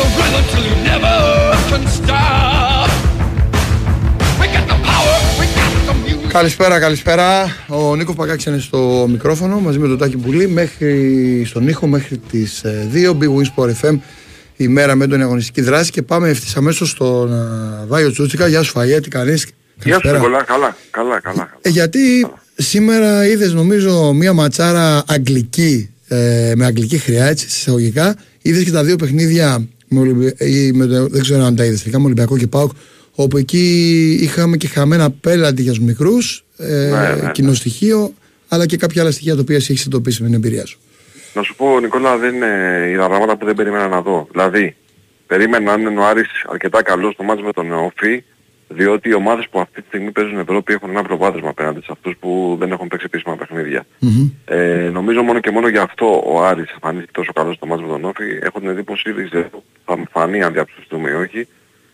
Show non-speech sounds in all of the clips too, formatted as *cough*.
the rhythm till you never can stop. We got the power, we got the music. Καλησπέρα, καλησπέρα. Ο Νίκος Πακάκης είναι στο μικρόφωνο μαζί με τον Τάκη Πουλή μέχρι στον ήχο μέχρι τις 2. Big Wins Sport FM η μέρα με τον αγωνιστική δράση και πάμε ευθύς αμέσως στον ε, Βάιο Τσούτσικα. Γεια σου, Φαγέ, τι κάνεις; Γεια σου πολλά, καλά, καλά, καλά. Ε, γιατί σήμερα είδες νομίζω μία ματσάρα αγγλική ε, με αγγλική χρειά, έτσι, συσταγωγικά. Είδες και τα δύο παιχνίδια, με Ολυμπι... ή με, το- δεν ξέρω αν τα είδες τελικά, με Ολυμπιακό και Πάουκ, όπου εκεί είχαμε και χαμένα πέλαντι για τους μικρούς, ε, Ναι, ναι, ναι. κοινό στοιχείο, αλλά και κάποια άλλα στοιχεία τα οποία εσύ έχεις εντοπίσει με την εμπειρία σου. Να σου πω Νικόλα δεν είναι είδα πράγματα που δεν περίμενα να δω. Δηλαδή, περίμενα να είναι ο Άρης αρκετά καλός στο μάτς με τον Όφη, διότι οι ομάδες που αυτή τη στιγμή παίζουν Ευρώπη έχουν ένα προβάδισμα απέναντι σε αυτούς που δεν έχουν παίξει επίσημα παιχνίδια. Μμμ. Ε, νομίζω μόνο και μόνο γι' αυτό ο Άρης εμφανίστηκε τόσο καλός στο μάτς με τον Όφη. Έχω την εντύπωση, δεν ξέρω, θα μου φανεί αν διαψηφιστούμε ή όχι,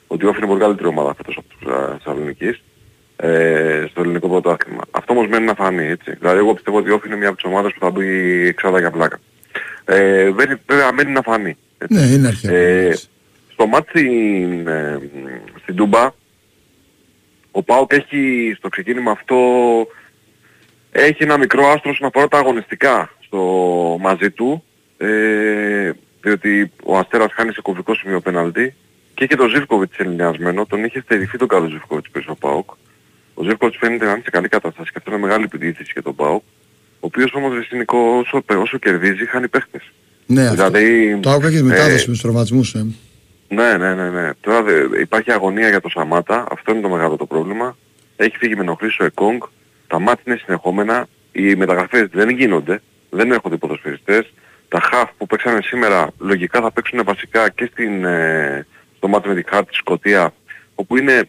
ότι η Όφη είναι πολύ καλύτερη ομάδα φέτος από τους α, Θεσσαλονικής ε, στο ελληνικό πρωτάθλημα. Αυτό όμως μένει να φανεί έτσι. Δηλαδή εγώ πιστεύω ότι η Όφη είναι μια από τις ομάδες που θα μπει εξάδα για πλάκα. Ε, δεν- βέβαια μένει να φανεί. έτσι. Ναι, είναι αρχαία. Ε, στο μάτι στην, ε, στην Τούμπα, ο Πάοκ έχει στο ξεκίνημα αυτό έχει ένα μικρό άστρο όσον αφορά τα αγωνιστικά στο μαζί του, ε, διότι ο Αστέρας χάνει σε κομβικό σημείο πέναλτι και έχει τον Ζίβκοβιτς ελληνιασμένο, τον είχε στερηθεί τον καλό Ζίβκοβιτς πίσω ο Πάοκ. Ο Ζίβκοβιτς φαίνεται να είναι σε καλή κατάσταση και αυτό είναι μεγάλη επιδίθηση για τον Πάοκ, ο οποίος όμως Ρεσίνικο όσο, όσο κερδίζει χάνει παίχτες. ναι, αυτό. δηλαδή, Το άκουγα και ε, μετάδοση με του τραυματισμού. Ε. ναι, ναι, ναι, ναι. Τώρα δε- υπάρχει αγωνία για το Σαμάτα, αυτό είναι το μεγάλο το πρόβλημα. Έχει φύγει με ενοχλήσεις ο Εκόνγκ, τα μάτια είναι συνεχόμενα, οι μεταγραφές δεν γίνονται, δεν έρχονται οι ποδοσφαιριστές. Τα χαφ που παίξανε σήμερα λογικά θα παίξουν βασικά και στην, ε, στο ματς με τη Χαρτς στη Σκωτία, όπου είναι,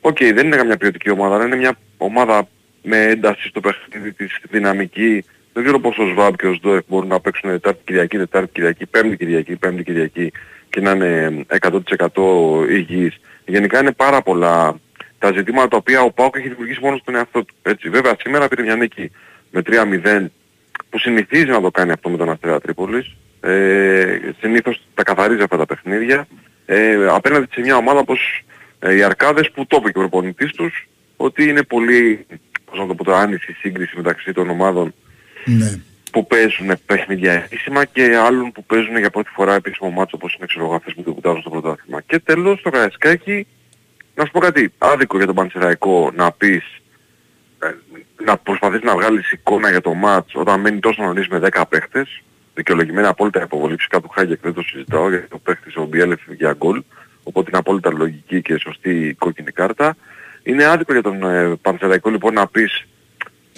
οκ, δεν είναι καμιά ποιοτική ομάδα, αλλά είναι μια ομάδα με ένταση στο παιχνίδι της δυναμική. Δεν ξέρω πόσο ο Σβαμπ και ο Οζντόεφ μπορούν να παίξουν Τετάρτη Κυριακή, Τετάρτη Κυριακή, Πέμπτη Κυριακή, Πέμπτη Κυριακή και να είναι 100% υγιείς. Γενικά είναι πάρα πολλά τα ζητήματα τα οποία ο Πάοκ έχει δημιουργήσει μόνος στον εαυτό του. Έτσι. Βέβαια σήμερα πήρε μια νίκη με 3-0 που συνηθίζει να το κάνει αυτό με τον Αστέρα Τρίπολης. Ε, συνήθως τα καθαρίζει αυτά τα παιχνίδια. Ε, απέναντι σε μια ομάδα όπως ε, οι Αρκάδες που το είπε και ο προπονητής τους ότι είναι πολύ, πώς να το πω τώρα, άνηση σύγκριση μεταξύ των ομάδων Ναι. Που παίζουν παιχνίδια επίσημα και άλλων που παίζουν για πρώτη φορά επίσημο μάτσο όπως είναι ξέρω εγώ αυτές που δебουτάρουν στο πρωτάθλημα. Και τέλος στο Καραϊσκάκι να σου πω κάτι άδικο για τον Πανσεραϊκό να πεις ε, να προσπαθείς να βγάλεις εικόνα για το μάτς όταν μένει τόσο νωρίς με 10 παίχτες δικαιολογημένα απόλυτα υποβολή φυσικά του Χάγεκ δεν το συζητάω γιατί ο παίχτης ο Μπιέλεφ για γκολ οπότε είναι απόλυτα λογική και σωστή η κόκκινη κάρτα είναι άδικο για τον ε, Πανσεραϊκό λοιπόν να πεις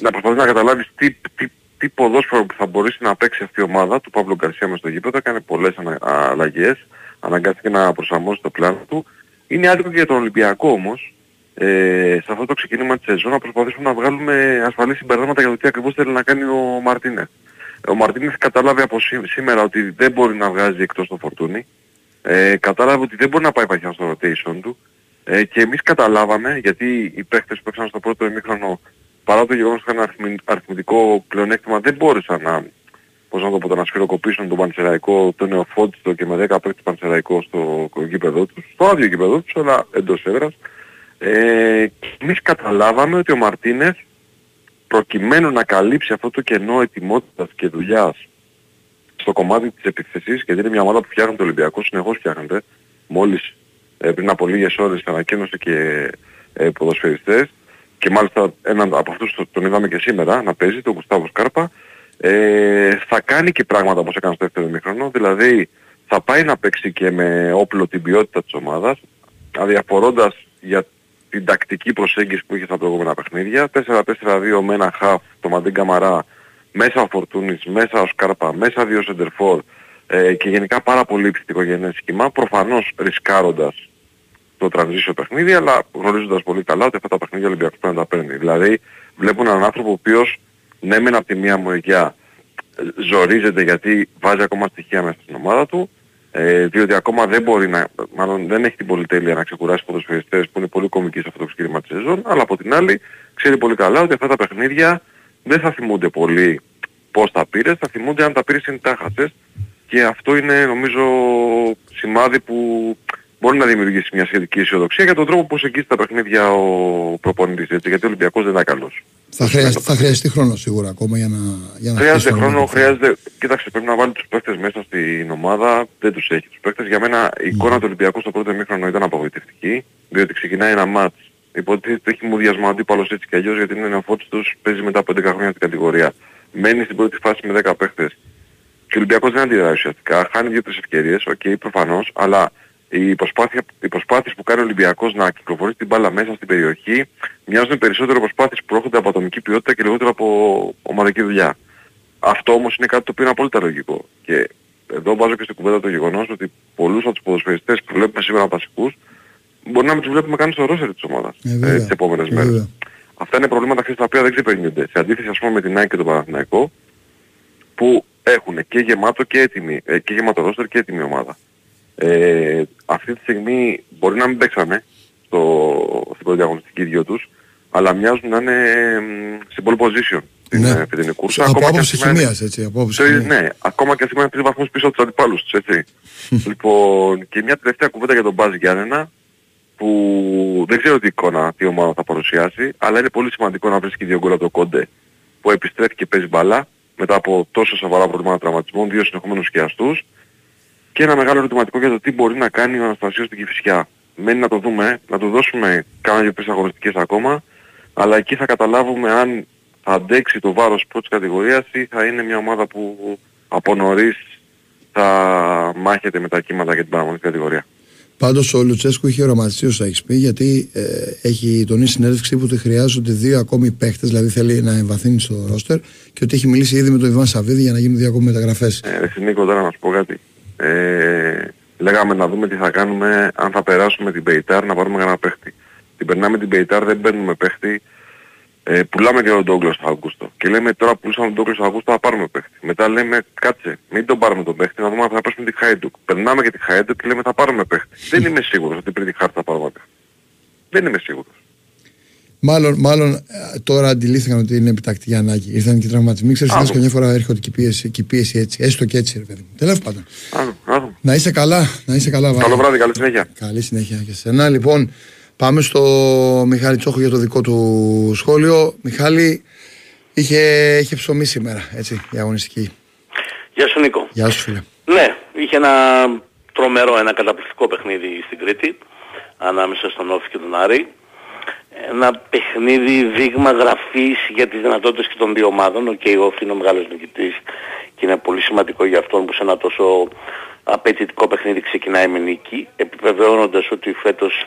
να προσπαθείς να καταλάβεις τι, τι, τι ποδόσφαιρο που θα μπορέσει να παίξει αυτή η ομάδα του Παύλου Γκαρσία μες στο γήπεδο, έκανε πολλές ανα, αλλαγές, αναγκάστηκε να προσαρμόσει το πλάνο του. Είναι άδικο και για τον Ολυμπιακό όμως, ε, σε αυτό το ξεκίνημα της σεζόν να προσπαθήσουμε να βγάλουμε ασφαλή συμπεράσματα για το τι ακριβώς θέλει να κάνει ο Μαρτίνεθ. Ο Μαρτίνεθ κατάλαβε από σή- σήμερα ότι δεν μπορεί να βγάζει εκτός το φορτούνι. Ε, κατάλαβε ότι δεν μπορεί να πάει παχιά στο rotation του. Ε, και εμείς καταλάβαμε, γιατί οι παίχτες που παίξαν στο πρώτο ημίχρονο, παρά το γεγονός ότι είχαν αριθμι- αριθμητικό πλεονέκτημα, δεν μπόρεσαν να, πώς να το πω, να σφυροκοπήσουν τον Πανσεραϊκό, τον Νεοφώτιστο και με 10 παίκτες Πανσεραϊκό στο γήπεδο τους, στο άδειο γήπεδο τους, αλλά εντός έδρας. Ε, και εμείς καταλάβαμε ότι ο Μαρτίνες, προκειμένου να καλύψει αυτό το κενό ετοιμότητας και δουλειάς στο κομμάτι της επιθεσής, γιατί είναι μια ομάδα που φτιάχνει το Ολυμπιακός, συνεχώς φτιάχνεται, μόλις ε, πριν από λίγες ώρες ανακοίνωσε και ε, ποδοσφαιριστές και μάλιστα έναν από αυτούς το- τον είδαμε και σήμερα να παίζει, τον Γουστάβο Σκάρπα, ε, θα κάνει και πράγματα όπως έκανε στο δεύτερο ημίχρονο, δηλαδή θα πάει να παίξει και με όπλο την ποιότητα της ομάδας, αδιαφορώντας για την τακτική προσέγγιση που είχε στα προηγούμενα παιχνίδια, 4-4-2 με ένα χαφ, το Μαντίν Καμαρά, μέσα ο Φορτούνης, μέσα ο Σκάρπα, μέσα δύο σεντερφόρ ε, και γενικά πάρα πολύ επιθετικογενές σχήμα, προφανώς ρισκάροντας το transition παιχνίδι, αλλά γνωρίζοντας πολύ καλά ότι αυτά τα παιχνίδια ο Ολυμπιακός πρέπει να τα παίρνει. Δηλαδή βλέπουν έναν άνθρωπο ο οποίος ναι μεν από τη μία μεριά ε, ζορίζεται γιατί βάζει ακόμα στοιχεία μέσα στην ομάδα του, ε, διότι ακόμα δεν μπορεί να, μάλλον δεν έχει την πολυτέλεια να ξεκουράσει ποδοσφαιριστές που είναι πολύ κομικοί σε αυτό το ξεκίνημα της σεζόν, αλλά από την άλλη ξέρει πολύ καλά ότι αυτά τα παιχνίδια δεν θα θυμούνται πολύ πώς τα πήρες, θα θυμούνται αν τα πήρες ή τα χάσες και αυτό είναι νομίζω σημάδι που μπορεί να δημιουργήσει μια σχετική αισιοδοξία για τον τρόπο που εγγύσει τα παιχνίδια ο προπονητής, έτσι, γιατί ο Ολυμπιακός δεν ήταν καλός. Θα, χρειαστεί, θα χρειαστεί χρόνο σίγουρα ακόμα για να, για να Χρειάζεται χτίσει το χρόνο, ρόλο. χρειάζεται... Κοίταξε, πρέπει να βάλει τους παίκτες μέσα στην ομάδα, δεν τους έχει τους παίκτες. Για μένα η εικόνα του Ολυμπιακού στο πρώτο ημίχρονο ήταν απογοητευτική, διότι ξεκινάει ένα ματς. Υποτίθεται έχει μουδιασμό ο αντίπαλος έτσι κι αλλιώς γιατί είναι νεοφώτιστος, παίζει μετά από 11 χρόνια στην κατηγορία. Μένει στην πρώτη φάση με 10 παίκτες. Και ο Ολυμπιακός δεν αντιδράει ουσιαστικά, χάνει δύο-τρεις ευκαιρίες, οκ, προφανώς, αλλά οι, προσπάθεια, οι προσπάθειες που κάνει ο Ολυμπιακός να κυκλοφορήσει την μπάλα μέσα στην περιοχή μοιάζουν περισσότερο προσπάθειες που προέρχονται από ατομική ποιότητα και λιγότερο από ομαδική δουλειά. Αυτό όμως είναι κάτι το οποίο είναι απόλυτα λογικό. Και εδώ βάζω και στην κουβέντα το γεγονός ότι πολλούς από τους ποδοσφαιριστές που βλέπουμε σήμερα βασικούς μπορεί να μην τους βλέπουμε καν στο ρόσερ της ομάδας Ε, ε, βέβαια. τις επόμενες Βέβαια. μέρες. Αυτά είναι προβλήματα ξέρεις, τα οποία δεν ξεπερνιούνται. Σε αντίθεση ας πούμε με την ΑΕΚ και τον Παναθηναϊκό που έχουν και γεμάτο και έτοιμη, ε, και γεμάτο ρόστερ και έτοιμη ομάδα. Ε, αυτή τη στιγμή μπορεί να μην παίξανε στο, στην πρώτη αγωνιστική δυο τους, αλλά μοιάζουν να είναι μ, στην pole position στην Ναι. ναι. φετινή κούρσα. Από ακόμα και άποψη αν σημαίνει- χημίας έτσι. Από άποψη το- χημίας. ναι, ακόμα και αν σημαίνει τρεις βαθμούς πίσω από τους αντιπάλους τους, έτσι. λοιπόν, και μια τελευταία κουβέντα για τον Μπάζ Γιάννενα, που δεν ξέρω τι εικόνα, τι ομάδα θα παρουσιάσει, αλλά είναι πολύ σημαντικό να βρίσκει δύο γκολ από το Κόντε, που επιστρέφει και παίζει μπαλά, μετά από τόσο σοβαρά προβλήματα τραυματισμών, δύο συνεχόμενους σκιαστούς, και ένα μεγάλο ερωτηματικό για το τι μπορεί να κάνει ο Αναστασίος στην Κηφισιά. Μένει να το δούμε, να του δώσουμε κάνα δύο τρεις αγωνιστικές ακόμα, αλλά εκεί θα καταλάβουμε αν θα αντέξει το βάρος πρώτης κατηγορίας ή θα είναι μια ομάδα που από νωρίς θα μάχεται με τα κύματα για την παραγωγική κατηγορία. Πάντως ο Λουτσέσκου είχε οραματιστεί όσο έχεις πει, γιατί ε, έχει τονίσει συνέντευξη που ότι χρειάζονται δύο ακόμη παίχτες, δηλαδή θέλει να εμβαθύνει στο ρόστερ και ότι έχει μιλήσει ήδη με τον Ιβάν Σαββίδη για να γίνουν δύο ακόμη μεταγραφές. Ε, ρε Νίκο, τώρα να σου πω κάτι. Ε, λέγαμε να δούμε τι θα κάνουμε αν θα περάσουμε την Πεϊτάρ να πάρουμε κανένα παίχτη. Την περνάμε την Πεϊτάρ, δεν παίρνουμε παίχτη. Ε, πουλάμε και τον Ντόγκλο στο Αγκούστο. Και λέμε τώρα που πουλήσαμε τον Ντόγκλο στο Αγκούστο θα πάρουμε παίχτη. Μετά λέμε κάτσε, μην τον πάρουμε τον παίχτη, να δούμε αν θα πέσουμε τη Χάιντουκ. Περνάμε και τη Χάιντουκ και λέμε θα πάρουμε παίχτη. δεν είμαι σίγουρος ότι πριν τη Χάρτα θα πάρουμε παίχτη. Δεν είμαι σίγουρος. Μάλλον, μάλλον ε, τώρα αντιλήφθηκαν ότι είναι επιτακτική ανάγκη. Ήρθαν και οι τραυματισμοί. Ξέρεις, Άκου. και καμιά φορά έρχονται και η πίεση, και η πίεση έτσι. Έστω και έτσι, ρε παιδί μου. Τέλο πάντων. Άδω, άδω. Να είσαι καλά, να είσαι καλά, Καλό Βάня. βράδυ, καλή συνέχεια. Καλή συνέχεια και σε σένα. Λοιπόν, πάμε στο Μιχάλη Τσόχο για το δικό του σχόλιο. Μιχάλη, είχε, είχε ψωμί σήμερα, έτσι, η αγωνιστική. Γεια σου Νίκο. Γεια σου, φίλε. Ναι, είχε ένα τρομερό, ένα καταπληκτικό παιχνίδι στην Κρήτη ανάμεσα στον Όφη και τον Άρη. Ένα παιχνίδι δείγμα γραφής για τις δυνατότητες και των δύο ομάδων. Ο ο Όφη είναι ο μεγάλος νικητής και είναι πολύ σημαντικό για αυτόν που σε ένα τόσο απαιτητικό παιχνίδι ξεκινάει με νίκη, επιβεβαιώνοντας ότι φέτος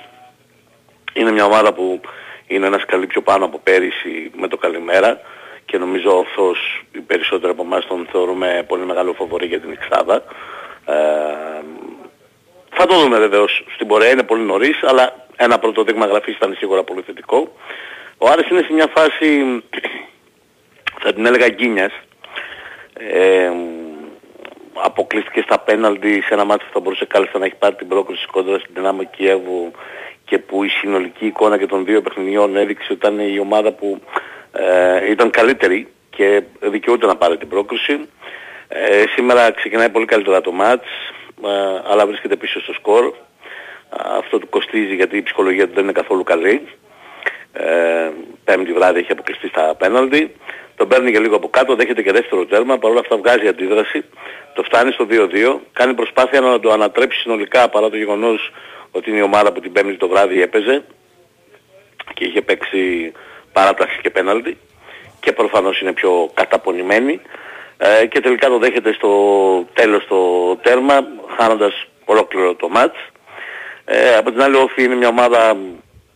είναι μια ομάδα που είναι ένας σκαλί πιο πάνω από πέρυσι με το καλημέρα και νομίζω ορθώς οι περισσότεροι από εμάς τον θεωρούμε πολύ μεγάλο φοβορή για την Εξάδα. Ε, θα το δούμε βεβαίως στην πορεία, είναι πολύ νωρίς, αλλά ένα πρώτο δείγμα γραφής ήταν σίγουρα πολύ θετικό. Ο Άρης είναι σε μια φάση, *clears throat* θα την έλεγα γκίνιας, ε, αποκλείστηκε στα πέναλτι σε ένα μάτι που θα μπορούσε κάλλιστα να έχει πάρει την πρόκληση κόντρα στην Δυνάμο Κιέβου και που η συνολική εικόνα και των δύο παιχνιδιών έδειξε ότι ήταν η ομάδα που ε, ήταν καλύτερη και δικαιούται να πάρει την πρόκληση. Ε, σήμερα ξεκινάει πολύ καλύτερα το μάτς, ε, αλλά βρίσκεται πίσω στο σκορ. Αυτό του κοστίζει γιατί η ψυχολογία του δεν είναι καθόλου καλή. Ε, πέμπτη βράδυ έχει αποκλειστεί στα πέναλτι. Τον παίρνει και λίγο από κάτω, δέχεται και δεύτερο τέρμα, παρόλα αυτά βγάζει αντίδραση. Το φτάνει στο 2-2, κάνει προσπάθεια να το ανατρέψει συνολικά παρά το γεγονός ότι είναι η ομάδα που την πέμπτη το βράδυ έπαιζε και είχε παίξει παράταση και πέναλτι και προφανώς είναι πιο καταπονημένη ε, και τελικά το δέχεται στο τέλος το τέρμα χάνοντας ολόκληρο το μάτς. Ε, από την άλλη ο Όφη είναι μια ομάδα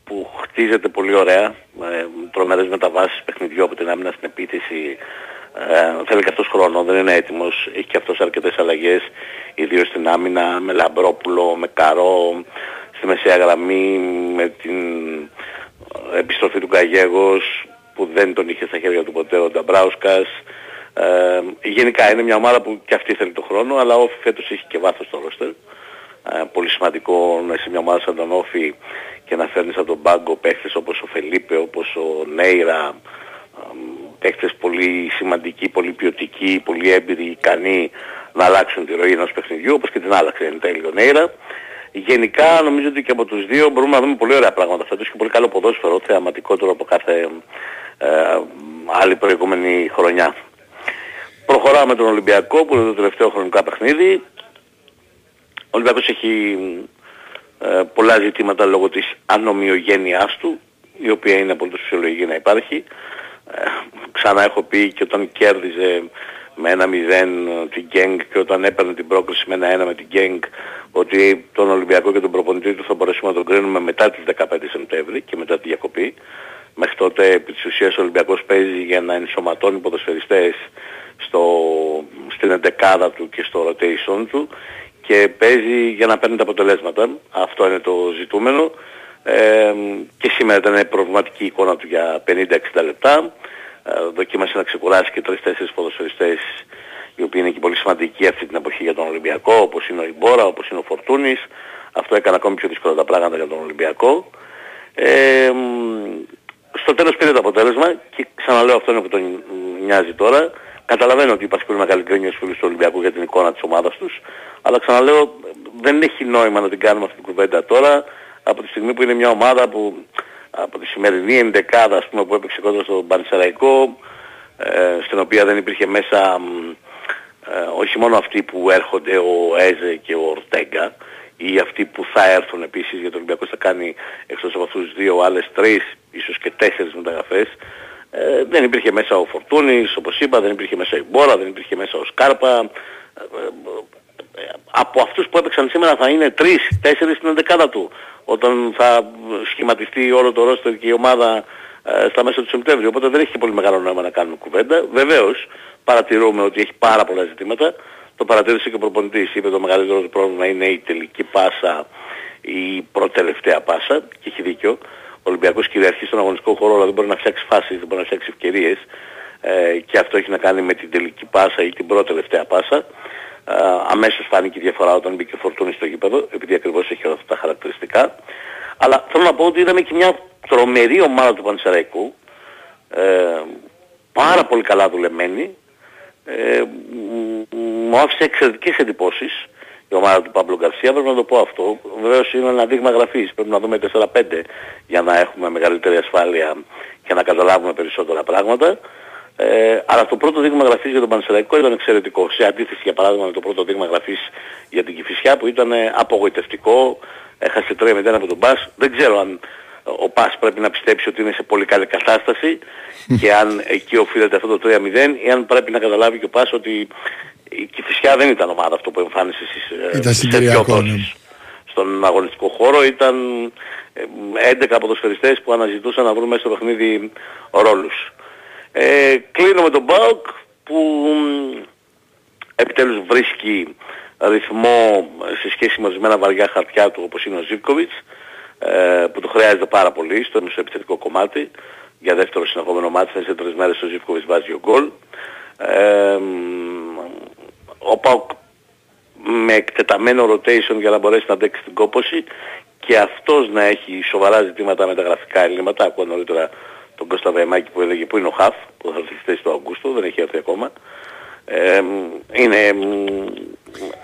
που χτίζεται πολύ ωραία, ε, τρομερές μεταβάσεις παιχνιδιού από την άμυνα στην επίθεση. Ε, θέλει και αυτός χρόνο, δεν είναι έτοιμος, έχει και αυτός αρκετές αλλαγές, ιδίως στην άμυνα, με Λαμπρόπουλο, με Καρό, στη μεσαία γραμμή, με την επιστροφή του Καγέγος, που δεν τον είχε στα χέρια του ποτέ ο Νταμπράουσκας. Ε, γενικά είναι μια ομάδα που και αυτή θέλει τον χρόνο, αλλά ο Όφη φέτος έχει και βάθος στο ρόστερ. Ε, πολύ σημαντικό να είσαι μια ομάδα σαν τον Όφη και να φέρνεις από τον πάγκο παίχτες όπως ο Φελίπε, όπως ο Νέιρα, ε, παίχτες πολύ σημαντικοί, πολύ ποιοτικοί, πολύ έμπειροι, ικανοί, να αλλάξουν τη ροή ενός παιχνιδιού, όπως και την άλλαξε εν τέλει ο Νέιρα. Γενικά νομίζω ότι και από τους δύο μπορούμε να δούμε πολύ ωραία πράγματα φέτος και πολύ καλό ποδόσφαιρο, θεαματικότερο από κάθε ε, άλλη προηγούμενη χρονιά. Προχωράμε με τον Ολυμπιακό που είναι το τελευταίο χρονικά παιχνίδι. Ο Ολυμπιακός έχει ε, πολλά ζητήματα λόγω της ανομοιογένειάς του, η οποία είναι απολύτως φυσιολογική να υπάρχει. Ε, ξανά έχω πει και όταν κέρδιζε με ένα 0 την Γκένγκ και όταν έπαιρνε την πρόκληση με ένα 1 με την Γκένγκ ότι τον Ολυμπιακό και τον προπονητή του θα μπορέσουμε να τον κρίνουμε μετά τις 15 Σεπτέμβρη και μετά τη διακοπή. Μέχρι τότε επί της ουσίας ο Ολυμπιακός παίζει για να ενσωματώνει ποδοσφαιριστές στο, στην εντεκάδα του και στο rotation του και παίζει για να παίρνει τα αποτελέσματα. Αυτό είναι το ζητούμενο. Ε, και σήμερα ήταν προβληματική εικόνα του για 50-60 λεπτά. Ε, δοκίμασε να ξεκουράσει και τρεις-τέσσερις ποδοσφαιριστές οι οποίοι είναι και πολύ σημαντικοί αυτή την εποχή για τον Ολυμπιακό, όπως είναι ο Ιμπόρα, όπως είναι ο Φορτούνης. Αυτό έκανε ακόμη πιο δύσκολα τα πράγματα για τον Ολυμπιακό. Ε, στο τέλος πήρε το αποτέλεσμα και ξαναλέω αυτό είναι που τον νοιάζει τώρα. Καταλαβαίνω ότι υπάρχει πολύ μεγάλη γκρίνια στους φίλους του Ολυμπιακού για την εικόνα της ομάδας τους, αλλά ξαναλέω δεν έχει νόημα να την κάνουμε αυτή την κουβέντα τώρα, από τη στιγμή που είναι μια ομάδα που από τη σημερινή ενδεκάδα ας πούμε, που έπαιξε κοντά στο Πανσεραϊκό, ε, στην οποία δεν υπήρχε μέσα ε, όχι μόνο αυτοί που έρχονται ο Έζε και ο Ορτέγκα, ή αυτοί που θα έρθουν επίσης για το Ολυμπιακός θα κάνει εκτός από αυτούς δύο άλλες τρεις, ίσως και τέσσερις μεταγραφές. Ε, δεν υπήρχε μέσα ο Φορτούνης, όπως είπα, δεν υπήρχε μέσα η Μπόρα, δεν υπήρχε μέσα ο Σκάρπα. Ε, ε, από αυτούς που έπαιξαν σήμερα θα είναι τρεις, τέσσερις στην ενδεκάδα του. Όταν θα σχηματιστεί όλο το ρόστο και η ομάδα ε, στα μέσα του Σεπτέμβριου. Οπότε δεν έχει πολύ μεγάλο νόημα να κάνουμε κουβέντα. Βεβαίως παρατηρούμε ότι έχει πάρα πολλά ζητήματα. Το παρατήρησε και ο προπονητής. Είπε το μεγαλύτερο του πρόβλημα είναι η τελική πάσα, η προτελευταία πάσα και έχει δίκιο. Ο Ολυμπιακός κυριαρχεί στον αγωνιστικό χώρο αλλά δεν μπορεί να φτιάξει φάσεις, δεν μπορεί να φτιάξει ευκαιρίες ε, και αυτό έχει να κάνει με την τελική πάσα ή την πρώτη τελευταία πάσα. Ε, αμέσως φάνηκε η διαφορά όταν μπήκε ο Φορτούνης στο γήπεδο, επειδή ακριβώς έχει όλα αυτά τα χαρακτηριστικά. Αλλά θέλω να πω ότι είδαμε και μια τρομερή ομάδα του Πανσεραϊκού, ε, πάρα πολύ καλά δουλεμένη, ε, μου άφησε εξαιρετικές εντυπώσεις η ομάδα του Παμπλο Γκαρσία, πρέπει να το πω αυτό. Βεβαίως είναι ένα δείγμα γραφής, πρέπει να δούμε 4-5 για να έχουμε μεγαλύτερη ασφάλεια και να καταλάβουμε περισσότερα πράγματα. Ε, αλλά το πρώτο δείγμα γραφής για τον Πανσεραϊκό ήταν εξαιρετικό. Σε αντίθεση για παράδειγμα με το πρώτο δείγμα γραφής για την Κηφισιά που ήταν απογοητευτικό, έχασε 3-0 από τον Μπάς. Δεν ξέρω αν ο Πας πρέπει να πιστέψει ότι είναι σε πολύ καλή κατάσταση *laughs* και αν εκεί οφείλεται αυτό το 3-0 ή αν πρέπει να καταλάβει και ο Πας ότι η Κηφισιά δεν ήταν ομάδα αυτό που εμφάνισε στις ήταν στον αγωνιστικό χώρο ήταν 11 ε, ποδοσφαιριστές που αναζητούσαν να βρουν μέσα στο παιχνίδι ρόλους. Ε, κλείνω με τον Μπάουκ που επιτέλους βρίσκει ρυθμό σε σχέση με ορισμένα βαριά χαρτιά του όπως είναι ο Ζίβκοβιτς ε, που το χρειάζεται πάρα πολύ στο επιθετικό κομμάτι για δεύτερο συνεχόμενο μάτι σε τρεις μέρες ο Ζίβκοβιτς βάζει ο γκολ. Ε, ο Πάουκ με εκτεταμένο rotation για να μπορέσει να αντέξει την κόπωση και αυτός να έχει σοβαρά ζητήματα με τα γραφικά ελλείμματα. Ακούω νωρίτερα τον Κώστα Βαϊμάκη που έλεγε που είναι ο Χαφ που θα έρθει στη θέση του Αυγούστου, δεν έχει έρθει ακόμα. Ε, είναι,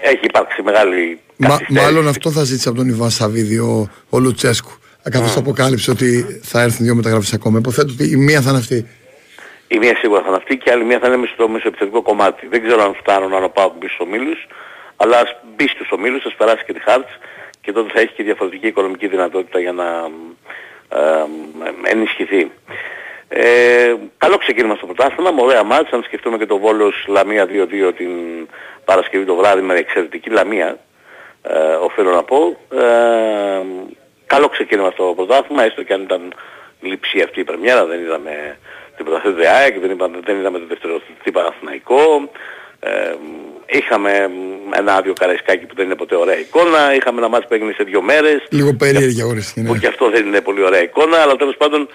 έχει υπάρξει μεγάλη Μα, Μάλλον αυτό θα ζήτησε από τον Ιβάν Σαββίδη ο, ο Λουτσέσκου. Καθώς mm. αποκάλυψε ότι θα έρθουν δύο μεταγραφές ακόμα. Υποθέτω ότι η μία θα είναι αυτή. Η μία σίγουρα θα είναι αυτή και η άλλη μία θα είναι στο μεσοεπιθετικό κομμάτι. Δεν ξέρω αν φτάνουν να πάω πίσω στους ομίλους, αλλά ας μπει στους ομίλους, ας περάσει και τη Χάρτς και τότε θα έχει και διαφορετική οικονομική δυνατότητα για να ε, ε, ενισχυθεί. Ε, καλό ξεκίνημα στο πρωτάθλημα, με ωραία μάτς, αν σκεφτούμε και το Βόλος Λαμία 2-2 την Παρασκευή το βράδυ με εξαιρετική Λαμία, ε, οφείλω να πω. Ε, καλό ξεκίνημα στο πρωτάθλημα, έστω και αν ήταν λειψή αυτή η πρεμιέρα, δεν είδαμε την πρωταθλήτη ΑΕΚ, δεν είδαμε, δεν είδαμε το δεύτερο Παναθηναϊκό. Ε, είχαμε ένα άδειο καραϊσκάκι που δεν είναι ποτέ ωραία εικόνα, είχαμε ένα μάτς που έγινε σε δύο μέρες. Λίγο περίεργα οριστική, ναι. Που και αυτό δεν είναι πολύ ωραία εικόνα, αλλά τέλος πάντων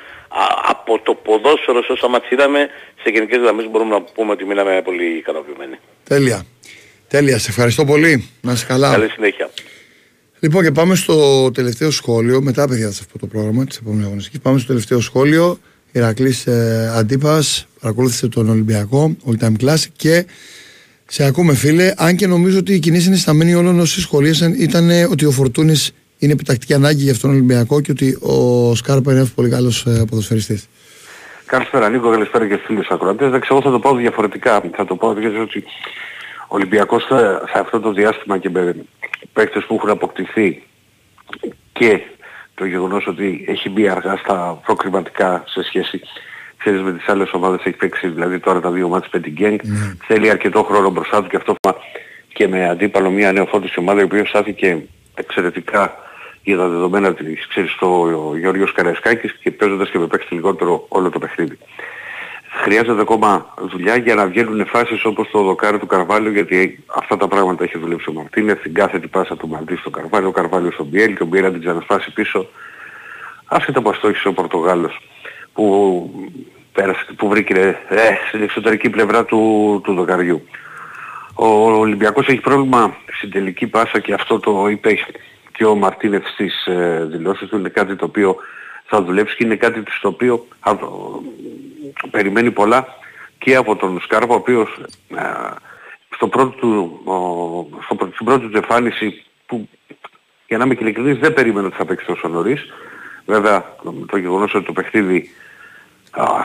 από το ποδόσφαιρο όσα μάτς είδαμε, σε γενικές γραμμές μπορούμε να πούμε ότι μείναμε πολύ ικανοποιημένοι. Τέλεια. Τέλεια, σε ευχαριστώ πολύ. Να είσαι καλά. Καλή συνέχεια. Λοιπόν, και πάμε στο τελευταίο σχόλιο. Μετά, παιδιά, σε αυτό το πρόγραμμα της επόμενης αγωνιστικής. Πάμε στο τελευταίο σχόλιο. Ηρακλής ε, Αντίπα παρακολούθησε τον Ολυμπιακό, All Time Classic και Σε ακούμε φίλε, αν και νομίζω ότι η κοινή συνισταμένη όλων όσοι σχολίασαν ήταν ότι ο Φορτούνης είναι επιτακτική ανάγκη για αυτόν τον Ολυμπιακό και ότι ο Σκάρπα είναι ένας πολύ καλός ποδοσφαιριστής. Καλησπέρα Νίκο, καλησπέρα και φίλους ακροατές. Δεν ξέρω, θα το πω διαφορετικά. Θα το πω γιατί ότι ο Ολυμπιακός σε αυτό το διάστημα και με παίκτες που έχουν αποκτηθεί και το γεγονός ότι έχει μπει αργά στα προκριματικά σε σχέση ξέρεις με τις άλλες ομάδες έχει παίξει δηλαδή τώρα τα δύο μάτια με την Γκένγκ mm. θέλει αρκετό χρόνο μπροστά του και αυτό και με αντίπαλο μια νεοφώτιση ομάδα η οποία στάθηκε εξαιρετικά για τα δεδομένα της, ξέρεις, το Γιώργος Καραϊσκάκης και παίζοντας και με παίξει λιγότερο όλο το παιχνίδι. Χρειάζεται ακόμα δουλειά για να βγαίνουν φάσεις όπως το δοκάρι του Καρβάλιο γιατί αυτά τα πράγματα έχει δουλέψει ο Μαρτίνες, την κάθετη πάσα του Μαρτίνη στο Καρβάλιο, ο Καρβάλιος στον Μπιέλ και ο Μπιέλ να την ξανασπάσει πίσω. Άσχετα που αστόχησε ο Πορτογάλος που, πέρασε, που βρήκε ε, στην εξωτερική πλευρά του, του δοκαριού. Ο Ολυμπιακός έχει πρόβλημα στην τελική πάσα και αυτό το είπε και ο Μαρτίνεφ στις ε, δηλώσεις του είναι κάτι το οποίο θα δουλέψει και είναι κάτι στο οποίο α, περιμένει πολλά και από τον Σκάρπα ο οποίος ε, στο πρώτο του, στο, στην πρώτη του εμφάνιση που για να είμαι ειλικρινής δεν περίμενε ότι θα παίξει τόσο νωρίς. Βέβαια το γεγονός ότι το παιχνίδι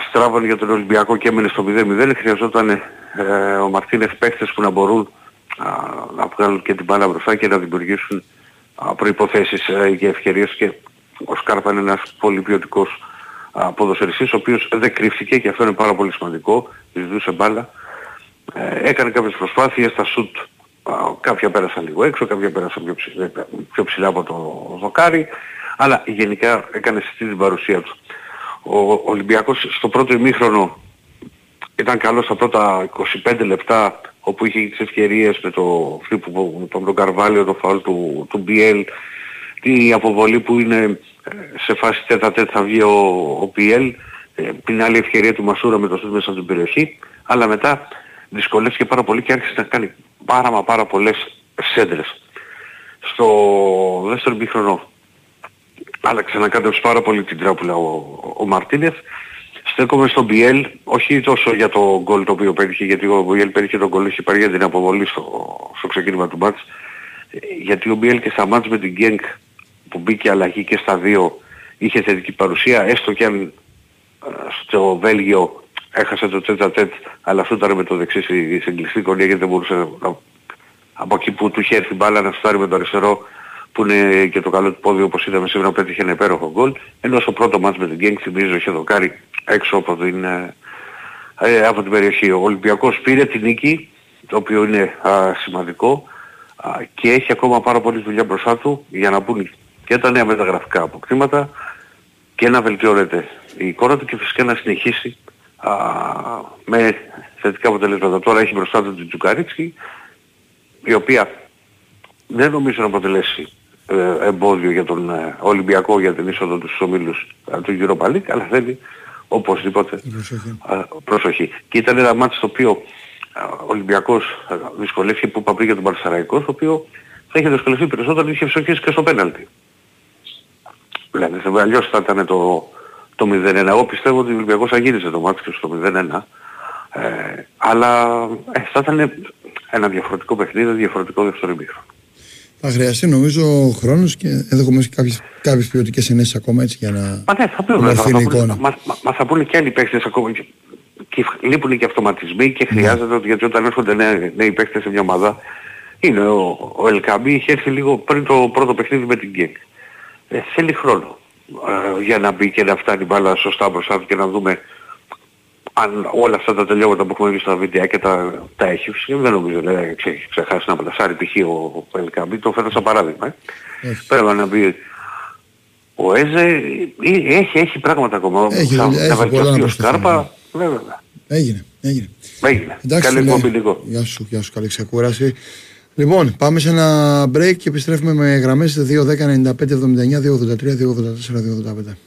στράβανε για τον Ολυμπιακό και έμενε στο 0-0 χρειαζόταν ε, ο Μαρτίνεφ παίχτες που να μπορούν να βγάλουν και την μπάλα μπροστά και να δημιουργήσουν προϋποθέσεις ε, για ευκαιρίες και ο Σκάρπα είναι ένας πολύ ποιοτικός ποδοσφαιριστής ο οποίος δεν κρύφτηκε και αυτό είναι πάρα πολύ σημαντικό, ζητούσε μπάλα. Ε, έκανε κάποιες προσπάθειες, τα σουτ κάποια πέρασαν λίγο έξω, κάποια πέρασαν πιο ψηλά, πιο ψηλά από το δοκάρι, αλλά γενικά έκανε στη την παρουσία του. Ο Ολυμπιακός στο πρώτο ημίχρονο ήταν καλός στα πρώτα 25 λεπτά όπου είχε τις ευκαιρίες με το φλίπ τον Καρβάλιο, το φαουλ του, του BL, τη αποβολή που είναι ε, σε φάση τέτα τέτα θα βγει ο, ο BL, ε, την άλλη ευκαιρία του Μασούρα με το σούτ μέσα στην περιοχή, αλλά μετά δυσκολεύτηκε πάρα πολύ και άρχισε να κάνει πάρα μα πάρα πολλές σέντρες. Στο δεύτερο μήχρονο άλλαξε να κάνει πάρα πολύ την τράπουλα ο, ο Μαρτίνεθ στέκομαι στον Biel, όχι τόσο για το γκολ το οποίο πέτυχε, γιατί ο Biel πέτυχε τον γκολ, είχε πάρει για την αποβολή στο, στο ξεκίνημα του μάτς. Γιατί ο Biel και στα μάτς με την Γκένκ που μπήκε αλλαγή και στα δύο είχε θετική παρουσία, έστω και αν στο Βέλγιο έχασε το τέτα τέτ, αλλά αυτό ήταν με το δεξί σε κλειστή κονία γιατί δεν μπορούσε να, από εκεί που του είχε έρθει μπάλα να φτάρει με το αριστερό που είναι και το καλό του πόδι όπως είδαμε σήμερα πέτυχε ένα υπέροχο γκολ ενώ στο πρώτο μάτς με την Γκένκ θυμίζω είχε δοκάρει έξω από την, ε, ε, από την περιοχή. Ο Ολυμπιακός πήρε την νίκη, το οποίο είναι α, σημαντικό α, και έχει ακόμα πάρα πολλή δουλειά μπροστά του για να μπουν και τα νέα μεταγραφικά αποκτήματα και να βελτιώνεται η εικόνα του και φυσικά να συνεχίσει α, με θετικά αποτελέσματα. Τώρα έχει μπροστά του την Τζουκαρίτσκι, η οποία δεν νομίζω να αποτελέσει ε, εμπόδιο για τον ε, Ολυμπιακό για την είσοδο τους στους ομίλους του Europa League, αλλά θέλει οπωσδήποτε προσοχή. προσοχή. Και ήταν ένα μάτι στο οποίο ο Ολυμπιακός δυσκολεύτηκε που είπα για τον Παρσαραϊκό, στο οποίο θα είχε δυσκολευτεί περισσότερο είχε ψοχίσει και στο πέναλτι. Δηλαδή αλλιώς θα ήταν το, το 0-1. Εγώ πιστεύω ότι ο Ολυμπιακός θα γύριζε το μάτι και στο 0-1. Ε, αλλά ε, θα ήταν ένα διαφορετικό παιχνίδι, διαφορετικό δεύτερο ημίχρονο. Θα χρειαστεί νομίζω χρόνος και ενδεχομένως κάποιες, κάποιες ποιοτικές ενέσεις ακόμα έτσι για να μα ναι, θα πούνε, θα, θα, εικόνα. Μα, μα, μα, θα πούνε και άλλοι παίκτες ακόμα και, και λείπουν και αυτοματισμοί και ναι. χρειάζεται ότι γιατί όταν έρχονται νέοι, νέοι παίκτες σε μια ομάδα είναι ο, ο Ελκαμπή είχε έρθει λίγο πριν το πρώτο παιχνίδι με την Γκένγκ. Ε, θέλει χρόνο ε, για να μπει και να φτάνει μπάλα σωστά μπροστά και να δούμε αν όλα αυτά τα τελειώματα που έχουμε δει στα βίντεο και τα, τα έχει, δεν νομίζω ότι έχει ξεχάσει να πλασάρει π.χ. ο, ο Ελκαμπή, το φέρω σαν παράδειγμα. Ε. Πρέπει να μπει ο Έζε, ε, έχει, έχει πράγματα ακόμα. Έχει, θα, έχει, θα βελτιωθεί ο Σκάρπα, βέβαια. Έγινε, έγινε. Έγινε. Εντάξει, καλή εκπομπή λίγο. Γεια σου, γεια σου, καλή ξεκούραση. Λοιπόν, πάμε σε ένα break και επιστρέφουμε με γραμμές 2, 10, 95, 79, 283, 284, 285.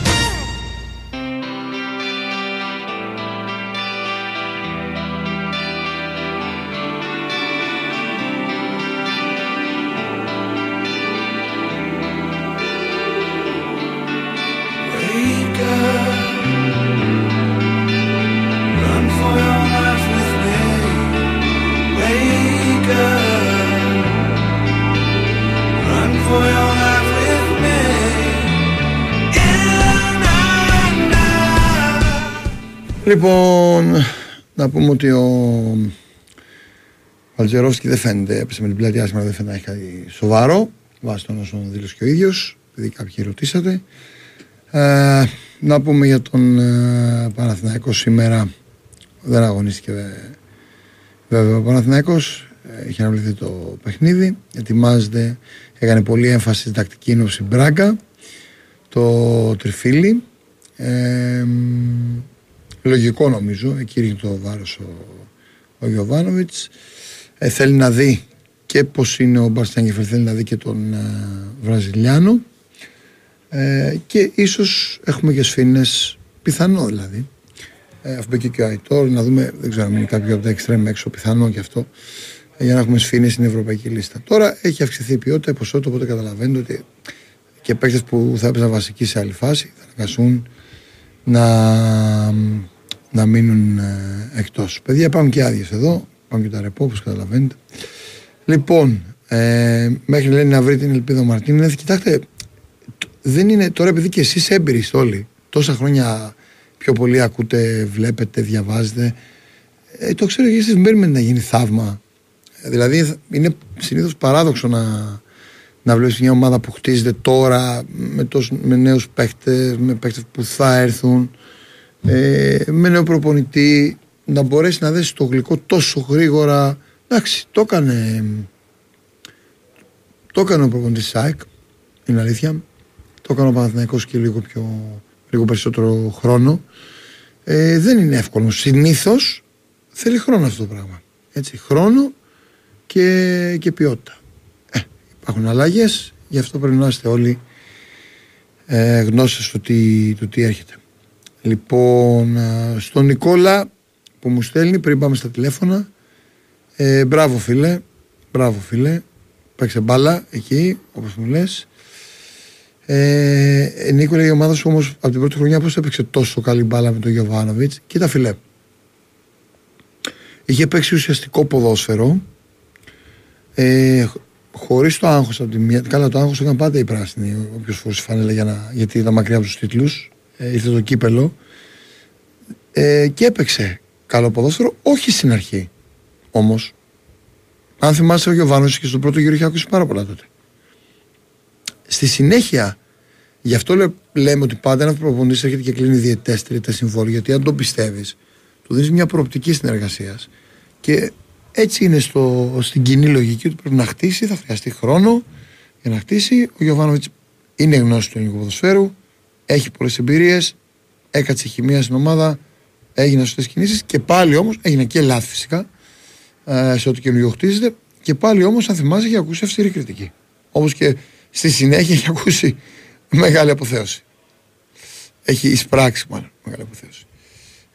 Λοιπόν, να πούμε ότι ο Βαλτζερόφσκι δεν φαίνεται, έπεσε με την πλάτη άσχημα, δεν φαίνεται να έχει κάτι σοβαρό, βάσει των όσων δήλωσε και ο ίδιος, επειδή κάποιοι ρωτήσατε. Ε, να πούμε για τον ε, Παναθηναϊκό σήμερα, δεν αγωνίστηκε βέβαια ο Παναθηναϊκός, ε, είχε αναβληθεί το παιχνίδι, ετοιμάζεται, έκανε πολύ έμφαση στην τακτική νόψη Μπράγκα, το τριφύλι. Ε, Λογικό νομίζω, εκεί ρίχνει το βάρος ο, ο Γιωβάνοβιτς. Ε, θέλει να δει και πώς είναι ο Μπαρστιάνγκεφερ, θέλει να δει και τον ε, Βραζιλιάνο. Ε, και ίσως έχουμε και σφήνες, πιθανό δηλαδή. Ε, αυτό και, και ο Αϊτόρ, να δούμε, δεν ξέρω αν είναι κάποιο από τα εξτρέμ έξω, πιθανό και αυτό, ε, για να έχουμε σφήνες στην ευρωπαϊκή λίστα. Τώρα έχει αυξηθεί η ποιότητα, η ποσότητα, οπότε καταλαβαίνετε ότι και παίκτες που θα έπαιζαν βασική σε άλλη φάση θα αναγκαστούν να να μείνουν ε, εκτός. Παιδιά υπάρχουν και άδειες εδώ, υπάρχουν και τα ρεπό όπως καταλαβαίνετε. Λοιπόν, ε, μέχρι λέει να βρει την ελπίδα ο Μαρτίνεθ, κοιτάξτε, δεν είναι τώρα επειδή και εσείς έμπειροι όλοι, τόσα χρόνια πιο πολύ ακούτε, βλέπετε, διαβάζετε, ε, το ξέρω και εσείς μένουμε να γίνει θαύμα. Δηλαδή είναι συνήθως παράδοξο να, να βλέπεις μια ομάδα που χτίζεται τώρα με, τόσο, με νέους παίχτες, με παίχτες που θα έρθουν ε, με νέο προπονητή να μπορέσει να δέσει το γλυκό τόσο γρήγορα. Εντάξει, το έκανε. Το έκανε ο προπονητής ΣΑΕΚ, είναι αλήθεια. Το έκανε ο Παναθηναϊκός και λίγο, πιο, λίγο περισσότερο χρόνο. Ε, δεν είναι εύκολο. Συνήθως θέλει χρόνο αυτό το πράγμα. Έτσι, χρόνο και, και ποιότητα. Ε, υπάρχουν αλλαγές, γι' αυτό πρέπει να είστε όλοι ε, γνώστες του τι, του τι έρχεται. Λοιπόν, στον Νικόλα που μου στέλνει πριν πάμε στα τηλέφωνα. Ε, μπράβο φίλε, μπράβο φίλε. Παίξε μπάλα εκεί, όπως μου λες. Ε, Νίκολα, η ομάδα σου όμως από την πρώτη χρονιά πώς έπαιξε τόσο καλή μπάλα με τον Γιωβάνοβιτς; Κοίτα φίλε, είχε παίξει ουσιαστικό ποδόσφαιρο. Ε, Χωρίς το άγχος από τη μία. Καλά, το άγχος έκανε πάντα οι πράσινοι. Όποιος φορούσε φανέλα για να, γιατί ήταν μακριά από τους τίτλους ε, ήρθε το κύπελο ε, και έπαιξε καλό ποδόσφαιρο, όχι στην αρχή όμως. Αν θυμάσαι ο Γιωβάνο και στον πρώτο γύρο είχε ακούσει πάρα πολλά τότε. Στη συνέχεια, γι' αυτό λέμε ότι πάντα ένας προπονητής έρχεται και κλείνει διαιτέ τρίτα συμβόλαια, γιατί αν το πιστεύεις, του δίνεις μια προοπτική συνεργασίας. Και έτσι είναι στο, στην κοινή λογική ότι πρέπει να χτίσει, θα χρειαστεί χρόνο για να χτίσει. Ο Γιωβάνοβιτς είναι γνώση του ελληνικού ποδοσφαίρου, έχει πολλές εμπειρίες, έκατσε χημεία στην ομάδα, έγιναν σωστές κινήσεις και πάλι όμως έγινε και λάθη φυσικά ε, σε ό,τι καινούριο χτίζεται. Και πάλι όμως, αν θυμάσαι, έχει ακούσει αυστηρή κριτική. Όπως και στη συνέχεια έχει ακούσει μεγάλη αποθέωση. Έχει εισπράξει μάλλον μεγάλη αποθέωση.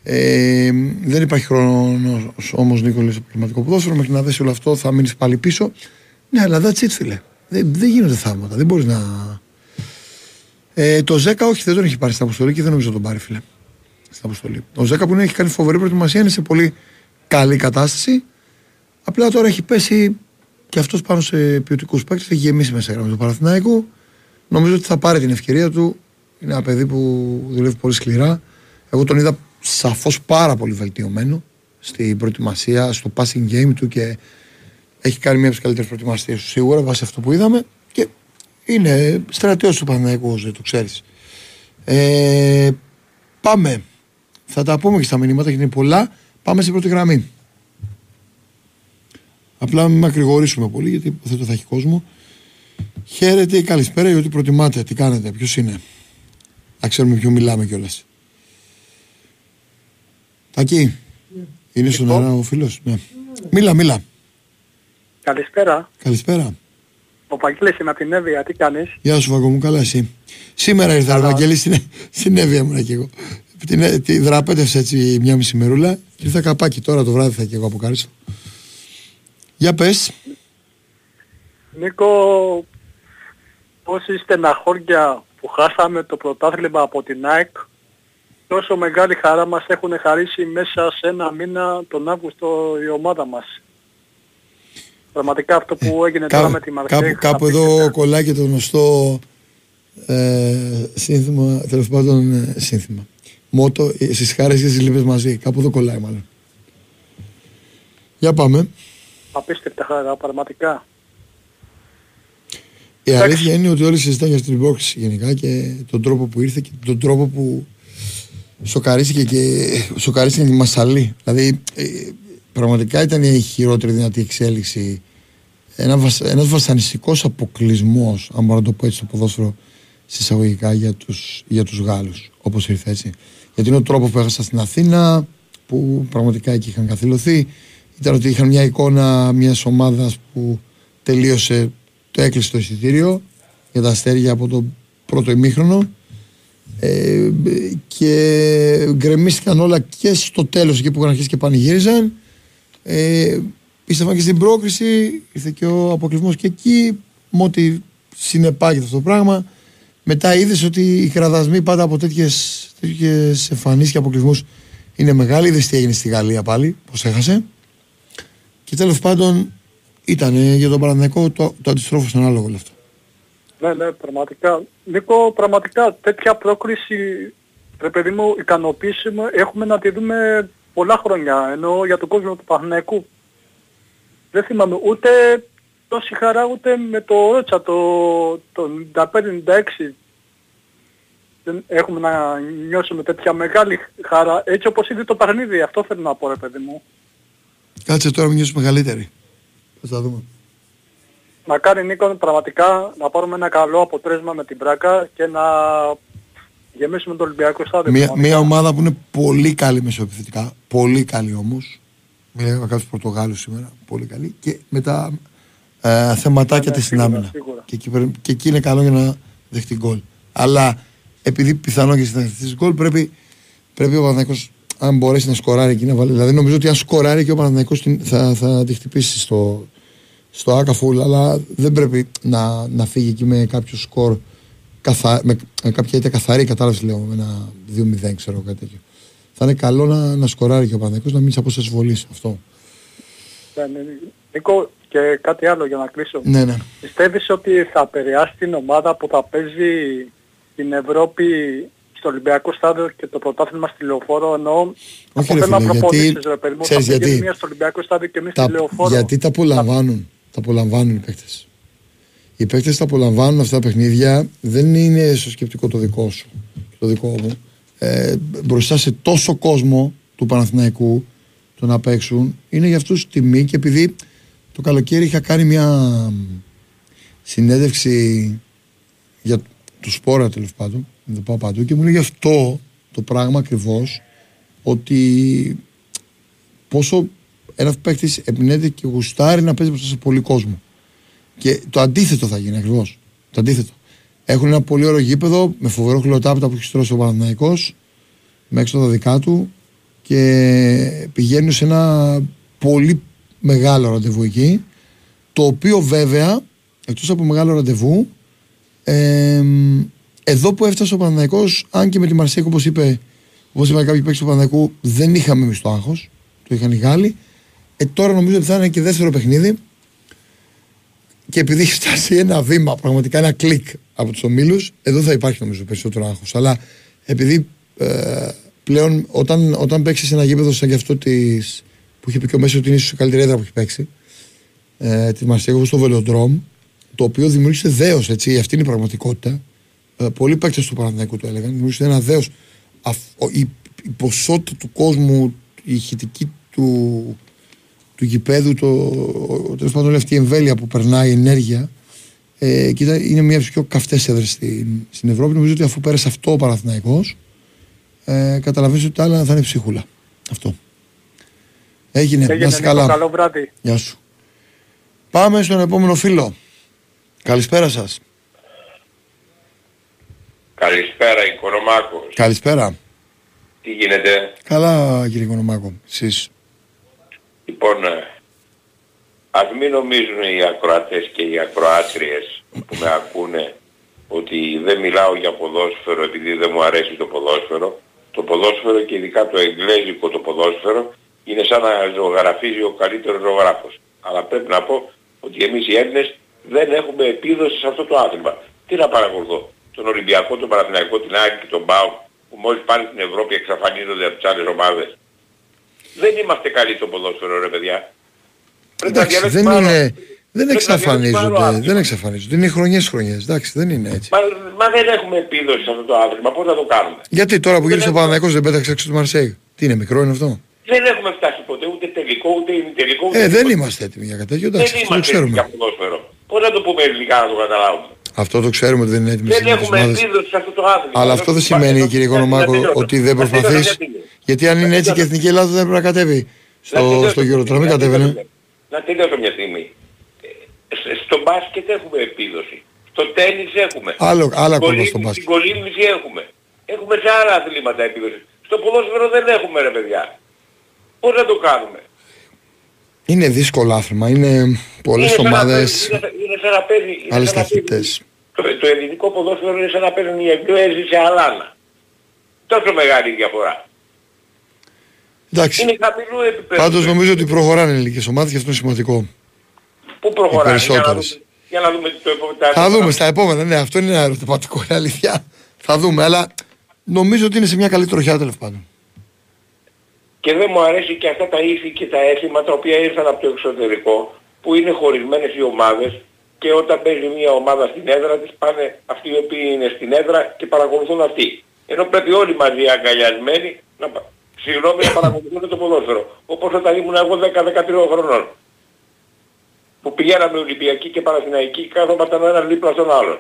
Ε, δεν υπάρχει χρόνος όμως, Νίκολα, στο πνευματικό ποδόσφαιρο. Μέχρι να δέσει όλο αυτό θα μείνεις πάλι πίσω. Ναι, αλλά that's it, φίλε. Δεν, δεν γίνονται θαύματα. Δεν μπορείς να, ε, το Ζέκα όχι, δεν τον έχει πάρει στην αποστολή και δεν νομίζω να τον πάρει, φίλε. Στην αποστολή. Ο Ζέκα που έχει κάνει φοβερή προετοιμασία είναι σε πολύ καλή κατάσταση. Απλά τώρα έχει πέσει και αυτός πάνω σε ποιοτικούς παίκτες. Έχει γεμίσει μέσα γραμμή του Παραθυναϊκού. Νομίζω ότι θα πάρει την ευκαιρία του. Είναι ένα παιδί που δουλεύει πολύ σκληρά. Εγώ τον είδα σαφώς πάρα πολύ βελτιωμένο στην προετοιμασία, στο passing game του και έχει κάνει μια από τις καλύτερες προετοιμασίες του σίγουρα βάσει αυτό που είδαμε και είναι στρατιώτης του Παναθηναϊκού, δεν το ξέρεις. Ε, πάμε. Θα τα πούμε και στα μηνύματα γιατί είναι πολλά. Πάμε στην πρώτη γραμμή. Απλά μην μακρηγορήσουμε πολύ γιατί υποθέτω θα έχει κόσμο. Χαίρετε, καλησπέρα ή ό,τι προτιμάτε. Τι κάνετε, ποιος είναι. Να ξέρουμε ποιο μιλάμε κιόλας. Τακί. Είναι στον αέρα ο φίλος; Ναι. Μίλα, μίλα. Καλησπέρα. Καλησπέρα. Ο Παγγέλης είμαι από την Εύβοια. Τι κάνεις; Γεια σου Βαγκό μου, καλά εσύ. Σήμερα ήρθα, ο Βαγγέλης, στην, στην Εύβοια ήμουν και εγώ. Την, τη δραπέτευσα έτσι μια μισή μερούλα και ήρθα καπάκι τώρα το βράδυ θα και εγώ από Κάριστο. Για πες. Νίκο, πόση στεναχώρια που χάσαμε το πρωτάθλημα από την ΑΕΚ; Τόσο μεγάλη χαρά μας έχουν χαρίσει μέσα σε ένα μήνα τον Αύγουστο η ομάδα μας. Πραγματικά αυτό που έγινε τώρα με τη Μαρσέη... Κάπου, κάπου εδώ κολλάει και το γνωστό ε, σύνθημα, τέλος πάντων ε, σύνθημα. Μότο, ε, στις χάρες και στις λύπες μαζί. Κάπου εδώ κολλάει μάλλον. Για πάμε. Απίστευτα χαρά, πραγματικά. Η αλήθεια είναι ότι όλοι συζητάνε για την box γενικά και τον τρόπο που ήρθε και τον τρόπο που σοκαρίστηκε και σοκαρίστηκε και η Μασαλή. Δηλαδή ε, πραγματικά ήταν η χειρότερη δυνατή εξέλιξη. Ένα, ένας βασανιστικός αποκλεισμός, αν μπορώ να το πω έτσι στο ποδόσφαιρο, συσσαγωγικά για τους, για τους Γάλλους, όπως ήρθε έτσι. Γιατί είναι ο τρόπος που έχασα στην Αθήνα, που πραγματικά εκεί είχαν καθυλωθεί. Ήταν ότι είχαν μια εικόνα μιας ομάδας που τελείωσε, το έκλεισε το εισιτήριο για τα αστέρια από το πρώτο ημίχρονο ε, και γκρεμίστηκαν όλα και στο τέλος εκεί που είχαν αρχίσει και πανηγύριζαν ε, πίστευαν και στην πρόκριση ήρθε και ο αποκλεισμός και εκεί με ό,τι συνεπάγεται αυτό το πράγμα μετά είδες ότι οι κραδασμοί πάντα από τέτοιες εμφανίσεις και αποκλεισμούς είναι μεγάλοι. Είδες τι έγινε στη Γαλλία πάλι, πώς έχασε. Και τέλος πάντων ήταν για τον Παναθηναϊκό το, το αντιστρόφο στον άλλο όλο αυτό. Ναι, ναι, πραγματικά. Νίκο, πραγματικά τέτοια πρόκριση, ρε παιδί μου, ικανοποίηση έχουμε να τη δούμε πολλά χρόνια, ενώ για τον κόσμο του Παναθηναϊκού. Δεν θυμάμαι ούτε τόση χαρά ούτε με το Ρότσα το, το 95-96 δεν έχουμε να νιώσουμε τέτοια μεγάλη χαρά έτσι όπως είδε το παιχνίδι. Αυτό θέλω να πω ρε παιδί μου. Κάτσε τώρα μην νιώσουμε μεγαλύτεροι θα τα δούμε. Να κάνει Νίκο πραγματικά να πάρουμε ένα καλό αποτέλεσμα με την Πράκα και να γεμίσουμε το Ολυμπιακό στάδιο. Μια, μια ομάδα που είναι πολύ καλή μεσοεπιθετικά, πολύ καλή όμως. Μιλάμε με κάποιους Πορτογάλους σήμερα, πολύ καλή. Και με τα ε, θεματάκια ναι, της στην άμυνα. Και εκεί, και εκεί είναι καλό για να δεχτεί γκολ. Αλλά επειδή πιθανό και να δεχτεί γκολ πρέπει, πρέπει ο Παναθηναϊκός αν μπορέσει να σκοράρει εκεί να βάλει. Δηλαδή νομίζω ότι αν σκοράρει και ο Παναθηναϊκός θα, θα τη χτυπήσει στο, στο Άκαφουλ, αλλά δεν πρέπει να, να φύγει εκεί με κάποιο σκορ καθα, με, με κάποια ήττα καθαρή κατάλαβη λέω με ένα 2-0 ξέρω κάτι τέτοιο. Θα είναι καλό να, να σκοράρει και ο Παναθηναϊκός να μην σε απόσταση βολής αυτό. Ναι, ναι, ναι. Νίκο, και κάτι άλλο για να κλείσω. Ναι, ναι. Πιστεύεις ότι θα επηρεάσει την ομάδα που θα παίζει την Ευρώπη στο Ολυμπιακό στάδιο και το πρωτάθλημα στη Λεωφόρο ενώ Όχι ρε φίλε, γιατί, ξέρεις γιατί, μία στο Ολυμπιακό στάδιο και εμείς στη Λεωφόρο. Γιατί τα απολαμβάνουν, τα απολαμβάνουν οι παίκτες. Οι παίκτες τα απολαμβάνουν αυτά τα παιχνίδια, δεν είναι στο σκεπτικό το δικό σου, το δικό μου. Ε, μπροστά σε τόσο κόσμο του Παναθηναϊκού το να παίξουν είναι για αυτούς τιμή και επειδή το καλοκαίρι είχα κάνει μια συνέντευξη για του σπόρα τέλος πάντων, δεν το πάω παντού και μου λέει αυτό το πράγμα ακριβώς ότι πόσο ένας παίκτης εμπνέεται και γουστάρει να παίζει μπροστά σε πολύ κόσμο. Και το αντίθετο θα γίνει ακριβώς. Το αντίθετο. Έχουν ένα πολύ ωραίο γήπεδο με φοβερό χλωτάπτα που έχει στρώσει ο Παναναναϊκό με έξω τα δικά του και πηγαίνουν σε ένα πολύ μεγάλο ραντεβού εκεί το οποίο βέβαια εκτός από μεγάλο ραντεβού ε, εδώ που έφτασε ο Παναναϊκός αν και με τη Μαρσέικ όπως είπε όπως είπαν κάποιοι παίκτες του Παναναϊκού δεν είχαμε εμείς το άγχος το είχαν οι Γάλλοι. Ε, τώρα νομίζω ότι θα είναι και δεύτερο παιχνίδι και επειδή έχει φτάσει ένα βήμα, πραγματικά ένα κλικ από τους ομίλους, εδώ θα υπάρχει νομίζω περισσότερο άγχος. Αλλά επειδή ε, πλέον όταν, όταν παίξεις ένα γήπεδο σαν και αυτό της, που είχε πει και ο Μέσος ότι είναι ίσως η καλύτερη έδρα που έχει παίξει, ε, τη Μαρσέγου στο Βελοντρόμ, το οποίο δημιούργησε δέος, έτσι, αυτή είναι η πραγματικότητα. Ε, πολλοί παίκτες του Παναθηναϊκού το έλεγαν. Δημιούργησε ένα δέος. Η, η ποσότητα του κόσμου, η ηχητική του, του γηπέδου, το, τέλος πάντων όλη αυτή η εμβέλεια που περνάει, η ενέργεια. Ε, και ήταν- είναι μια από τις πιο καυτές έδρες στην, στην Ευρώπη. Νομίζω ότι αφού πέρασε αυτό ο Παναθηναϊκός ε, καταλαβαίνεις ότι τα άλλα θα είναι ψίχουλα. Αυτό. Έγινε. Έγινε, Να είστε Νίκο, καλά. καλό βράδυ. Γεια σου. Πάμε στον επόμενο φίλο. Καλησπέρα σας. Καλησπέρα, Οικονομάκος. Καλησπέρα. Τι γίνεται; Καλά κύριε Κονομάκο. Εσείς. Λοιπόν, ε, ας μην νομίζουν οι ακροατές και οι ακροάτριες που με ακούνε ότι δεν μιλάω για ποδόσφαιρο επειδή δεν μου αρέσει το ποδόσφαιρο. Το ποδόσφαιρο και ειδικά το εγγλέζικο το ποδόσφαιρο είναι σαν να ζωγραφίζει ο καλύτερος ζωγράφος. Αλλά πρέπει να πω ότι εμείς οι Έλληνες δεν έχουμε επίδοση σε αυτό το άθλημα. Τι να παρακολουθώ. Τον Ολυμπιακό, τον Παναθηναϊκό, την ΑΕΚ και τον ΠΑΟΚ που μόλις πάνε στην Ευρώπη εξαφανίζονται από τις άλλες ομάδες. Δεν είμαστε καλοί στο ποδόσφαιρο ρε παιδιά. Πρέπει να Εντάξει, δεν διαλέξουμε άλλο- είναι... Δεν πρέπει να διαλέξουμε άλλο εξαφανίζονται, άθλημα. δεν εξαφανίζονται. Είναι χρονιές χρονιές. Εντάξει, δεν είναι έτσι. Μα, μα δεν έχουμε επίδοση σε αυτό το άθλημα. Πώς θα το κάνουμε; Γιατί τώρα που Δεν γύρισε ο έχουμε- Παναθηναϊκός δεν πέταξε έξω του Μαρσέη; Τι είναι, μικρό είναι αυτό; Δεν έχουμε φτάσει ποτέ ούτε τελικό, ούτε ημιτελικό. ούτε Ε, δεν τίποτα. είμαστε έτοιμοι για κάτι τέτοιο. Δεν Εντάξει, αυτό το είμαστε έτοιμοι για ξέρουμε. ποδόσφαιρο. Πώς να το πούμε ελληνικά να το καταλάβουμε; Αυτό το ξέρουμε ότι δεν είναι έτοιμοι Δεν στις έχουμε ομάδες. επίδοση σε αυτό το άθλημα. Αλλά αυτό δεν Να- σημαίνει, να- κύριε να- Κονομάκο, να τελειώσω. ότι δεν Να τελειώσω, προσπαθείς. Να τελειώσω. Γιατί αν είναι έτσι και η Εθνική Ελλάδα δεν πρέπει να κατέβει Να στο, τελειώσω. στο Euro. Τώρα μην Να κατέβαινε. τελειώσω. Να τελειώσω μια στιγμή. Ε, σ- Στο μπάσκετ έχουμε επίδοση. Στο τένις έχουμε. Άλλο, άλλα ακόμα Κολύμβηση- στον μπάσκετ. Στην κολύμβηση έχουμε. Έχουμε σε άλλα αθλήματα επίδοση. Στο ποδόσφαιρο δεν έχουμε ρε παιδιά. Πώς να το κάνουμε; Είναι δύσκολο άθλημα. Είναι πολλές Είναι σαν να ομάδες, παίζει- Είναι, είναι σαν να παίζει... είναι άλλες σαν να παίζει- ταχύτητες. Το, το ελληνικό ποδόσφαιρο είναι σαν να παίζουν οι Εγγλέζοι σε αλάνα. Τόσο μεγάλη διαφορά. Εντάξει. Είναι χαμηλού επίπεδου. Πάντως νομίζω ότι προχωράνε οι ελληνικές ομάδες και αυτό είναι σημαντικό. Πού προχωράνε, για να δούμε, περισσότερες. για να δούμε το επόμενο. Θα δούμε στα επόμενα. Ναι, αυτό είναι ένα ερωτηματικό, είναι αλήθεια. Θα δούμε, αλλά νομίζω ότι είναι σε μια καλή τροχιά τέλος πάντων. Και δεν μου αρέσει και αυτά τα ήθη και τα έθιμα τα οποία ήρθαν από το εξωτερικό που είναι χωρισμένες οι ομάδες και όταν παίζει μια ομάδα στην έδρα της πάνε αυτοί οι οποίοι είναι στην έδρα και παρακολουθούν αυτοί. Ενώ πρέπει όλοι μαζί αγκαλιασμένοι να, πα- συγγνώμη, να παρακολουθούν το ποδόσφαιρο. Όπως όταν ήμουν εγώ 10-13 χρονών. Που πηγαίναμε Ολυμπιακοί και Παναθηναϊκοί κάθομασταν ο ένας δίπλα στον άλλον.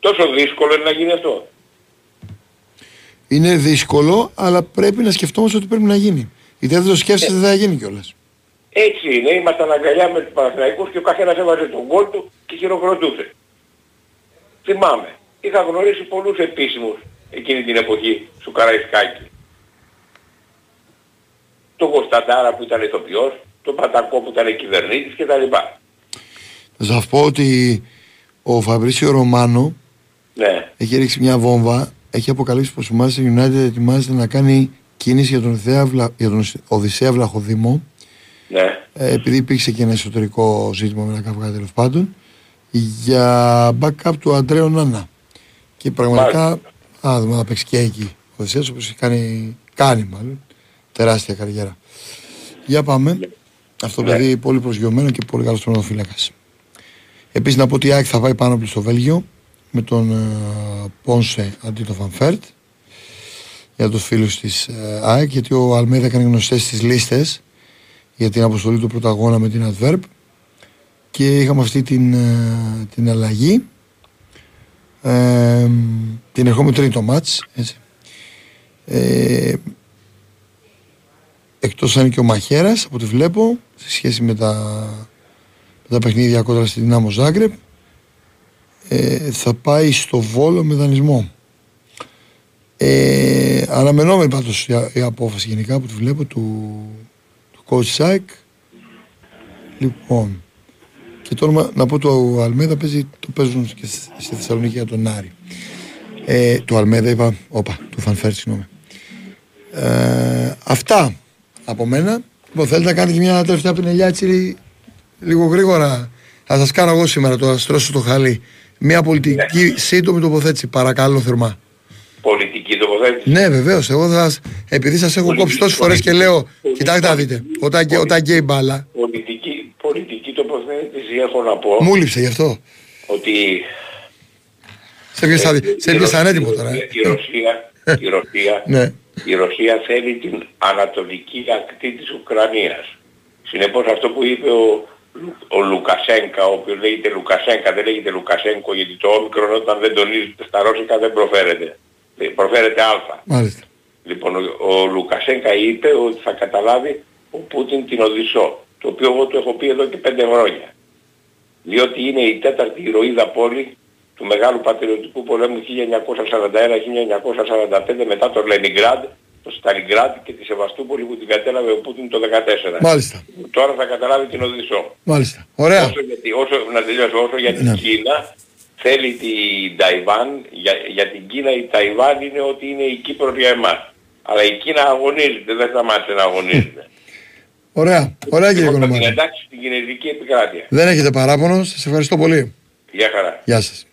Τόσο δύσκολο είναι να γίνει αυτό. Είναι δύσκολο, αλλά πρέπει να σκεφτόμαστε ότι πρέπει να γίνει. Γιατί αν δεν το σκέφτεσαι δεν θα γίνει κιόλας. Έτσι είναι, ήμασταν αγκαλιά με τους Παναθηναϊκούς και ο καθένας έβαζε τον γκολ του και χειροκροτούσε. Θυμάμαι, είχα γνωρίσει πολλούς επίσημους εκείνη την εποχή στο Καραϊσκάκη. Τον Κωνσταντάρα που ήταν ηθοποιός, τον Πατακό που ήταν κυβερνήτης κτλ. Θα σας πω ότι ο Φαμπρίσιο Ρωμάνο Ναι, έχει ρίξει μια βόμβα, έχει αποκαλύψει πως η Manchester United ετοιμάζεται να κάνει κίνηση για τον, Οδυσσέα Βλα- για τον Οδυσσέα Βλαχοδήμο. Ναι. ε, επειδή υπήρξε και ένα εσωτερικό ζήτημα με ένα καυγά τέλος πάντων για backup του Αντρέο Νάνα και πραγματικά α δούμε να παίξει και εκεί ο Οδυσσέας όπως έχει κάνει, κάνει μάλλον τεράστια καριέρα. Για πάμε. Αυτό το Ναι. παιδί πολύ προσγειωμένο και πολύ καλός τροματοφύλακας επίσης να πω ότι η ΑΕΚ θα πάει πάνω από στο Βέλγιο με τον ε, Πόνσε αντί τον Φανφέρτ για τους φίλους της ε, ΑΕΚ γιατί ο Αλμέδα έκανε γνωστές τις λίστες για την αποστολή του πρωταγώνα με την Adverb. Και είχαμε αυτή την, ε, την αλλαγή. Ε, την ερχόμενη τρίτο μάτς έτσι. Ε, εκτός αν είναι και ο Μαχέρας από ό,τι βλέπω σε σχέση με τα, με τα παιχνίδια κόντρα στην Δυνάμο Ζάγκρεπ ε, θα πάει στο Βόλο με δανεισμό. Ε, αναμενόμενη πάντως η, η απόφαση γενικά που τη βλέπω του, του coach Σάικ. Λοιπόν και το όνομα να πω το Αλμέδα παίζει, το παίζουν και στη στη Θεσσαλονίκη για τον Άρη. Ε, του Αλμέδα είπα όπα του Φανφέρ συγγνώμη. Ε, αυτά από μένα λοιπόν θέλετε να κάνετε και μια τελευταία πινελιά έτσι λίγο γρήγορα θα σας κάνω εγώ σήμερα το αστρώσω το χαλί μια πολιτική σύντομη τοποθέτηση παρακαλώ θερμά Πολιτική τοποθέτηση. ναι, βεβαίως. Εγώ θα. σας- Επειδή σας έχω Πολιτική- κόψει τόσες φορές και λέω. πολιτική- Κοιτάξτε να δείτε. Όταν, γκέ- όταν γκέι μπάλα. Πολιτική, πολιτική τοποθέτηση έχω να πω Μου λείψε γι' αυτό. ότι Σε ποιες θα- ε, σε η ποιες Ρωσία- ανέτοιμο τώρα. ε. Η Ρωσία, η Ρωσία, Ναι. Η Ρωσία θέλει την ανατολική ακτή της Ουκρανίας. Συνεπώς αυτό που είπε ο, Λου- ο Λουκασένκα, ο οποίος λέγεται Λουκασένκα, δεν λέγεται Λουκασένκο γιατί το όμικρον όταν δεν τονίζεται στα ρώσικα δεν προφέρεται. Ε, Προφέρεται α. Μάλιστα. Λοιπόν, ο, ο Λουκασένκα είπε ότι θα καταλάβει ο Πούτιν την Οδυσσό, το οποίο εγώ του έχω πει εδώ και πέντε χρόνια. Διότι είναι η τέταρτη ηρωίδα πόλη του Μεγάλου Πατριωτικού Πολέμου 1941-1945 μετά το Λενιγκράντ, το Σταλιγκράντ και τη Σεβαστούπολη που την κατέλαβε ο Πούτιν το 1914. Μάλιστα. Τώρα θα καταλάβει την Οδυσσό. Μάλιστα. Ωραία. Όσο, γιατί, όσο, να τελειώσω, όσο για την Ναι. Κίνα θέλει την Ταϊβάν, για, για την Κίνα η Ταϊβάν είναι ότι είναι η Κύπρος για εμάς. Αλλά η Κίνα αγωνίζεται, δεν σταμάτησε να αγωνίζεται. *laughs* Ωραία. Ωραία κύριε Λοιπόν, θα την Κονομάκη. εντάξει στην Κινέζικη επικράτεια. Δεν έχετε παράπονο. Σας ευχαριστώ πολύ. Γεια χαρά. Γεια σας.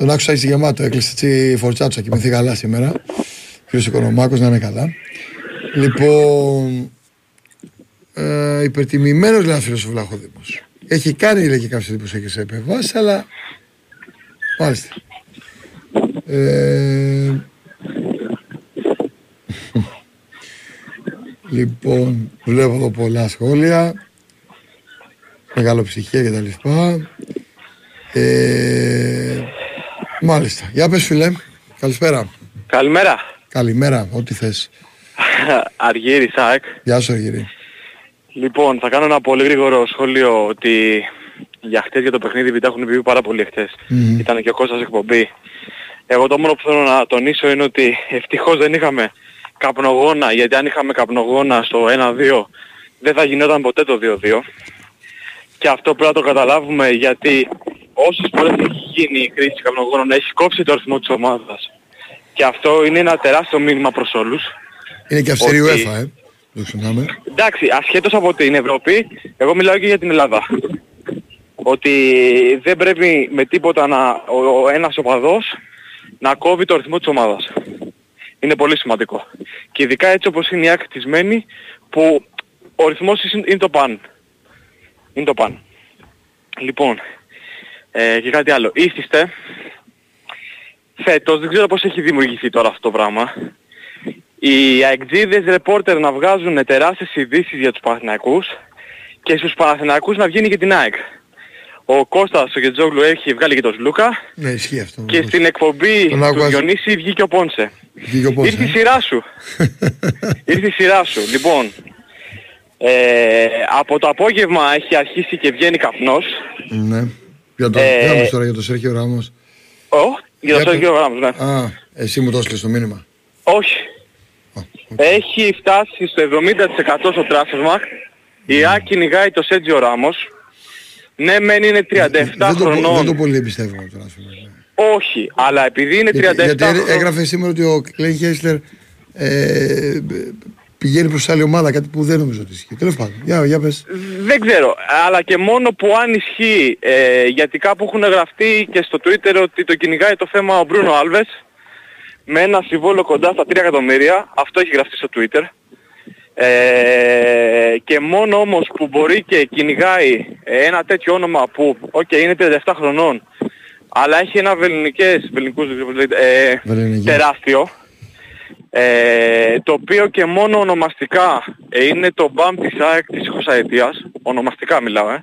Τον άκουσα έτσι γεμάτο. Έκλεισε έτσι φορτσάτσο. Θα κοιμηθεί καλά σήμερα. Κύριος Οικονομάκος να είναι καλά. Λοιπόν, ε, υπερτιμημένος λέει ένα φίλος ο Βλαχοδήμος. Έχει κάνει λέει και κάποιες εντυπωσιακές επεμβάσεις, αλλά μάλιστα. Ε, λοιπόν, βλέπω εδώ πολλά σχόλια. Μεγαλοψυχία και τα λοιπά. Ε, μάλιστα. Για πες φίλε. Καλησπέρα. Καλημέρα. Καλημέρα. Ό,τι θες. *laughs* Αργύρης, ΑΕΚ. Γεια σου Αργύρη. Λοιπόν, θα κάνω ένα πολύ γρήγορο σχόλιο ότι για χτες για το παιχνίδι επειδή τα έχουν πει πάρα πολύ χτες. Μμμ. Ήταν και ο Κώστας εκπομπή. Εγώ το μόνο που θέλω να τονίσω είναι ότι ευτυχώς δεν είχαμε καπνογόνα, γιατί αν είχαμε καπνογόνα στο 1-2 δεν θα γινόταν ποτέ το 2-2. Και αυτό πρέπει να το καταλάβουμε γιατί όσες φορές έχει γίνει η κρίση καπνογόνων έχει κόψει το αριθμό της ομάδας. Και αυτό είναι ένα τεράστιο μήνυμα προς όλους. Είναι και αυστηρή Ότι- UEFA, ε. Το ξεχνάμε. Εντάξει, ασχέτως από την Ευρώπη, εγώ μιλάω και για την Ελλάδα. Ότι δεν πρέπει με τίποτα να, ο, ο ένας οπαδός να κόβει το ρυθμό της ομάδας. Είναι πολύ σημαντικό. Και ειδικά έτσι όπως είναι η άκρη της μένη, που ο ρυθμός είναι είναι το παν. Είναι το παν. Λοιπόν, ε, και κάτι άλλο. Ήθιστε, φέτος, δεν ξέρω πώς έχει δημιουργηθεί τώρα αυτό το πράγμα, οι αεκτζίδες ρεπόρτερ να βγάζουν τεράστιες ειδήσεις για τους Παναθηναϊκούς και στους Παναθηναϊκούς να βγαίνει και την ΑΕΚ. Ο Κώστας ο Γετζόγλου έχει βγάλει και τον Σλούκα Ναι, ισχύει αυτό. και στην εκπομπή Τον του άκουγα- Διονύση βγήκε ο Πόνσε. Βγήκε ο Πόνσε, Ήρθε η ε. σειρά σου. *laughs* Ήρθε η σειρά σου. Λοιπόν, ε, από το απόγευμα έχει αρχίσει και βγαίνει καπνός. Ναι. Για το, Ε, για μας τώρα για το Σέρχιο Ράμος. Ω, για το Για Σέργιο Ράμος, ναι. Α, εσύ μου το έστειλες το μήνυμα. Όχι. Έχει φτάσει στο 70% στο Transfermarkt. Η ΑΕΚ κυνηγάει το Σέτζιο Ράμος. Ναι, μεν είναι 37 δεν, το, πο- χρονών. δεν το πολύ εμπιστεύομαι τώρα. ας πούμε, ναι. Όχι, αλλά επειδή είναι 37 Γιατί, γιατί χρονών... έγραφε σήμερα ότι ο Κλέιν Χέσλερ ε, πηγαίνει προς άλλη ομάδα, κάτι που δεν νομίζω ότι ισχύει. Τέλος πάντων, για, για πες. Δεν ξέρω, αλλά και μόνο που αν ισχύει, ε, γιατί κάπου έχουν γραφτεί και στο Twitter ότι το κυνηγάει το θέμα ο Μπρούνο Άλβες με ένα συμβόλαιο κοντά στα 3 εκατομμύρια, αυτό έχει γραφτεί στο Twitter. Ε, και μόνο όμως που μπορεί και κυνηγάει ένα τέτοιο όνομα που, οκ, είναι 37 χρονών, αλλά έχει ένα βεληνικές, βεληνικούς, ε, Βεληνικές. τεράστιο, ε, το οποίο και μόνο ονομαστικά ε, είναι το μπαμ της ΑΕΚ της 20 ονομαστικά μιλάω, ε.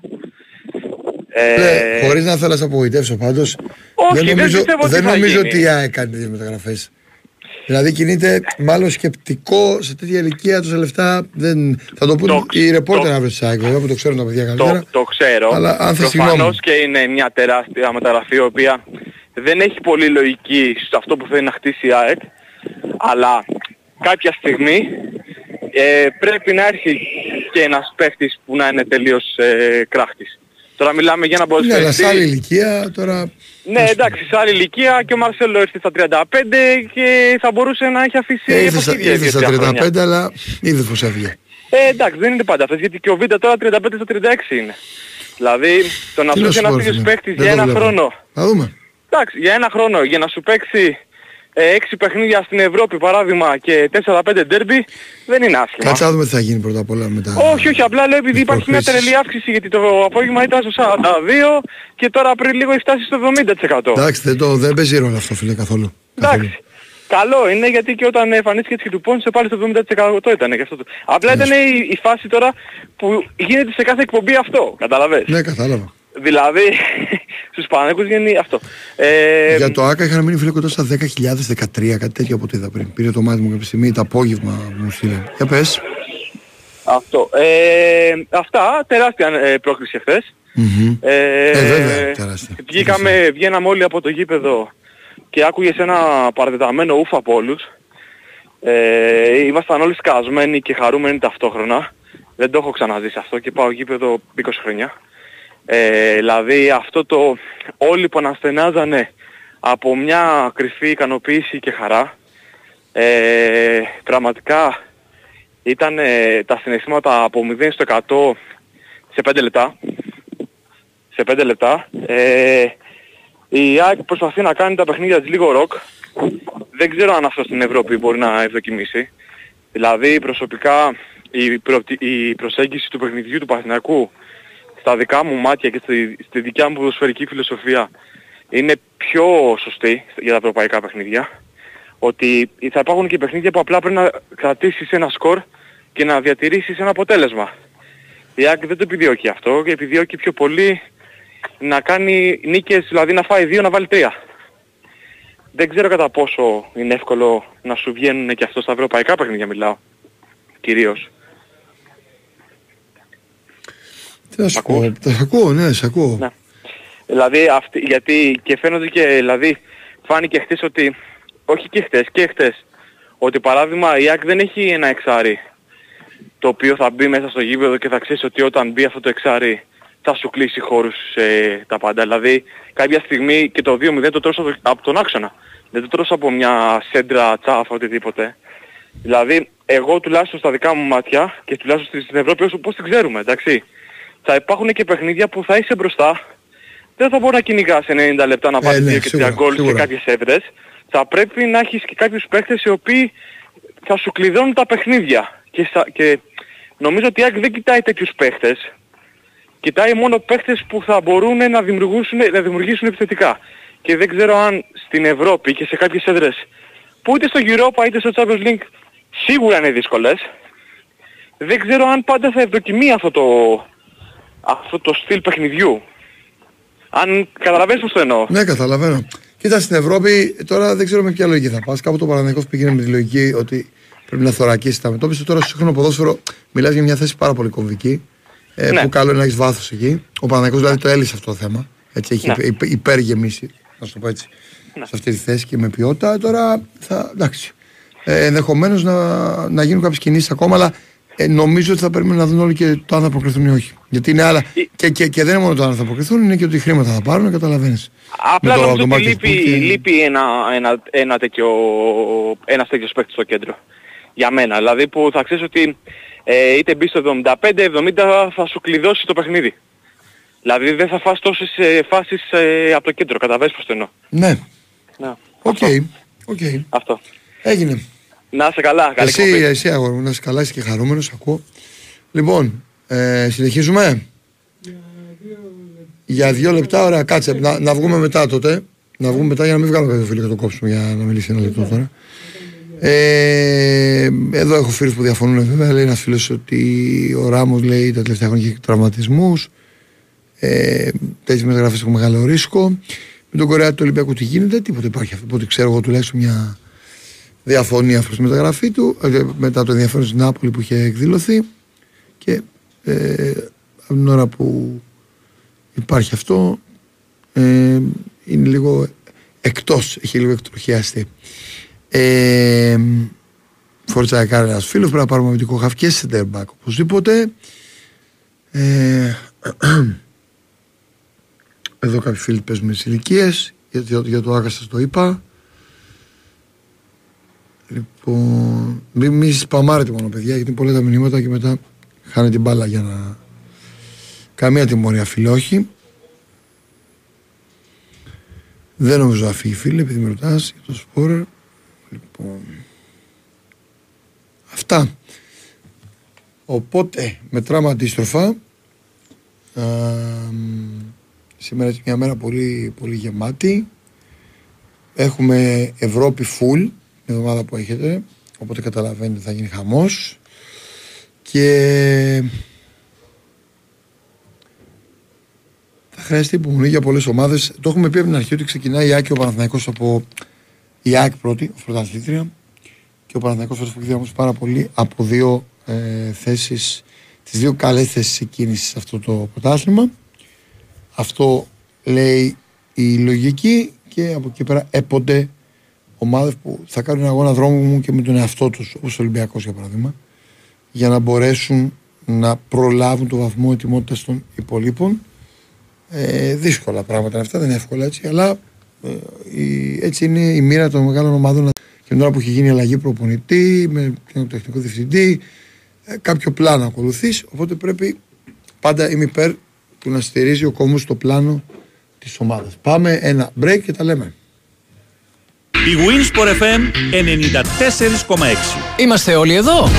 Ε, Ναι, χωρίς να θέλω να σε απογοητεύσω πάντως, Όχι, δεν δεν νομίζω, πιστεύω ότι δεν θα νομίζω γίνει. ότι η ΑΕΚ κάνει τις μεταγραφές. Δηλαδή κινείται μάλλον σκεπτικό σε τέτοια ηλικία τόσα λεφτά. Δεν... Θα το πούνε Το- οι ρεπόρτερ το- αύριο της ΑΕΚ βέβαια που το ξέρουν τα παιδιά καλύτερα. Το, το ξέρω. Αλλά αν θες συγγνώμη. Προφανώς και είναι μια τεράστια μεταγραφή η οποία δεν έχει πολύ λογική σε αυτό που θέλει να χτίσει η ΑΕΚ. Αλλά κάποια στιγμή ε, πρέπει να έρθει και ένας παίχτης που να είναι τελείως ε, κράχτης. Τώρα μιλάμε για ένα Ναι, αλλά σε άλλη ποδοσφαιριστή. ηλικία τώρα. Ναι, εντάξει, σε άλλη ηλικία και ο Μαρσέλο ήρθε στα 35 και θα μπορούσε να έχει αφήσει Ε, ήρθε στα, εποχή ήρθε στα δύο-τρία χρόνια. 35, αλλά είδε πως έφυγε. Ε, εντάξει, δεν είναι πάντα αυτές, γιατί και ο Βίντα τώρα 35 στα 36 είναι. Δηλαδή, το να Τι σου να έρθει σου ένας πω, τέτοιος φίλε. παίκτης Δεν για το ένα βλέπω. χρόνο. Θα δούμε. Εντάξει, για ένα χρόνο, για να σου παίξει ε, έξι παιχνίδια στην Ευρώπη παράδειγμα και 4-5 ντέρμπι δεν είναι άσχημα. Κάτσε να δούμε τι θα γίνει πρώτα απ' όλα μετά. Όχι, όχι, απλά λέω επειδή υπάρχει μια προκλήσεις. τρελή αύξηση γιατί το απόγευμα ήταν στο 42 και τώρα πριν λίγο έχει φτάσει στο 70%. Εντάξει, δεν, το, δεν παίζει ρόλο αυτό, φίλε, καθόλου. καθόλου. Εντάξει. Καλό είναι γιατί και όταν εμφανίστηκε έτσι και του πόνσε πάλι στο 70% ήταν και αυτό. το- Απλά ήταν η, η φάση τώρα που γίνεται σε κάθε εκπομπή αυτό. Καταλαβες. Ναι, κατάλαβα. Δηλαδή *laughs* στους Παναγικούς γίνει αυτό. Ε, Για το ΆΚΑ είχαν μείνει φίλε κοντά στα 10.013, κάτι τέτοιο από ό,τι είδα πριν. Πήρε το μάτι μου κάποια στιγμή, το απόγευμα που μου στείλε. Για πες. Αυτό. Ε, αυτά, τεράστια ε, πρόκληση χθες. Μμμ. Ε, Ε, βέβαια, τεράστια. Βγήκαμε, βγαίναμε όλοι από το γήπεδο και άκουγες ένα παραδεταμένο ούφ από όλους. Ε, ήμασταν όλοι σκασμένοι και χαρούμενοι ταυτόχρονα. Δεν το έχω ξαναζήσει αυτό και πάω γήπεδο 20 χρόνια. Ε, δηλαδή αυτό το όλοι που αναστενάζανε από μια κρυφή ικανοποίηση και χαρά. Ε, πραγματικά ήταν ε, τα συναισθήματα από 0 στο 100 σε 5 λεπτά. Σε 5 λεπτά. Ε, η ΑΕΚ προσπαθεί να κάνει τα παιχνίδια της λίγο ροκ. Δεν ξέρω αν αυτό στην Ευρώπη μπορεί να ευδοκιμήσει. Δηλαδή προσωπικά η, προοπτι- η προσέγγιση του παιχνιδιού του Παθηνακού στα δικά μου μάτια και στη, στη δικιά μου ποδοσφαιρική φιλοσοφία είναι πιο σωστή για τα ευρωπαϊκά παιχνίδια. Ότι θα υπάρχουν και παιχνίδια που απλά πρέπει να κρατήσεις ένα σκορ και να διατηρήσεις ένα αποτέλεσμα. Η ΑΕΚ δεν το επιδιώκει αυτό και επιδιώκει πιο πολύ να κάνει νίκες, δηλαδή να φάει δύο να βάλει τρία. Δεν ξέρω κατά πόσο είναι εύκολο να σου βγαίνουν και αυτό στα ευρωπαϊκά παιχνίδια μιλάω. Κυρίως. Τι να σου πω. Τα σ' ακούω, ναι, σε ακούω. Ναι. Δηλαδή, αυτή, γιατί και φαίνονται και, δηλαδή, φάνηκε χτες ότι, όχι και χτες, και χτες, ότι παράδειγμα η ΑΕΚ δεν έχει ένα εξάρι το οποίο θα μπει μέσα στο γήπεδο και θα ξέρεις ότι όταν μπει αυτό το εξάρι θα σου κλείσει χώρους ε, τα πάντα. Δηλαδή κάποια στιγμή και το 2-0 το τρως από, από τον άξονα. Δεν το τρως από μια σέντρα, τσάφα, οτιδήποτε. Δηλαδή εγώ τουλάχιστον στα δικά μου μάτια και τουλάχιστον στην Ευρώπη όσο πώς την ξέρουμε, εντάξει. Θα υπάρχουν και παιχνίδια που θα είσαι μπροστά. Δεν θα μπορεί να κυνηγάς 90 λεπτά να πάρεις ναι, 2 και 3 σίγουρα, γκολ και σίγουρα. κάποιες έβρες. Θα πρέπει να έχεις και κάποιους παίχτες οι οποίοι θα σου κλειδώνουν τα παιχνίδια. Και, σα- και νομίζω ότι η ΑΕΚ δεν κοιτάει τέτοιους παίχτες. Κοιτάει μόνο παίχτες που θα μπορούν να δημιουργήσουν, να δημιουργήσουν επιθετικά. Και δεν ξέρω αν στην Ευρώπη και σε κάποιες έδρες που είτε στο Europa είτε στο Champions League σίγουρα είναι δύσκολες. Δεν ξέρω αν πάντα θα ευδοκιμεί αυτό το, αυτό το στυλ παιχνιδιού. Αν καταλαβαίνεις πώς το εννοώ. Ναι, καταλαβαίνω. Κοίτα στην Ευρώπη, τώρα δεν ξέρω με ποια λογική θα πας. Κάπου το Παναγενικό πήγαινε με τη λογική ότι πρέπει να θωρακίσει τα μετώπιση. Τώρα στο σύγχρονο ποδόσφαιρο μιλάς για μια θέση πάρα πολύ κομβική. Ε, Ναι. Που καλό είναι να έχεις βάθος εκεί. Ο Παναγενικό δηλαδή το έλυσε αυτό το θέμα. Έτσι, έχει Ναι. υπ- υπεργεμίσει, να σου το πω έτσι, σε αυτή τη θέση και με ποιότητα. Τώρα θα. εντάξει. Ε, Ενδεχομένως να, να γίνουν κάποιες κινήσεις ακόμα, αλλά ε, νομίζω ότι θα περιμένουν να δουν όλοι και το αν θα αποκριθούν ή όχι. Γιατί είναι άλλα. Και, και, και δεν είναι μόνο το αν θα αποκριθούν, είναι και ότι χρήματα θα πάρουν, καταλαβαίνεις. Απλά Με το- νομίζω το ότι market λείπει, pool και- λείπει ένα, ένα, ένα τέτοιο, ένας τέτοιος παίκτης στο κέντρο. Για μένα. Δηλαδή που θα ξέρεις ότι ε, είτε μπει στο 75-70 θα σου κλειδώσει το παιχνίδι. Δηλαδή δεν θα φας τόσες ε, φάσεις ε, από το κέντρο. Καταλαβαίνεις πώς το εννοώ. Ναι, Ναι. OK. OK. Αυτό. Έγινε. Να είσαι καλά. Καλή Εσύ, εκπομπή. εσύ αγόρι μου, να είσαι καλά, είσαι και χαρούμενος, ακούω. Λοιπόν, ε, συνεχίζουμε; Για δύο λεπτά, ωραία, κάτσε. Να, να βγούμε μετά τότε. Να βγούμε μετά για να μην βγάλω κάποιο φίλο και το κόψουμε για να μιλήσει ένα λεπτό τώρα. Ε, εδώ έχω φίλους που διαφωνούν βέβαια. Λέει ένας φίλος ότι ο Ράμος λέει τα τελευταία χρόνια έχει τραυματισμούς. Ε, τέτοιες μεταγραφές έχουν μεγάλο ρίσκο. Με τον Κορεάτη του Ολυμπιακού τι γίνεται, τίποτα υπάρχει αυτό. Οπότε ξέρω εγώ τουλάχιστον μια διαφωνία προς τη μεταγραφή του ε, μετά το ενδιαφέρον στην Νάπολη που είχε εκδηλωθεί και ε, από την ώρα που υπάρχει αυτό ε, είναι λίγο εκτός, έχει λίγο εκτροχιαστεί. Ε, Φόρτσα έκανε ένας φίλος, πρέπει να πάρουμε αμυντικό χαφ και center back οπωσδήποτε. Ε, *clears throat* εδώ κάποιοι φίλοι παίζουν με τις ηλικίες, για, για, για το Άκα σας το είπα. Λοιπόν, μην μη σπαμάρετε μόνο παιδιά γιατί είναι πολλά τα μηνύματα και μετά χάνει την μπάλα για να... Καμία τιμωρία φίλε όχι. Δεν νομίζω να φύγει φίλε επειδή με ρωτάς για το σπόρερ. Λοιπόν, αυτά. Οπότε μετράμε αντίστροφα. Ε, σήμερα είναι μια μέρα πολύ, πολύ γεμάτη. Έχουμε Ευρώπη full την εβδομάδα που έχετε. Οπότε καταλαβαίνετε θα γίνει χαμός. Και θα χρειαστεί υπομονή για πολλές ομάδες. Το έχουμε πει από την αρχή ότι ξεκινάει η Άκη ο Παναθηναϊκός από η ΑΕΚ πρώτη, ως πρωταθλήτρια. Και ο Παναθηναϊκός φέτος που πάρα πολύ από δύο ε, θέσεις, τις δύο καλές θέσεις εκκίνησης σε αυτό το πρωτάθλημα. Αυτό λέει η λογική και από εκεί πέρα έπονται ομάδες που θα κάνουν αγώνα δρόμου μου και με τον εαυτό τους, όπως ο Ολυμπιακός για παράδειγμα, για να μπορέσουν να προλάβουν το βαθμό ετοιμότητας των υπολείπων. Ε, δύσκολα πράγματα αυτά, δεν είναι εύκολα έτσι, αλλά ε, η, έτσι είναι η μοίρα των μεγάλων ομάδων και τώρα που έχει γίνει αλλαγή προπονητή, με τον τεχνικό διευθυντή, ε, κάποιο πλάνο ακολουθείς. Οπότε πρέπει πάντα είμαι υπέρ του να στηρίζει ο κόμμα το πλάνο της ομάδας. Πάμε ένα break και τα λέμε. Η Winsport FM 94,6 Είμαστε όλοι εδώ.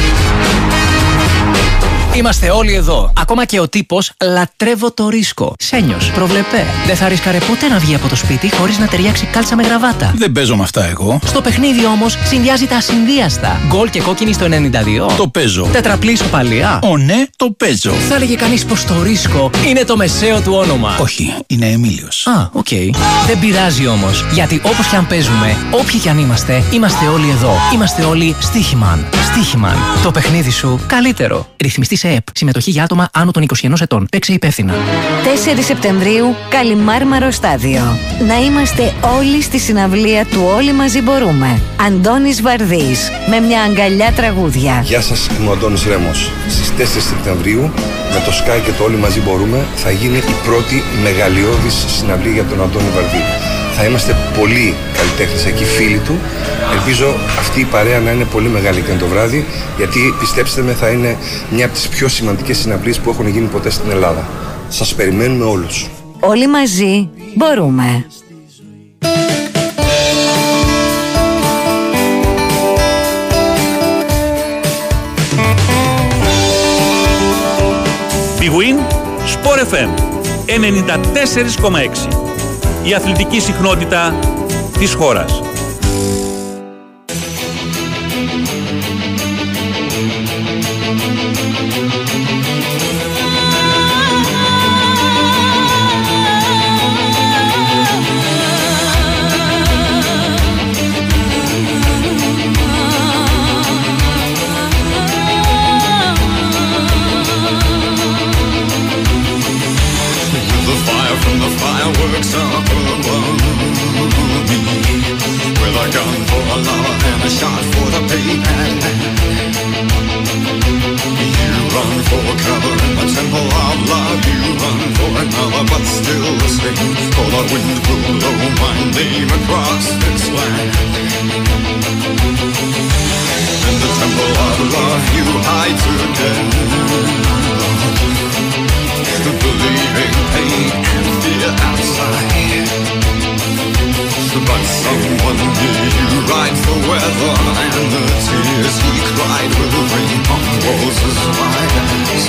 Είμαστε όλοι εδώ. Ακόμα και ο τύπος λατρεύω το ρίσκο. Σένιος, προβλεπέ. Δεν θα ρίσκαρε ποτέ να βγει από το σπίτι χωρίς να ταιριάξει κάλτσα με γραβάτα. Δεν παίζω με αυτά εγώ. Στο παιχνίδι όμως συνδυάζει τα ασυνδύαστα. Γκολ και κόκκινη στο 92. Το παίζω. Τετραπλή ισοπαλία. Ω ναι, το παίζω. Θα έλεγε κανείς πως το ρίσκο είναι το μεσαίο του όνομα. Όχι, είναι Εμίλιος. Α, ok. Okay. Δεν πειράζει όμως. Γιατί όπως και αν παίζουμε, όποιοι κι αν είμαστε, είμαστε όλοι εδώ. Είμαστε όλοι Stoiximan. Στοίχημαν. Το παιχνίδι σου καλύτερο. Ρυθμιστής σε ΕΠ. Συμμετοχή για άτομα άνω των 21 ετών. Παίξε υπεύθυνα. 4 Σεπτεμβρίου, Καλιμάρμαρο Στάδιο. Να είμαστε όλοι στη συναυλία του Όλοι Μαζί Μπορούμε. Αντώνης Βαρδής, με μια αγκαλιά τραγούδια. Γεια σας, είμαι ο Αντώνης Ρέμος. Στις 4 Σεπτεμβρίου, με το Sky και το Όλοι Μαζί Μπορούμε, θα γίνει η πρώτη μεγαλειώδης συναυλία για τον Αντώνη Βαρδί. Θα είμαστε πολύ καλλιτέχνες εκεί, φίλοι του. Ελπίζω αυτή η παρέα να είναι πολύ μεγάλη και το βράδυ, γιατί πιστέψτε με θα είναι μια από τις πιο σημαντικές συναυλίες που έχουν γίνει ποτέ στην Ελλάδα. Σας περιμένουμε όλους. Όλοι μαζί μπορούμε. Big Win, Sport FM 94,6 η αθλητική συχνότητα της χώρας. came across this land, In the temple of love you I took in. The believing pain and fear outside. But someone near you rides the weather And the tears he cried will rain on roses' eyes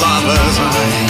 Lover's eyes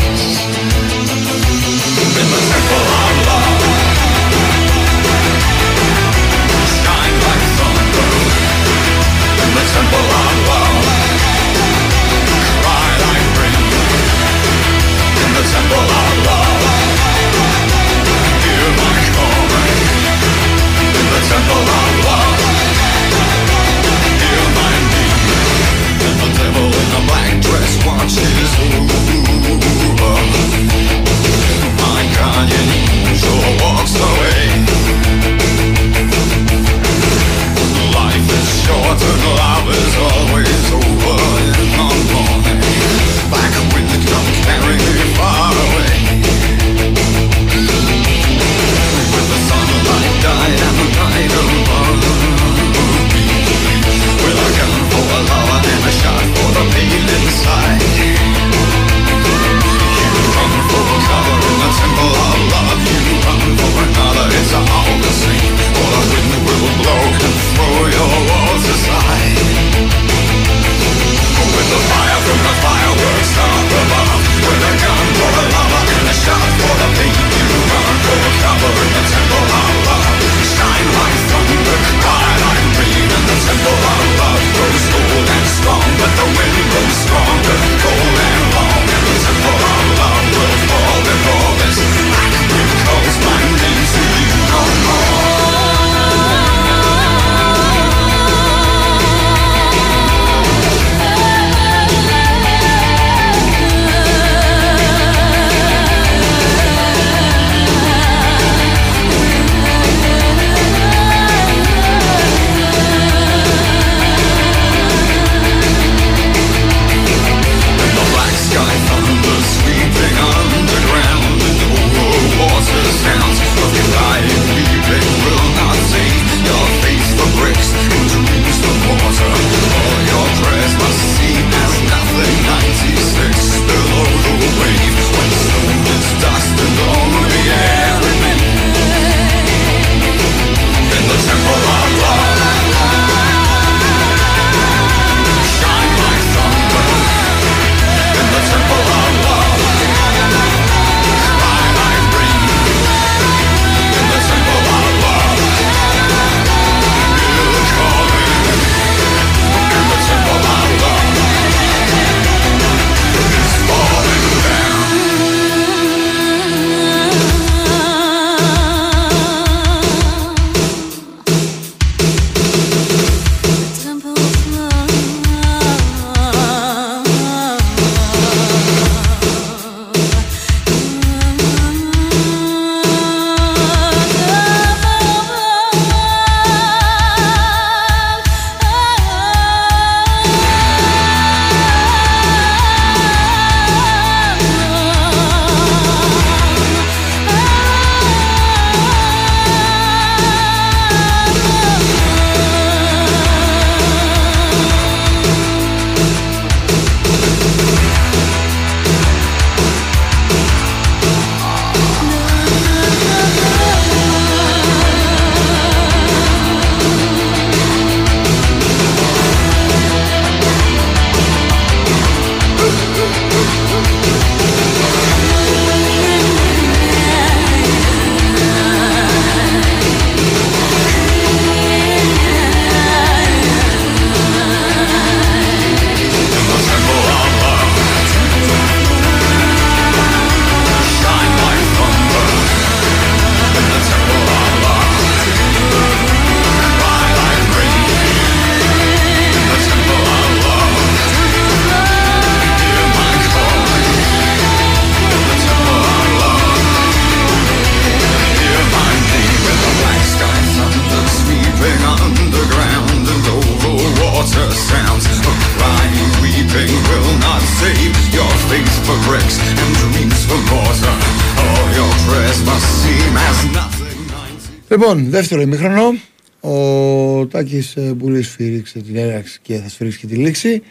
Λοιπόν, δεύτερο ημίχρονο. Ο Τάκης Μπουλής σφύριξε την έναρξη και θα σφυρίξει και τη λήξη.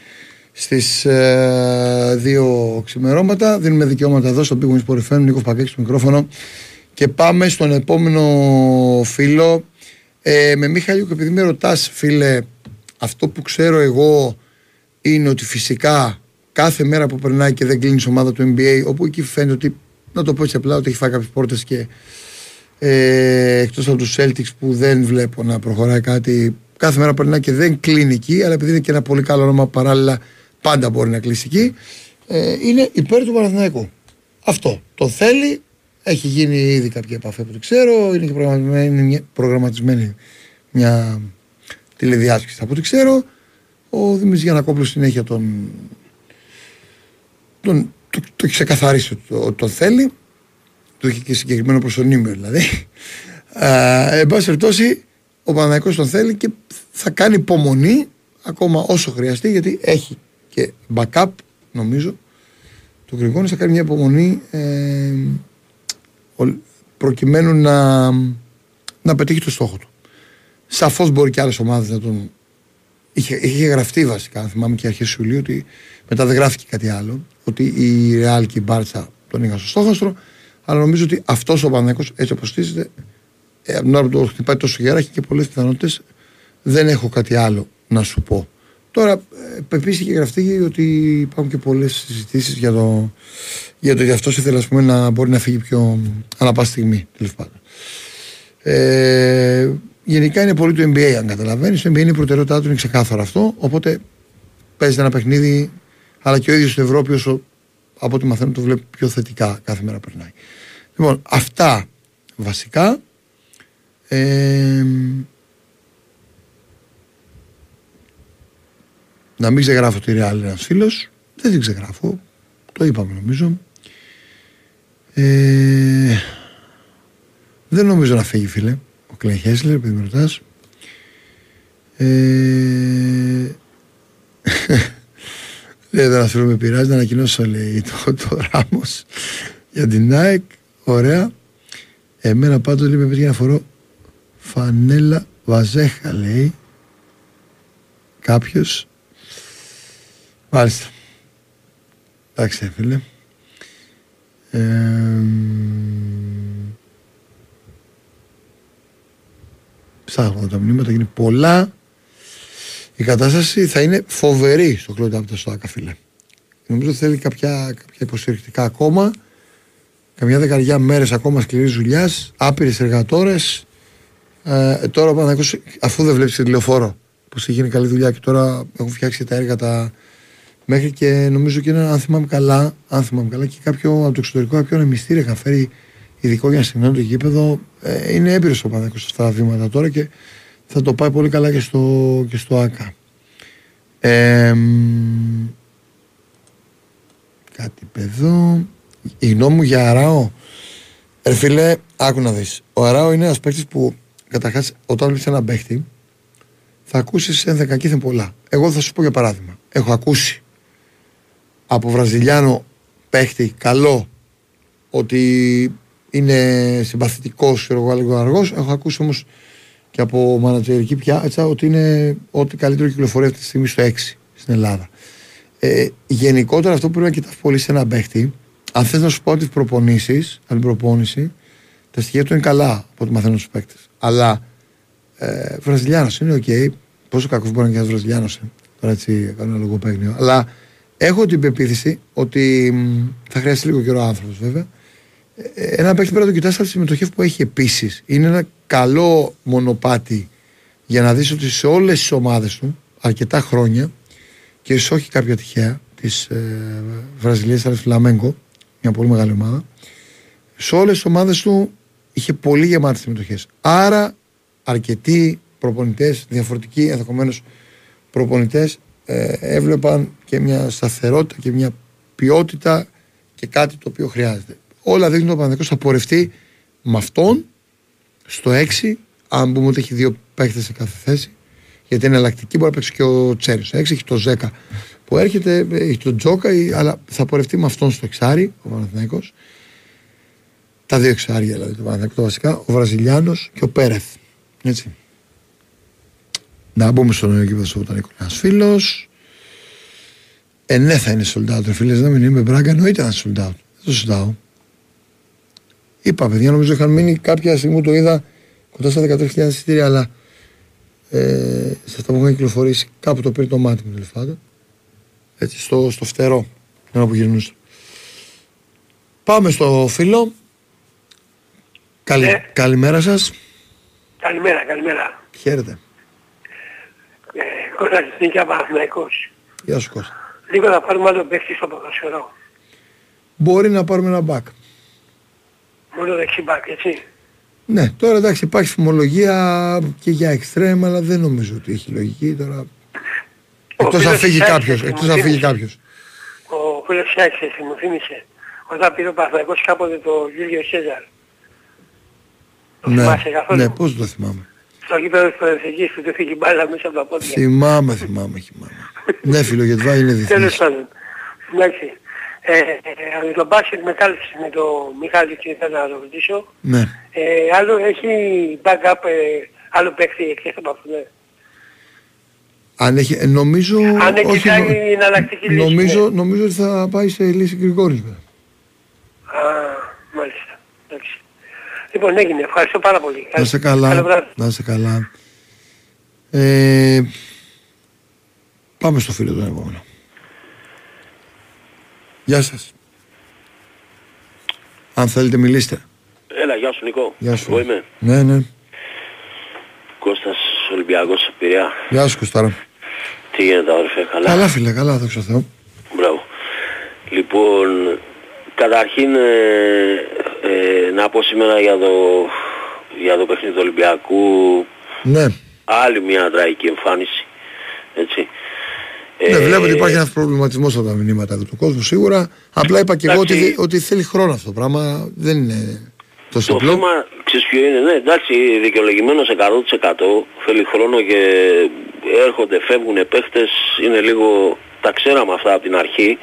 Στις ε, δύο ξημερώματα δίνουμε δικαιώματα εδώ στο Big Wings Sport FM. Νίκος Πακέκη στο μικρόφωνο. Και πάμε στον επόμενο φίλο. Ε, με Μιχαλίου, και επειδή με ρωτάς, φίλε, αυτό που ξέρω εγώ είναι ότι φυσικά κάθε μέρα που περνάει και δεν κλείνεις η ομάδα του NBA, όπου εκεί φαίνεται ότι, να το πω έτσι απλά, ότι έχει φάει κάποιες πόρτες και ε, εκτός από τους Celtics που δεν βλέπω να προχωράει κάτι κάθε μέρα περνάει και δεν κλείνει εκεί αλλά επειδή είναι και ένα πολύ καλό όνομα παράλληλα πάντα μπορεί να κλείσει εκεί ε, είναι υπέρ του Παναθηναϊκού. Αυτό. Το θέλει. Έχει γίνει ήδη κάποια επαφή που το ξέρω. Είναι και προγραμματισμένη, προγραμματισμένη μια τηλεδιάσκεψη από ό,τι ξέρω. Ο Δημήτρης Γιανακόπουλος συνέχεια τον, τον το, το έχει ξεκαθαρίσει ότι το θέλει το είχε και συγκεκριμένο προσωνύμιο δηλαδή. Ε, εν πάση περιπτώσει, ο Παναναϊκός τον θέλει και θα κάνει υπομονή ακόμα όσο χρειαστεί γιατί έχει και backup νομίζω του Γρηγόνη θα κάνει μια υπομονή ε, προκειμένου να, να πετύχει το στόχο του. Σαφώς μπορεί και άλλες ομάδες να τον. Είχε, είχε γραφτεί βασικά, αν θυμάμαι και αρχές Ιουλίου, ότι μετά δεν γράφτηκε κάτι άλλο. Ότι η Ρεάλ και η Μπάρτσα τον είχαν στο στόχαστρο αλλά νομίζω ότι αυτός ο Πανέκο, έτσι όπως στήσεται, ε, από την ώρα που το χτυπάει τόσο γέρα, έχει και πολλές πιθανότητες. Δεν έχω κάτι άλλο να σου πω. Τώρα, ε, πεποίθησε και γραφτεί ότι υπάρχουν και πολλές συζητήσεις για το, για το ότι αυτός ήθελε πούμε, να μπορεί να φύγει πιο ανά πάση στιγμή. Τέλος πάντων. Ε, γενικά είναι πολύ το NBA, αν καταλαβαίνεις. Το NBA είναι η προτεραιότητά του, είναι ξεκάθαρο αυτό. Οπότε παίζει ένα παιχνίδι, αλλά και ο ίδιος στην Ευρώπη, όσο από ό,τι μαθαίνω το βλέπει πιο θετικά κάθε μέρα περνάει. Λοιπόν, αυτά βασικά. Ε, να μην ξεγράφω τη Real ένας φίλος. Δεν την ξεγράφω. Το είπαμε νομίζω. Ε, δεν νομίζω να φύγει φίλε. Ο Κλέν Χέσλερ, επειδή με ρωτάς. Ε, λέει δεν θέλω με πειράζει να ανακοινώσω λέει το, το Ράμος για την Nike Ωραία. Εμένα πάντως λέει με να φορώ φανέλα βαζέχα λέει. Κάποιος. Μάλιστα. Εντάξει φίλε. Ε, ψάχνω τα μηνύματα, γίνει πολλά. Η κατάσταση θα είναι φοβερή στο κλόντ από το ΣΟΑΚΑ, φίλε. Νομίζω θέλει κάποια, κάποια υποστηρικτικά ακόμα καμιά δεκαριά μέρες ακόμα σκληρής δουλειάς, άπειρες εργατόρες. Ε, τώρα πάνω, αφού δεν βλέπεις τη λεωφόρο που έχει γίνει καλή δουλειά και τώρα έχουν φτιάξει τα έργα τα μέχρι και νομίζω και ένα, αν θυμάμαι καλά, αν θυμάμαι καλά και κάποιο από το εξωτερικό, κάποιο ένα μυστήριο είχα φέρει ειδικό για να στεγνώνει το γήπεδο. Ε, είναι έμπειρος ο Παναγιώ σε αυτά τα βήματα τώρα και θα το πάει πολύ καλά και στο, και στο ΑΚΑ. Ε, κάτι παιδό. Η γνώμη μου για Αράο, ερφιλέ, άκου να δεις. Ο Αράο είναι ένας παίκτης που καταρχάς όταν βλέπεις ένα παίκτη θα ακούσεις ενδεκακήθεν πολλά. Εγώ θα σου πω για παράδειγμα. Έχω ακούσει από Βραζιλιάνο παίκτη καλό ότι είναι συμπαθητικός και λίγο αργός. Έχω ακούσει όμως και από μανατζερική πια έτσι, ότι είναι ό,τι καλύτερο κυκλοφορεί αυτή τη στιγμή στο 6 στην Ελλάδα. Ε, γενικότερα αυτό που πρέπει να κοιτάς πολύ σε ένα παίκτη αν θες να σου πω ότι προπονήσεις, αν την προπόνηση, τα στοιχεία του είναι καλά από ό,τι μαθαίνω στου παίκτες. Αλλά ε, Βραζιλιάνος είναι ok. Okay. Πόσο κακός μπορεί να είναι ένα Βραζιλιάνος. Ε. Τώρα έτσι κάνω ένα λογοπαίγνιο. Αλλά έχω την πεποίθηση ότι θα χρειαστεί λίγο καιρό άνθρωπος βέβαια. Ε, ένα παίκτη πρέπει να το κοιτάσει από τη συμμετοχή που έχει επίσης. Είναι ένα καλό μονοπάτι για να δεις ότι σε όλες τις ομάδες του αρκετά χρόνια και ίσω όχι κάποια τυχαία της ε, Βραζιλίας, αλλά Φλαμέγκο, μια πολύ μεγάλη ομάδα. Σε όλες τις ομάδες του είχε πολύ γεμάτες συμμετοχές. Άρα αρκετοί προπονητές, διαφορετικοί ενδεχομένως προπονητές, ε, έβλεπαν και μια σταθερότητα και μια ποιότητα και κάτι το οποίο χρειάζεται. Όλα δείχνουν ότι ο Παναγιώτο θα πορευτεί με αυτόν στο 6, αν πούμε ότι έχει δύο παίχτε σε κάθε θέση, γιατί είναι εναλλακτική, μπορεί να παίξει και ο Τσέρι. Στο 6 έχει το Ζέκα που έρχεται, έχει τον Τζόκα, αλλά θα πορευτεί με αυτόν στο εξάρι, ο Παναθηναϊκός. Τα δύο εξάρια δηλαδή το Παναθηναϊκό τα βασικά, ο Βραζιλιάνος και ο Πέρεθ. Έτσι. Να μπούμε στον γήπεδο σου όταν ένας φίλος. Ε, ναι, θα είναι sold out. Ρε φίλες, να μην είμαι μπράγκα, εννοείται να είναι sold out. Δεν το συζητάω. Είπα, παιδιά, νομίζω είχαν μείνει κάποια στιγμή που το είδα κοντά στα 13.000 εισιτήρια, αλλά ε, σε αυτά που είχαν κυκλοφορήσει κάπου το πήρε το μάτι μου τέλος πάντων. Έτσι, στο, στο φτερό, την ώρα που γυρνούσα. Πάμε στο φίλο. Καλη, Ναι. Καλημέρα σας. Καλημέρα, καλημέρα. Χαίρετε. Ε, Κώστας Νίκια Παναθηναϊκός. Γεια σου Κώστα. Λίγο να πάρουμε άλλο παίχτη στο ποδοσφαιρό. Μπορεί να πάρουμε ένα μπακ. Μόνο δεξιμπάκ, έτσι. Ναι, τώρα εντάξει υπάρχει φημολογία και για εξτρέμ, αλλά δεν νομίζω ότι έχει λογική τώρα. Εκτός αν φίλος φύγει της κάποιος, Άξης εκτός μου αν φύγει θύμισε. κάποιος. Ο φίλος της Άξης μου θύμισε. Όταν πήρε ο Παναθηναϊκός κάποτε το Γιούλιο Σέζαρ. Ναι, θυμάσαι καθόλου; ναι, πώς το θυμάμαι. Στο γήπεδο της Παναθηναϊκής του τεφύγει μπάλα μέσα από τα πόδια. Θυμάμαι, θυμάμαι, θυμάμαι. ναι, φίλο, γιατί βάει είναι *laughs* Τέλος διεθνής. πάντων. Εντάξει. Ε, ε, ε, το μπάσκετ με κάλυψε με το Μιχάλη και ήθελα να το ρωτήσω. Ναι. Ε, άλλο έχει backup, ε, άλλο παίχτη εκτός από αυτό. Ναι. Αν έχει, ε, νομίζω, Αν έχει όχι, κάνει νο- εναλλακτική λύση. νομίζω, ναι. νομίζω ότι θα πάει σε λύση Γρηγόρης. βέβαια. Α, μάλιστα. Εντάξει. Λοιπόν, έγινε. Ευχαριστώ πάρα πολύ. Να σε Καλό καλά, βράδυ. να σε καλά. Ε, πάμε στο φίλο τον επόμενο. Γεια σας. Αν θέλετε μιλήστε. Έλα, γεια σου Νικό. Γεια σου. Εγώ είμαι Ναι, ναι. Κώστας Ολυμπιακός Πειραιά. Γεια σου Κωστάρα. Τι γίνεται αδερφέ, καλά; Καλά φίλε, καλά, δόξα τω Θεώ. Μπράβο. Λοιπόν, καταρχήν ε, ε, να πω σήμερα για το, για το παιχνίδι του Ολυμπιακού Ναι. άλλη μια τραγική εμφάνιση. Έτσι. Ναι, Ε, βλέπω ότι υπάρχει ένας προβληματισμός από τα μηνύματα του κόσμου σίγουρα. Απλά είπα και εγώ ότι, Εντάξει. ότι θέλει χρόνο αυτό το πράγμα. Δεν είναι τόσο Το απλό. θέμα, ξέρεις ποιο είναι, ναι εντάξει, δικαιολογημένος 100% θέλει χρόνο και έρχονται, φεύγουν παίχτες, είναι λίγο, τα ξέραμε αυτά από την αρχή.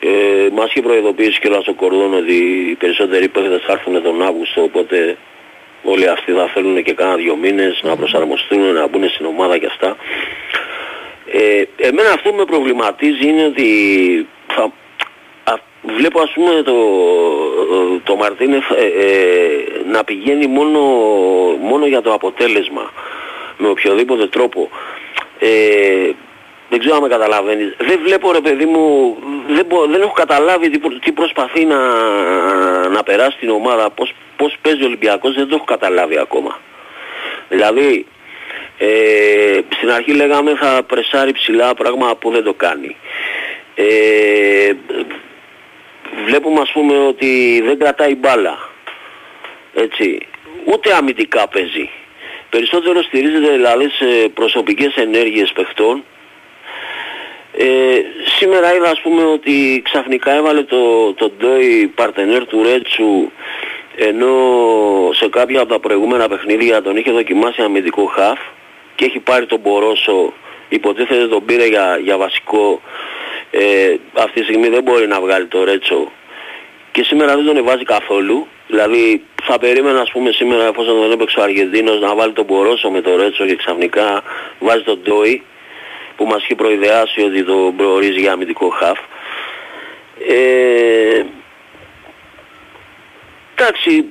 Ε, μας είχε προειδοποιήσει και ο Κορδόν ότι οι περισσότεροι παίχτες θα έρθουν τον Αύγουστο, οπότε όλοι αυτοί θα θέλουν και κάνα δύο μήνες να προσαρμοστούν, να μπουν στην ομάδα και αυτά. Ε, εμένα αυτό που με προβληματίζει είναι ότι θα, α, βλέπω ας πούμε το, το Μαρτίνεφ ε, ε, να πηγαίνει μόνο, μόνο για το αποτέλεσμα με οποιοδήποτε τρόπο. Ε, δεν ξέρω αν με καταλαβαίνεις. Δεν βλέπω ρε παιδί μου, δεν, μπο- δεν έχω καταλάβει τι, προ- τι προσπαθεί να, να περάσει την ομάδα, πώς, πώς παίζει ο Ολυμπιακός, δεν το έχω καταλάβει ακόμα. Δηλαδή, ε, στην αρχή λέγαμε θα πρεσάρει ψηλά, πράγμα που δεν το κάνει. Ε, βλέπουμε ας πούμε ότι δεν κρατάει μπάλα. Έτσι. Ούτε αμυντικά παίζει. Περισσότερο στηρίζεται δηλαδή σε προσωπικές ενέργειες παιχτών. Ε, σήμερα είδα ας πούμε ότι ξαφνικά έβαλε το, το Ντόι παρτενέρ του Ρέτσου ενώ σε κάποια από τα προηγούμενα παιχνίδια τον είχε δοκιμάσει αμυντικό χαφ και έχει πάρει τον Μπορόσο υποτίθεται τον πήρε για, για βασικό. Ε, αυτή τη στιγμή δεν μπορεί να βγάλει το Ρέτσο. Και σήμερα δεν τον εβάζει καθόλου. Δηλαδή θα περίμενα ας πούμε σήμερα εφόσον τον έπαιξε ο Αργεντίνος να βάλει τον Μπορόσο με το Ρέτσο και ξαφνικά βάζει τον Ντόι που μας έχει προειδεάσει ότι το προορίζει για αμυντικό χαφ. Ε, εντάξει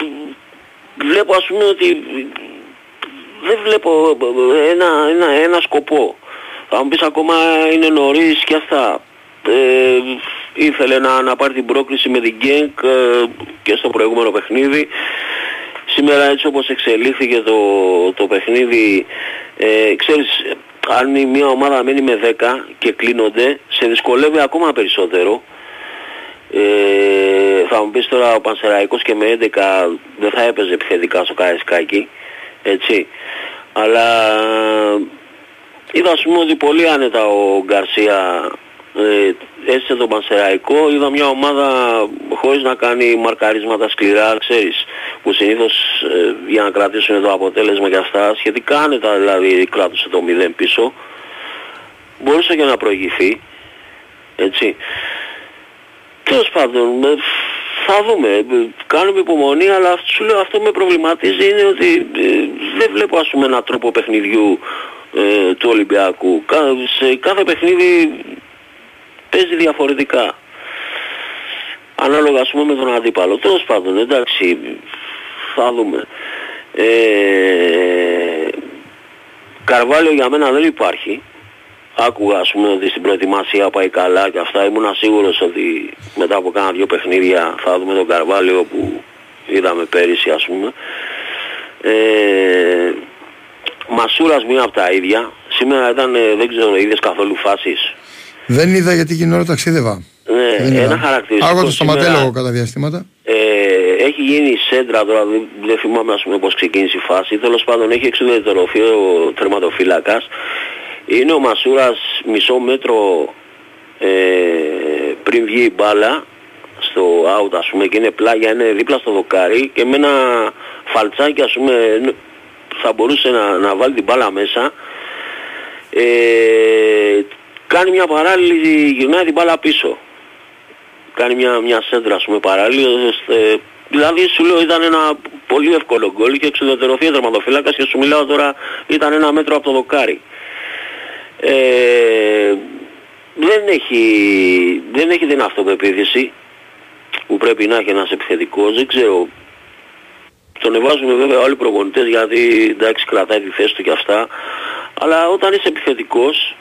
βλέπω ας πούμε ότι δεν βλέπω ένα, ένα, ένα σκοπό. Θα μου πεις ακόμα είναι νωρίς και αυτά. Ε, ήθελε να, να πάρει την πρόκληση με την Γκένκ ε, και στο προηγούμενο παιχνίδι. Σήμερα έτσι όπως εξελίχθηκε το, το παιχνίδι, ε, ξέρεις, αν η μια ομάδα μένει με 10 και κλείνονται, σε δυσκολεύει ακόμα περισσότερο. Ε, θα μου πεις τώρα ο Πανσεραϊκός και με 11 δεν θα έπαιζε επιθετικά στο Καραϊσκάκι, έτσι. Αλλά είδα ας πούμε ότι πολύ άνετα ο Γκαρσία ε, έστησε τον Πανσεραϊκό, είδα μια ομάδα χωρίς να κάνει μαρκαρίσματα σκληρά, ξέρεις, που συνήθως ε, για να κρατήσουν το αποτέλεσμα και αυτά, σχετικά άνετα δηλαδή κράτησε το 0 πίσω, μπορούσε και να προηγηθεί, έτσι. Τέλος πάντων, ε, θα δούμε. Ε, Κάνουμε υπομονή, αλλά αυτό, σου λέω, αυτό με προβληματίζει είναι ότι ε, δεν βλέπω ας πούμε έναν τρόπο παιχνιδιού ε, του Ολυμπιακού. Κα- Σε κάθε παιχνίδι παίζει διαφορετικά. Ανάλογα ας πούμε με τον αντίπαλο. Τέλος πάντων, εντάξει, θα δούμε. Ε, Καρβάλιο για μένα δεν υπάρχει. Άκουγα ας πούμε ότι στην προετοιμασία πάει καλά και αυτά. Ήμουν σίγουρος ότι μετά από κάνα δύο παιχνίδια θα δούμε τον Καρβάλιο που είδαμε πέρυσι ας πούμε. Ε, Μασούρας μία από τα ίδια. Σήμερα ήταν, ε, δεν ξέρω, είδες καθόλου φάσεις; Δεν είδα γιατί εκείνη την ώρα ταξίδευα. Ναι, Δεν είδα. ένα χαρακτηριστικό Άκουγα το σήμερα- σταματέλογο κατά διαστήματα. ε, έχει γίνει σέντρα τώρα, δεν, δεν θυμάμαι ας πούμε πώς ξεκίνησε η φάση. Τέλος πάντων έχει εξουδετερωθεί ο τερματοφύλακας. Είναι ο Μασούρας μισό μέτρο ε, πριν βγει η μπάλα στο out ας πούμε και είναι πλάγια, είναι δίπλα στο δοκάρι και με ένα φαλτσάκι ας πούμε ν- θα μπορούσε να, να βάλει την μπάλα μέσα. Ε, κάνει μια παράλληλη, γυρνάει την μπάλα πίσω κάνει μια, μια σέντρα ας πούμε παράλληλη ώστε, δηλαδή σου λέω ήταν ένα πολύ εύκολο γκολ και εξουδετερωθεί ο τερματοφύλακας και σου μιλάω τώρα ήταν ένα μέτρο από το δοκάρι ε, δεν έχει δεν έχει την αυτοπεποίθηση που πρέπει να έχει ένας επιθετικός δεν ξέρω τον εβάζουν βέβαια όλοι οι προπονητές γιατί εντάξει κρατάει τη θέση του και αυτά αλλά όταν είσαι επιθετικός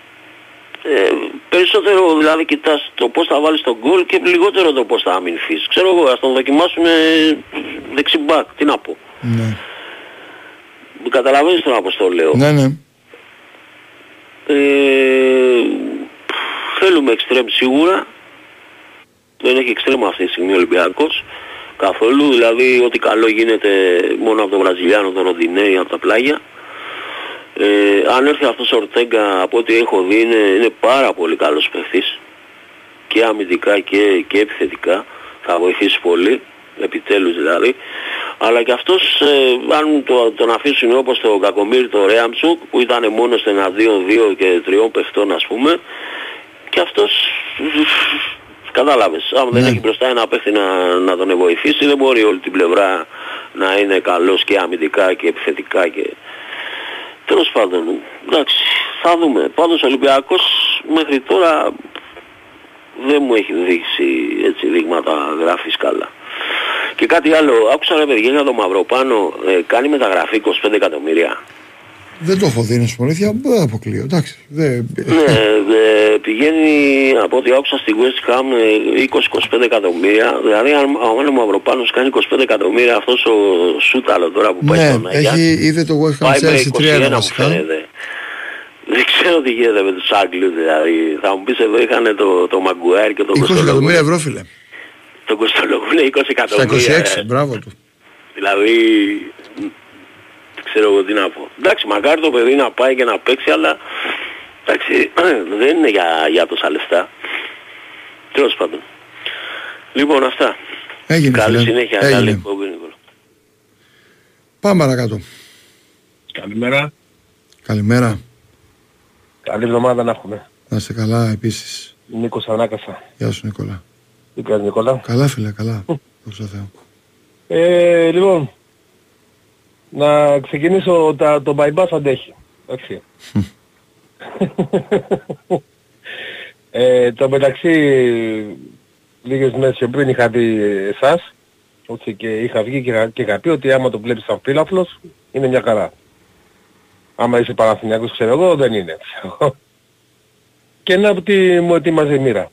ε, περισσότερο δηλαδή κοιτάς το πώς θα βάλεις τον γκολ και λιγότερο το πώς θα αμυνθείς. Ξέρω εγώ, ας τον δοκιμάσουμε δεξιμπάκ, τι να πω. Ναι. Καταλαβαίνεις τον πώς το λέω. Ναι, ναι. Ε, θέλουμε εξτρέμ σίγουρα. Δεν έχει εξτρέμ αυτή τη στιγμή ο Ολυμπιακός. Καθόλου, δηλαδή ό,τι καλό γίνεται μόνο από τον Βραζιλιάνο, τον Ροντινέη, από τα πλάγια. Ε, αν έρθει αυτός ο Ορτέγκα από ό,τι έχω δει είναι, είναι πάρα πολύ καλός παίχτης και αμυντικά και, και επιθετικά θα βοηθήσει πολύ επιτέλους δηλαδή αλλά και αυτός ε, αν το, τον αφήσουν όπως το Κακομίρ το Ρέαμτσουκ που ήταν μόνο σε ένα 2-2 και τριών παιχτών ας πούμε και αυτός κατάλαβες αν δεν Ναι. έχει μπροστά ένα παίχτη να, να τον βοηθήσει δεν μπορεί όλη την πλευρά να είναι καλός και αμυντικά και επιθετικά και Τέλος πάντων, εντάξει, θα δούμε. Πάντως ο Ολυμπιακός μέχρι τώρα δεν μου έχει δείξει έτσι δείγματα γράφεις καλά. Και κάτι άλλο, άκουσα ρε παιδιά για το Μαυροπάνο, ε, κάνει μεταγραφή 25 εκατομμύρια. Δεν το έχω δει, να σου πω αλήθεια. Δεν αποκλείω. Εντάξει. Δεν... ναι, ε, πηγαίνει από ό,τι άκουσα στη West Ham ε, 20-25 εκατομμύρια. Δηλαδή αν, αν ο Μαυροπάνος κάνει 25 εκατομμύρια αυτός ο Σούταλο τώρα που πάει ναι, στον Αγιά, έχει, είδε το West Ham πάει με Chelsea 3-1 21 μου βασικά. φαίνεται. Δεν ξέρω τι γίνεται με τους Άγγλους δηλαδή. Θα μου πεις εδώ είχαν το, το Μαγκουάρ και το 20 Κωστολόγου. εκατομμύρια ευρώ, φίλε. Το Κωστολόγου είναι 20 Στα εκατομμύρια. 26, ε. μπράβο του. Δηλαδή, δεν ξέρω εγώ τι να πω. Εντάξει, μακάρι το παιδί να πάει και να παίξει, αλλά εντάξει, *clears throat* δεν είναι για, για τόσα λεφτά. Τέλος πάντων. Λοιπόν, αυτά. Έγινε, Καλή φίλε. συνέχεια. Έγινε. Καλή εκπομπή, Νικόλα. Πάμε παρακάτω. Καλημέρα. Καλημέρα. Καλή εβδομάδα να έχουμε. Να είστε καλά επίσης. Νίκος Ανάκασα. Γεια σου Νικόλα. Τι κάνεις Νικόλα; Καλά φίλε, καλά. *laughs* Δόξα τω Θεώ. Ε, λοιπόν, να ξεκινήσω τα, το bypass αντέχει. Εντάξει. *laughs* ε, το μεταξύ λίγες μέρες πιο πριν είχα δει εσάς έτσι, και είχα βγει και είχα, και είχα πει ότι άμα το βλέπεις σαν φύλαφλος είναι μια χαρά. Άμα είσαι Παναθηναϊκός ξέρω εγώ δεν είναι. ξέρω εγώ. και να ότι μου ετοίμαζε η μοίρα.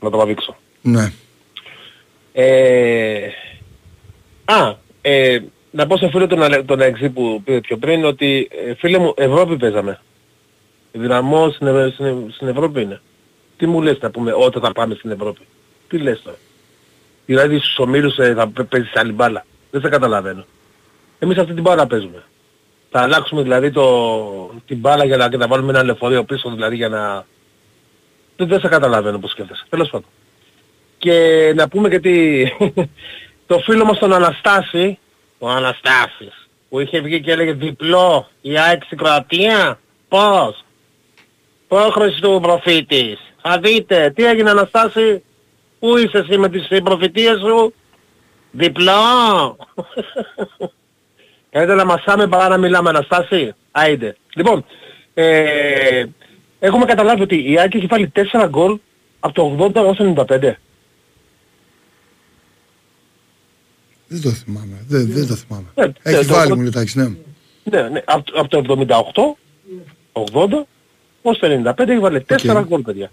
Να το παδείξω. Ναι. Ε, α, ε, να πω σε φίλο τον, Ale- τον Αλεξή που πήρε πιο πριν ότι ε, φίλε μου Ευρώπη παίζαμε. Δυναμός στην, Ευ- στην, Ευ- στην Ευρώπη είναι. Τι μου λες να πούμε όταν θα πάμε στην Ευρώπη; Τι λες τώρα; Δηλαδή στους ομίλους ε, θα παι- παίζεις άλλη μπάλα. Δεν σε καταλαβαίνω. Εμείς αυτή την μπάλα παίζουμε. Θα αλλάξουμε δηλαδή το, την μπάλα για να, και να βάλουμε ένα λεωφορείο πίσω δηλαδή για να... Δεν, δεν σε καταλαβαίνω πώς σκέφτεσαι. Τέλος πάντων. Και να πούμε και τι... *laughs* το φίλο μας τον Αναστάση, ο Αναστάσης, που είχε βγει και έλεγε διπλό η ΑΕΚ στην Κροατία. Πώς; Πρόχρηση του προφήτης. Θα δείτε. Τι έγινε Αναστάση. Πού είσαι εσύ με τις ε, προφητείες σου; Διπλό. *laughs* Καλύτερα να μασάμε παρά να μιλάμε Αναστάση. Άιντε. Λοιπόν, ε, έχουμε καταλάβει ότι η Άκη έχει βάλει 4 γκολ από το 80 ως 95. Δεν το θυμάμαι. Δεν, δεν το θυμάμαι. Ε, Έχει ε, το- βάλει μου λιτάκι, ναι. Ναι, ναι, από, από το 78, 80, ως το 95 έχει βάλει 4 γκολ παιδιά.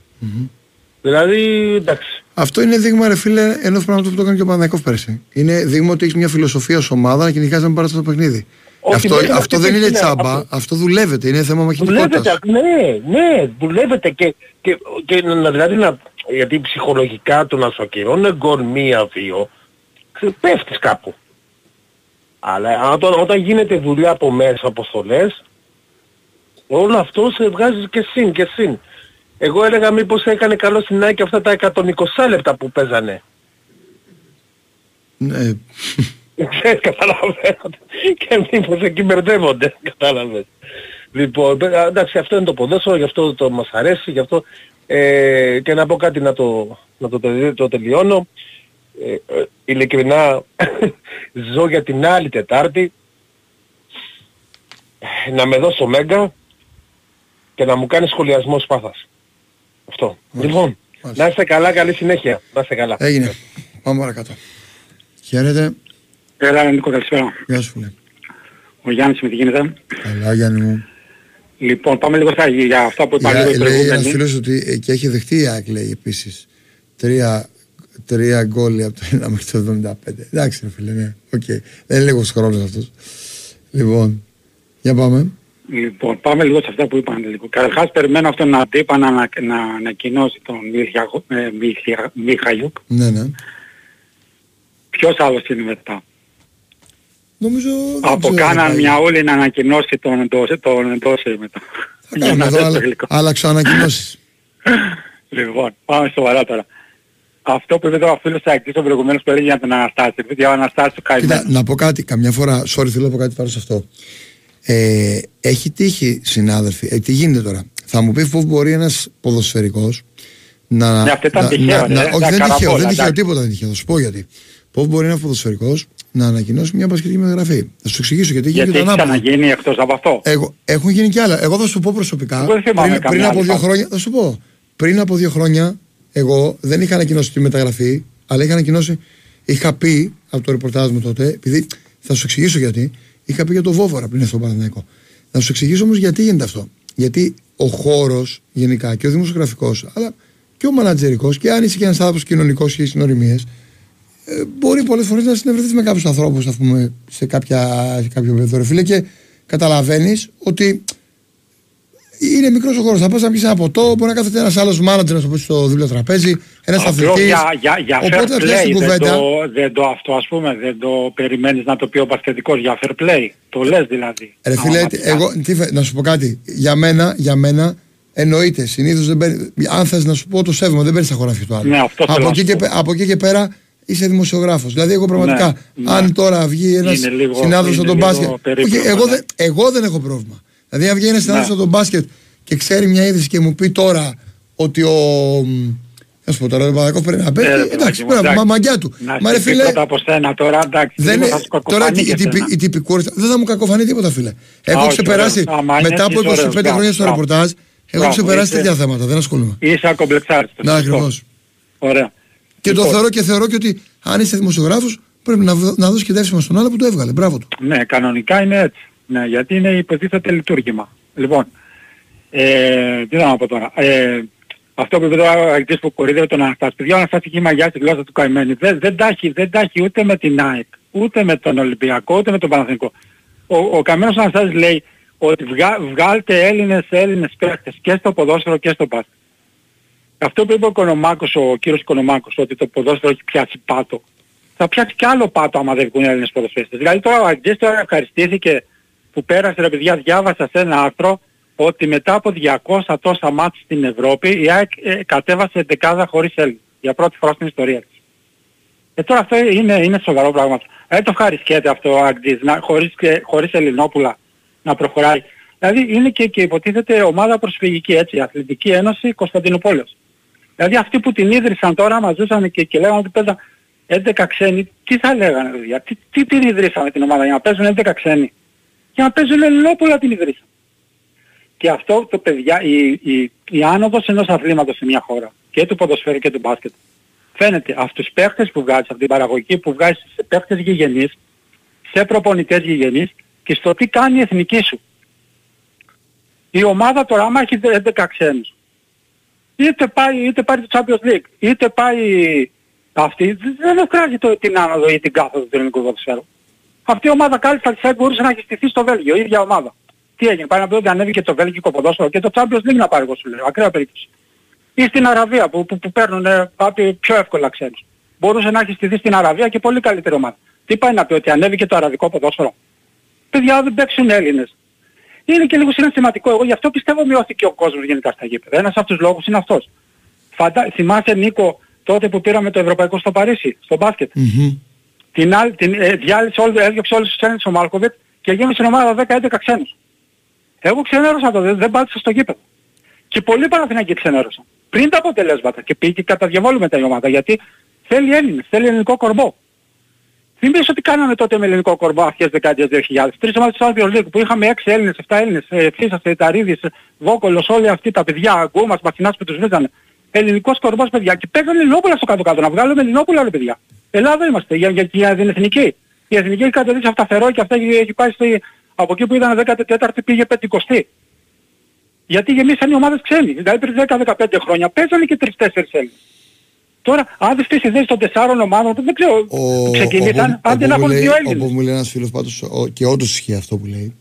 Δηλαδή, εντάξει. Αυτό είναι δείγμα, ρε φίλε, ενός πράγματος που το έκανε και ο Παναγιακός πέρσι. Είναι δείγμα ότι έχεις μια φιλοσοφία ως ομάδα να κυνηγάζει με παράσταση το παιχνίδι. Όχι, αυτό δεν είναι αυτό αυτή δεν που είναι είναι τσάμπα, αυτό. αυτό δουλεύεται, είναι θέμα Δουλεύετε, μαχητικότητας. ναι, ναι, δουλεύετε και, και, και να, δηλαδή να, γιατί ψυχολογικά το να σου ακυρώνει γκολ μία-δύο, ξε- πέφτεις κάπου. Αλλά όταν, όταν γίνεται δουλειά από μέσα, αποστολές, όλο αυτό σε βγάζεις και συν και συν. Εγώ έλεγα μήπως έκανε καλό στην ΑΕΚ αυτά τα 120 λεπτά που παίζανε. Ναι, Ξέρεις, καταλαβαίνω. Και μήπως εκεί μπερδεύονται, κατάλαβες. Λοιπόν, παι- εντάξει, αυτό είναι το ποδόσφαιρο, γι' αυτό το μας αρέσει, γι' αυτό... Ε, και να πω κάτι να το, να το, τελει- το τελειώνω. Ε, ε, ειλικρινά, *coughs* ζω για την άλλη Τετάρτη ε, να με δώσεις ο Μέγκα και να μου κάνεις σχολιασμό σπάθας. Αυτό. Λοιπόν, να είστε καλά, καλή συνέχεια. Να είστε καλά. Έγινε. Πάμε παρακάτω. Χαίρετε. Έλα, Νίκο, καλησπέρα. Γεια σου φίλε. Ο Γιάννης με τι γίνεται; Καλά Γιάννη μου. Λοιπόν, πάμε λίγο στα, για αυτά που είπα Για, λίγο οι λέει ένας προηγούμενοι. φίλος ότι ε, και έχει δεχτεί η ΑΕΚ λέει επίσης. Τρία, τρία γκόλ από το 1 μέχρι το 75. Εντάξει ρε φίλε, ναι. Οκ. Δεν είναι λίγος χρόνος αυτός. Λοιπόν, για πάμε. Λοιπόν, πάμε λίγο σε αυτά που είπαν λίγο. Καταρχάς περιμένω αυτόν να τύπα να, ανα- να ανακοινώσει τον Μιχα- ε, Μιχα- Μιχαλιούκ. Ναι, ναι. Ποιος άλλος είναι μετά; Νομίζω δεν Από ξέρω, κάναν πάει. μια όλη να ανακοινώσει τον Εντόσε, τον Εντόσε μετά. Θα κάνουμε εδώ άλλα- άλλαξω ανακοινώσεις. Λοιπόν, πάμε σοβαρά τώρα. Αυτό που είπε τώρα ο φίλος Σάκης ο προηγουμένως που έλεγε για τον Αναστάση. Επειδή ο Αναστάσης του καημένο. Κοίτα, να πω κάτι, καμιά φορά, sorry θέλω να πω κάτι πάνω σε αυτό. Ε, έχει τύχει συνάδελφοι, ε, τι γίνεται τώρα; Θα μου πει πώς μπορεί ένας ποδοσφαιρικός να... Ναι, αυτό ήταν να- τυχαίο, να- ρε, να- ε, όχι, τα δεν τυχαίο, καραπόλα, δεν τυχαίο, εντάξει. τίποτα δεν τυχαίο. Θα σου πω γιατί. Πώς μπορεί ένας ποδοσφαιρικός να ανακοινώσει μια πασχετική μεταγραφή. Θα σου εξηγήσω γιατί Γιατί γίνεται έχει ανάποδο. ξαναγίνει εκτός από αυτό; Εγώ, έχουν γίνει κι άλλα. Εγώ θα σου πω προσωπικά. Εγώ δεν θυμάμαι πριν, καμιά πριν από άλλη δύο φάση. χρόνια, θα σου πω. Πριν από δύο χρόνια, εγώ δεν είχα ανακοινώσει τη μεταγραφή, αλλά είχα ανακοινώσει. Είχα πει από το ρεπορτάζ μου τότε, επειδή θα σου εξηγήσω γιατί, είχα πει για το Βόβορα πριν έρθω στο Παναθηναϊκό. Θα σου εξηγήσω όμως γιατί γίνεται αυτό. Γιατί ο χώρος γενικά και ο δημοσιογραφικός, αλλά και ο μανατζερικός και αν είσαι και ένας άνθρωπος κοινωνικός και έχει συνοριμίες, ε, μπορεί πολλές φορές να συνευρεθείς με κάποιους ανθρώπους, ας πούμε, σε, κάποια, σε κάποιο επίπεδο, ρε φίλε, και καταλαβαίνεις ότι είναι μικρός ο χώρος. Θα πας να πιει ένα ποτό, μπορεί να κάθεται ένας άλλος μάνατζερ να σου πει στο δίπλο τραπέζι, ένας Απλώς αθλητής. για, για, για fair Οπότε θα πιάσει play, την δεν κουβέντα. το, δεν το αυτό ας πούμε, δεν το περιμένεις να το πει ο πασχετικός για fair play. Το λες δηλαδή. Ρε φίλε, Πραγματικά. εγώ, τι, θε- να σου πω κάτι. Για μένα, για μένα εννοείται. Συνήθως δεν παίρνει. Αν θες να σου πω το σέβομαι, δεν παίρνεις τα χωράφια του άλλου. Ναι, αυτό θέλω από, να εκεί σου και, πω. πε- από εκεί και πέρα είσαι δημοσιογράφος. Δηλαδή, εγώ πραγματικά, Ναι, ναι. αν τώρα βγει ένας Είναι λίγο- συνάδελφος είναι από τον λίγο μπάσκετ. περίπλοκο, Όχι, εγώ, ναι. δεν, εγώ δεν έχω πρόβλημα. Δηλαδή, αν βγει ένα συνάδελφο Ναι. από τον μπάσκετ και ξέρει μια είδηση και μου πει τώρα ότι ο. Να σου πω τώρα, ο Παπαδάκο πρέπει να παίζει. Ε, ρε, εντάξει, παιδάκι μου, πρέπει να εντάξει. μαγιά του. Να Μα ρε σε πει φίλε, πρώτα από σένα τώρα, εντάξει, δεν λίγο είναι, θα σου τώρα κακοφανεί η, και η, τυπη- σένα. η τυπικότητα δεν θα μου κακοφανεί τίποτα, φίλε. Έχω όχι, ξεπεράσει ωραίος. Άμα είναι, μετά από είσαι 25 ωραίος. χρόνια στο Μπράβο. ρεπορτάζ, έχω Μπράβο, ξεπεράσει είσαι- τέτοια θέματα. Δεν ασχολούμαι. Είσαι ακομπλεξάριστος. Να σωστό. ακριβώς. Ωραία. Και το Λοιπόν. θεωρώ και θεωρώ και ότι αν είσαι δημοσιογράφος, πρέπει να, β- να δώσεις και δεύτερο στον άλλο που το έβγαλε. Μπράβο του. Ναι, κανονικά είναι έτσι. Ναι, γιατί είναι υποτίθεται λειτουργήμα. Λοιπόν, ε, τι να πω τώρα. Ε, αυτό που είπε τώρα ο Αγγλής που κορίδευε τον Αναστάση. Παιδιά, ο Αναστάσης έχει μαγιά στη γλώσσα του καημένου. Δεν, δεν, τα έχει, δεν τα έχει ούτε με την ΑΕΚ, ούτε με τον Ολυμπιακό, ούτε με τον Παναθηνικό. Ο, ο Καμένος Αναστάσης λέει ότι βγα, βγάλτε Έλληνες, Έλληνες παίχτες και στο ποδόσφαιρο και στο μπάσκετ. Αυτό που είπε ο Κονομάκος, ο κύριος Κονομάκος, ότι το ποδόσφαιρο έχει πιάσει πάτο. Θα πιάσει κι άλλο πάτο άμα δεν βγουν Έλληνες ποδοσφαιριστές. Δηλαδή τώρα ο Αγγλής τώρα ευχαριστήθηκε που πέρασε ρε παιδιά, διάβασα σε ένα άρθρο ότι μετά από 200 τόσα μάτς στην Ευρώπη η ΑΕΚ ε, κατέβασε δεκάδα χωρίς Έλληνες. Για πρώτη φορά στην ιστορία της. Ε, τώρα αυτό είναι, είναι σοβαρό πράγμα. Δεν το ευχαριστιέται αυτό ο Αγγλής, να, χωρίς, και- χωρίς Ελληνόπουλα να προχωράει. Δηλαδή είναι και, και υποτίθεται ομάδα προσφυγική έτσι, Αθλητική Ένωση Κωνσταντινούπολης. Δηλαδή αυτοί που την ίδρυσαν τώρα μας ζούσαν και, και λέγανε ότι παίζαν 11 ξένοι, τι θα λέγανε παιδιά, τι, τι την ιδρύσαμε την ομάδα για να παίζουν 11 ξένοι; Για να παίζουν Ελληνόπουλα την ιδρύσαμε. Και αυτό το παιδιά, η, η, η άνοδος ενός αθλήματος σε μια χώρα, και του ποδοσφαίρου και του μπάσκετ, φαίνεται από τους παίχτες που βγάζεις, από την παραγωγή που βγάζεις σε παίχτες γηγενείς, σε προπονητές γηγενείς και στο τι κάνει η εθνική σου. Η ομάδα τώρα άμα έχει 11 ξένους, είτε πάει, είτε πάρει το Champions League, είτε πάει αυτή, δεν βγάζει το, την άνοδο ή την κάθοδο του ελληνικού ποδοσφαίρου. Αυτή η ομάδα κάλλιστα της μπορούσε να έχει στηθεί στο Βέλγιο, η ίδια ομάδα. Τι έγινε, πάει να πει ότι ανέβηκε το Βέλγικο ποδόσφαιρο και το Champions League να πάρει εγώ σου λέω, ακραία περίπτωση. Ή στην Αραβία που, που, που παίρνουν ε, πιο εύκολα ξένους. Μπορούσε να έχει στηθεί στην Αραβία και πολύ καλύτερη ομάδα. Τι πάει να πει ότι ανέβηκε το αραβικό ποδόσφαιρο; Παιδιά δεν παίξουν Έλληνες. Είναι και λίγο συναισθηματικό. Εγώ γι' αυτό πιστεύω μειώθηκε ο κόσμος γενικά στα γήπεδα. Ένας από τους λόγους είναι αυτός. Φαντα... Θυμάσαι Νίκο τότε που πήραμε το ευρωπαϊκό στο Παρίσι, στο μπάσκετ; Μμμ. Την άλλη, την, ε, διάλυσε όλη, έδιωξε όλους τους ξένους ο Μάλκοβιτς και γέμισε την ομάδα 10-11 ξένους. Εγώ ξενέρωσα το, δεν, δεν πάτησα στο γήπεδο. Και πολλοί Παναθηναϊκοί ξενέρωσαν. Πριν τα αποτελέσματα και πήγε κατά διαβόλου μετά η ομάδα γιατί θέλει Έλληνες, θέλει ελληνικό κορμό. Θυμίζω ότι κάναμε τότε με ελληνικό κορμό αρχές δεκαετίας 2000. Τρεις ομάδες του Champions League που είχαμε 6 Έλληνες, 7 Έλληνες, ε, Φίσας, Ταρίδης, Βόκολος, όλοι αυτοί τα παιδιά, Γκούμας, Μαθηνάς που τους βρίζανε. Ελληνικός κορμός παιδιά και παίζανε Ελληνόπουλα στο κάτω-κάτω, να βγάλουμε Ελληνόπουλα ρε παιδιά. Ελλάδα είμαστε για, για, για την εθνική. Η εθνική έχει κατεβεί αυταθερό και αυτά έχει, έχει πάει στη, από εκεί που ήταν 14η πήγε 50η. Γιατί γεμίσαν οι ομάδες ξένοι. Δηλαδή πριν 10-15 χρόνια παίζανε και 3-4 Έλληνες. Τώρα, αν δεις τις ιδέες των τεσσάρων ομάδων, δεν ξέρω, που ξεκινήσαν, αν δεν έχουν δύο Έλληνες. Όπως μου λέει ένας φίλος πάντως, ο- και όντως ισχύει αυτό που λέει,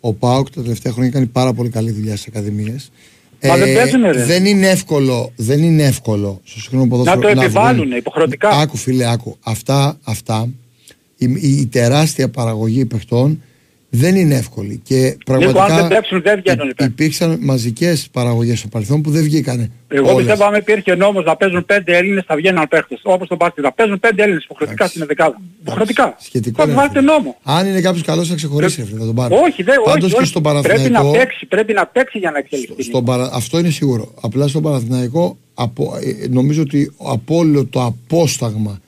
ο Πάοκ τα τελευταία χρόνια κάνει πάρα πολύ καλή δουλειά στις ακαδημίες. Μα δεν παίζουνε, ρε. δεν είναι εύκολο, δεν είναι εύκολο στο σύγχρονο ποδόσφαιρο το επιβάλλουνε βγουν- υποχρεωτικά. Άκου φίλε, άκου. Αυτά, αυτά η, η, η τεράστια παραγωγή παιχτών δεν είναι εύκολη. Και Νίκο, αν πραγματικά δεν παίξουν δεν βγαίνουν οι παίκτες. υπήρξαν μαζικές παραγωγές στο παρελθόν που δεν βγήκανε. Εγώ όλες. πιστεύω αν υπήρχε νόμος να παίζουν 5 Έλληνες θα βγαίνουν παίχτες. Όπως το μπάσκετ. Να παίζουν 5 Έλληνες υποχρεωτικά στην δεκάδα. Υποχρεωτικά. Σχετικό Θα είναι βάλετε αυτό. νόμο. Αν είναι κάποιος καλός θα ξεχωρίσει, ρε φίλε, θα τον πάρει. Όχι, δεν, όχι, Πάντως και όχι. στον Πρέπει να Παναθηναϊκό, παίξει, πρέπει να παίξει για να εξελιχθεί. στον παρα... αυτό είναι σίγουρο. Απλά στον Παναθηναϊκό απο... ε, νομίζω ότι από όλο το απόσταγμα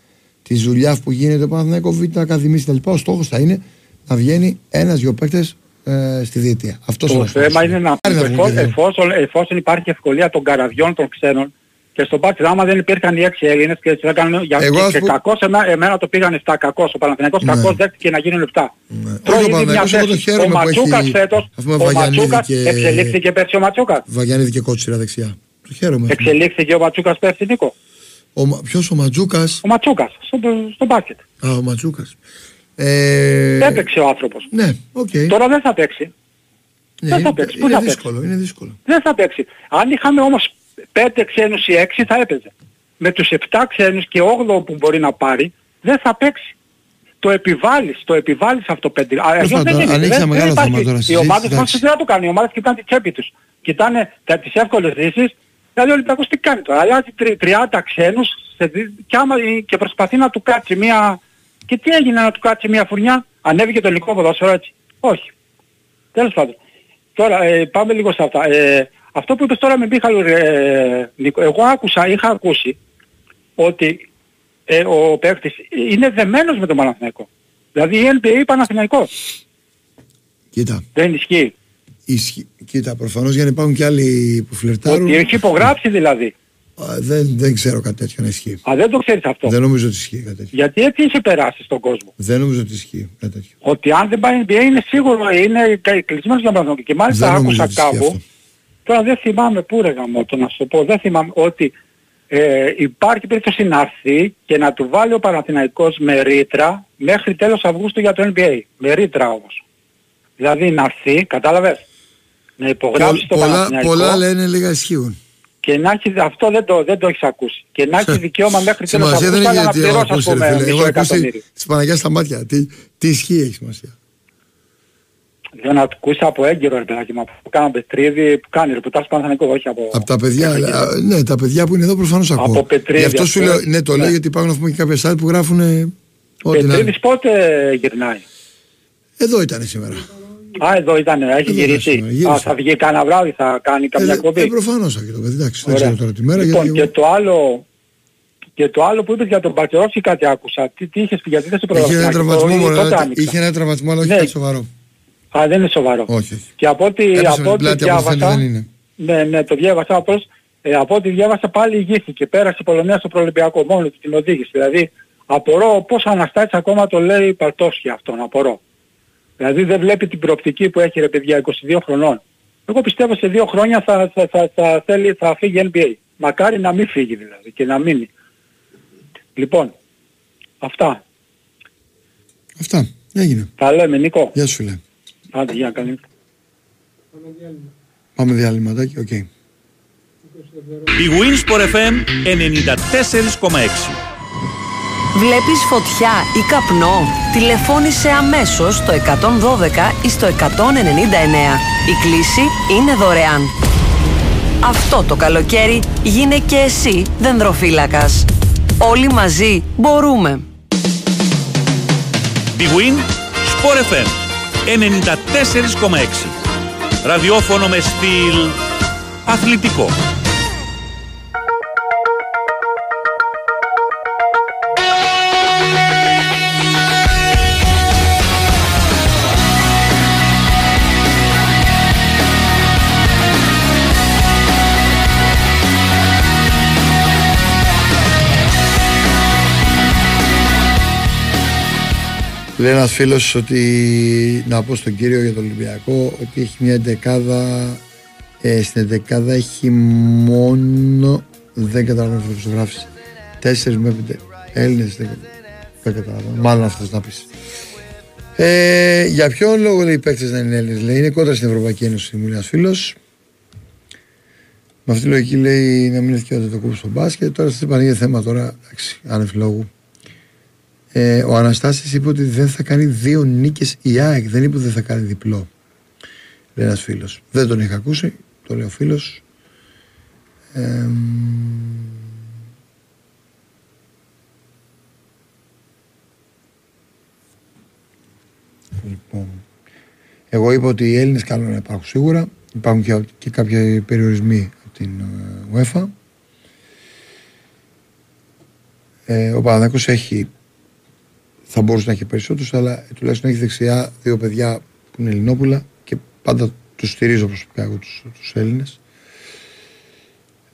της δουλειάς που γίνεται ο Παναθηναϊκό Β' Ακαδημία κτλ. Ο στόχος θα είναι να βγαίνει ένα-δυο παίκτες ε, στη διετία. Αυτός Το θέμα είναι να Πάρει να εφό- βγουν και δύο. εφόσον, εφόσον υπάρχει ευκολία των καραβιών των ξένων και στον μπάσκετ άμα δεν υπήρχαν οι έξι Έλληνες και έτσι έκαναν για Εγώ, και, ας και πούμε- κακώς εμένα, εμένα το πήγαν 7 κακώς ο Παναθηναϊκός Ναι. κακώς δέχτηκε να γίνουν 7 Όχι, Τρώει ο ήδη μια Παναθηναϊκός, εγώ το θέση. χαίρομαι ο που Ματσούκας έχει, φέτος ας πούμε, ο Βαγιανίδη Ματσούκας και- εξελίχθηκε πέρσι ο Ματσούκας Βαγιανίδη και κότσιρα δεξιά. Το χαίρομαι. εξελίχθηκε ο Ματσούκας πέρσι Νίκο Ο, Μα- ποιος ο Ματζούκας. ο Ματσούκας στο, στο μπάσκετ Α, ο Ματζούκας. Ε, έπαιξε ο άνθρωπος ναι, οκ. τώρα δεν θα παίξει Ναι, δεν θα είναι- παίξει. Πού είναι θα παίξει; δύσκολο, είναι δύσκολο. δεν θα παίξει. Αν είχαμε όμως 5 ξένους ή 6 θα έπαιζε. Με τους 7 ξένους και 8 που μπορεί να πάρει δεν θα παίξει. Το επιβάλλεις, το επιβάλλεις αυτό πέντε. Α, αλλιώς πάντων, δεν είναι. ανοίξει Δεν- ένα δεν μεγάλο υπάρχει. θέμα τώρα, Οι συζήτηση, ομάδες μας εντάξει. δεν θα το κάνουν. Οι ομάδες κοιτάνε τη τσέπη τους. Κοιτάνε τα, τις εύκολες λύσεις. Δηλαδή ο Ολυμπιακός τι κάνει τώρα; Αλλάζει τρι- 30 ξένους σε, δι- και, άμα, και προσπαθεί να του κάτσει μια... Και τι έγινε να του κάτσει μια φουρνιά. Ανέβηκε το ελληνικό ποδόσφαιρο έτσι. Όχι. Τέλος πάντων. Τώρα ε, πάμε λίγο σε αυτά. Ε, αυτό που είπες τώρα με Μίχαλο, ε, Νίκο, εγώ άκουσα, είχα ακούσει ότι ε, ο παίκτης είναι δεμένος με τον Παναθηναϊκό. Δηλαδή η NBA Παναθηναϊκός. Κοίτα. Δεν ισχύει. Ισχύ... Κοίτα, προφανώς για να υπάρχουν και άλλοι που φλερτάρουν. Ότι έχει υπογράψει δηλαδή. Α, δεν, δεν ξέρω κάτι τέτοιο να ισχύει. Α, δεν το ξέρεις αυτό. Δεν νομίζω ότι ισχύει κάτι τέτοιο. Γιατί έτσι έχει περάσει στον κόσμο. Δεν νομίζω ότι ισχύει κάτι τέτοιο. Ότι αν δεν πάει NBA είναι σίγουρο, είναι κα- κλεισμένος για Παναθηναϊκό. Και μάλιστα Δεν νομίζω άκουσα ότι ισχύει κάπου, τώρα δεν θυμάμαι πού ρε γαμό, το να σου το πω, δεν θυμάμαι ότι ε, υπάρχει περίπτωση να έρθει και να του βάλει ο Παναθηναϊκός με ρήτρα μέχρι τέλος Αυγούστου για το NBA. Με ρήτρα όμως. Δηλαδή να έρθει, κατάλαβες, να υπογράψει το πολλά, Παναθηναϊκό πολλά λένε λίγα ισχύουν. Και να έχεις, αυτό δεν το, δεν το έχεις ακούσει, και να έχεις *laughs* δικαίωμα μέχρι τέλος Σημασία δεν Αυγούστου έχει αλλά να γιατί έχω πληρώσεις ας ακούσεις. ρε πούμε φίλε. Έχω μισό ακούσει εκατομμύριο. της Παναγιάς στα μάτια. Τι, τι ισχύει έχει σημασία. Δεν ακούσα από έγκυρο ρε παιδάκι μου, που κάνω πετρίδι, που κάνει ρεπορτάζ Παναθηναϊκό, όχι από... Από τα παιδιά, α, ναι, τα παιδιά που είναι εδώ προφανώς ακούω. Από Πετρίδη, Γι' αυτό ας σου πούμε. λέω, ναι, το λέω Ναι. γιατί υπάρχουν να πούμε και κάποια site που γράφουν ε, ό,τι να είναι. Πετρίδης πότε γυρνάει; Εδώ ήταν σήμερα. Α, εδώ ήταν, έχει Εδώ γυρίσει. ήταν, γύρισε. Α, θα βγει κανένα βράδυ, θα κάνει καμιά Ε, εκπομπή. ε, προφανώς θα το παιδί, εντάξει, δεν Ωραία. ξέρω τώρα τη μέρα. Λοιπόν, γιατί και εγώ- το άλλο, και το άλλο που είπες για τον Μπατσερόφσκι κάτι άκουσα. Τι, τι είχες πει, γιατί δεν σε Είχε ένα προλαβαίνω. τραυματισμό, μόνο, τότε αλλά άνοιξα. είχε ένα τραυματισμό, αλλά όχι Ναι. κάτι σοβαρό. Α, δεν είναι σοβαρό. Όχι, όχι. Και από ό,τι, Έπεσε με από την ό,τι πλάτη, από ό,τι φαίνεται διάβασα, δεν είναι. ναι, ναι, το διάβασα απλώς, ε, από ό,τι διάβασα πάλι ηγήθηκε. Πέρασε η Πολωνία στο προολυμπιακό μόνος του την οδήγηση. Δηλαδή, απορώ πώς ο Αναστάτης ακόμα το λέει Παρτόσχη αυτόν, απορώ. Δηλαδή δεν βλέπει την προοπτική που έχει ρε παιδιά 22 χρονών. Εγώ πιστεύω σε δύο χρόνια θα, θα, θα, θα, θέλει, θα φύγει NBA. Μακάρι να μην φύγει δηλαδή και να μείνει. Λοιπόν, αυτά. Αυτά. Έγινε. Τα λέμε Νίκο. Γεια σου φίλε. Άντε, για καλή. Πάμε διαλυματάκι, οκ. Η Winsport FM 94,6. Βλέπεις φωτιά ή καπνό; Τηλεφώνησε αμέσως στο 112 ή στο 199. Η κλίση είναι δωρεάν. Αυτό το καλοκαίρι γίνε και εσύ δενδροφύλακας. Όλοι μαζί μπορούμε. Big Win Sport FM 94,6. Ραδιόφωνο με στυλ αθλητικό. Λέει ένας φίλος ότι να πω στον κύριο για το Ολυμπιακό ότι έχει μια δεκάδα ε, στην δεκάδα έχει μόνο δεν καταλαβαίνω αυτό που σου γράφεις τέσσερις με πέντε Έλληνες δεν, δεν καταλαβαίνω μάλλον αυτός να πεις. Ε, για ποιον λόγο λέει οι παίκτες να είναι Έλληνες λέει είναι κόντρα στην Ευρωπαϊκή Ένωση μου λέει ένας φίλος. Με αυτή τη λογική λέει να μην είναι δικαιώτα το κούμπο στο μπάσκετ. Τώρα σας είπα είναι θέμα τώρα εντάξει, άνευ λόγου ε, ο Αναστάσης είπε ότι δεν θα κάνει δύο νίκες η ΑΕΚ. Δεν είπε ότι δεν θα κάνει διπλό. Λέει ένας φίλος. Δεν τον είχα ακούσει. Το λέει ο φίλος. Ε, λοιπόν. Εγώ είπα ότι οι Έλληνες καλό να υπάρχουν σίγουρα. Υπάρχουν και, και κάποιοι περιορισμοί από την ε, UEFA. Ε, ο Παναδάκος έχει θα μπορούσε να έχει περισσότερους αλλά τουλάχιστον έχει δεξιά δύο παιδιά που είναι Ελληνόπουλα και πάντα τους στηρίζω προσωπικά εγώ τους, τους Έλληνες.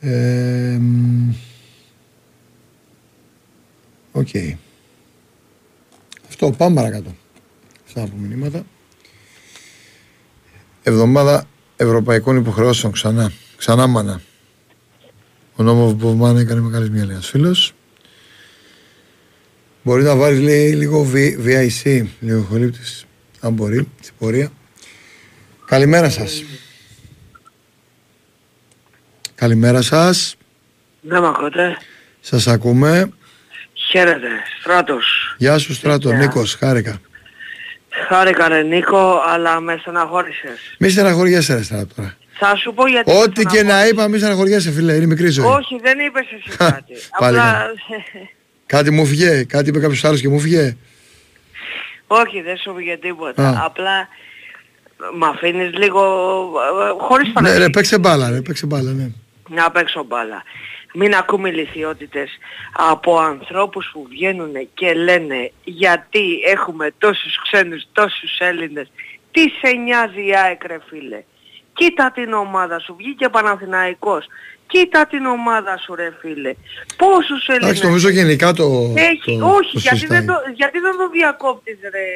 Ε, μ, Οκ. Αυτό πάμε παρακάτω. Αυτά από μηνύματα. Εβδομάδα Ευρωπαϊκών Υποχρεώσεων ξανά. Ξανά μάνα. Ο νόμος που μάνα έκανε μεγάλη μια λέει ένας φίλος Μπορεί να βάλεις λέει, λίγο V- VIC, λέει ο Χολύπτης, αν μπορεί, στην πορεία. Καλημέρα σας. Καλημέρα σας. Δεν με ακούτε; Σας ακούμε. Χαίρετε. Στράτος. Γεια σου Στράτο, Γεια. Νίκος, χάρηκα. Χάρηκα ρε Νίκο, αλλά με στεναχώρησες. Μη στεναχωριέσαι ρε Στράτο τώρα. Θα σου πω γιατί... Ό,τι και να είπα μη στεναχωριέσαι φίλε, είναι μικρή ζωή. Όχι, δεν είπες εσύ *laughs* κάτι. Πάλι Απλά... *laughs* Κάτι μου φυγέ, κάτι είπε κάποιος άλλος και μου φυγέ. Όχι, δεν σου πήγε τίποτα. Α. Απλά μ' αφήνεις λίγο ε, χωρίς Ναι παραγωγή ρε, παίξε μπάλα ρε, παίξε μπάλα, ναι. να παίξω μπάλα. Μην ακούμε ηλικιότητες από ανθρώπους που βγαίνουν και λένε γιατί έχουμε τόσους ξένους, τόσους Έλληνες. Τι σε νοιάζει η ΑΕΚ ρε φίλε; Κοίτα την ομάδα σου, βγήκε Παναθηναϊκός. Κοίτα την ομάδα σου ρε φίλε. Πόσους Έλληνες. Εντάξει, νομίζω γενικά το. Έχει, το- όχι, το γιατί, συζητάει. δεν το, γιατί δεν το διακόπτεις ρε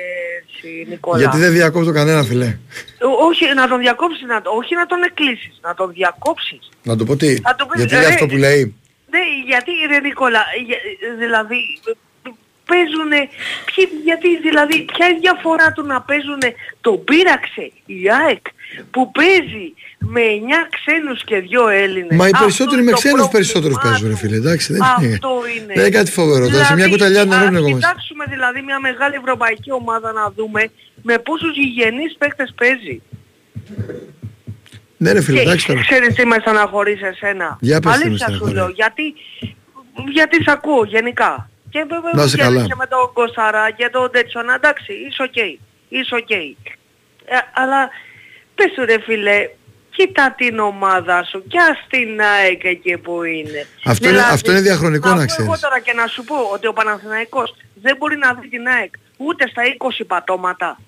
εσύ, Νικόλα; Γιατί δεν διακόπτω κανένα φιλέ. Ό- Όχι, να τον διακόψεις, να, το- όχι να τον εκκλείσεις, να τον διακόψεις. Να το πω τι. Να το πεις, Γιατί λέει ρε, αυτό που λέει. Ναι, γιατί ρε Νικόλα, για- δηλαδή παίζουν, γιατί δηλαδή ποια είναι η διαφορά του να παίζουν το πείραξε η ΑΕΚ που παίζει με 9 ξένους και 2 Έλληνες. Μα οι Αυτό περισσότεροι είναι με το ξένους πρόβλημά περισσότερους του. παίζουν ρε φίλε. Εντάξει, δεν είναι. Αυτό είναι. Δεν είναι κάτι φοβερό. Τώρα σε μια κουταλιά να ρίχνουν ας ακόμα. κοιτάξουμε δηλαδή μια μεγάλη ευρωπαϊκή ομάδα να δούμε με πόσους γηγενείς παίκτες παίζει. Ναι ρε φίλε, εντάξει Και τώρα. ξέρεις τι με στεναχωρείς εσένα; Για πες τι με Αλήθεια σου στεναχωρεί. λέω. Γιατί, γιατί σ' ακούω γενικά. Και βέβαια Να είσαι και, καλά. και με τον Κωνσταρά και τον Τέτσονα, εντάξει, είσαι οκ. Είσαι οκ. Ε, αλλά πες του ρε φίλε, κοίτα την ομάδα σου και ας την ΑΕΚ εκεί που είναι. Αυτό είναι- αυτό είναι διαχρονικό, να πω ξέρεις. Εγώ τώρα και να σου πω ότι ο Παναθηναϊκός δεν μπορεί να δει την ΑΕΚ ούτε στα 20 πατώματα.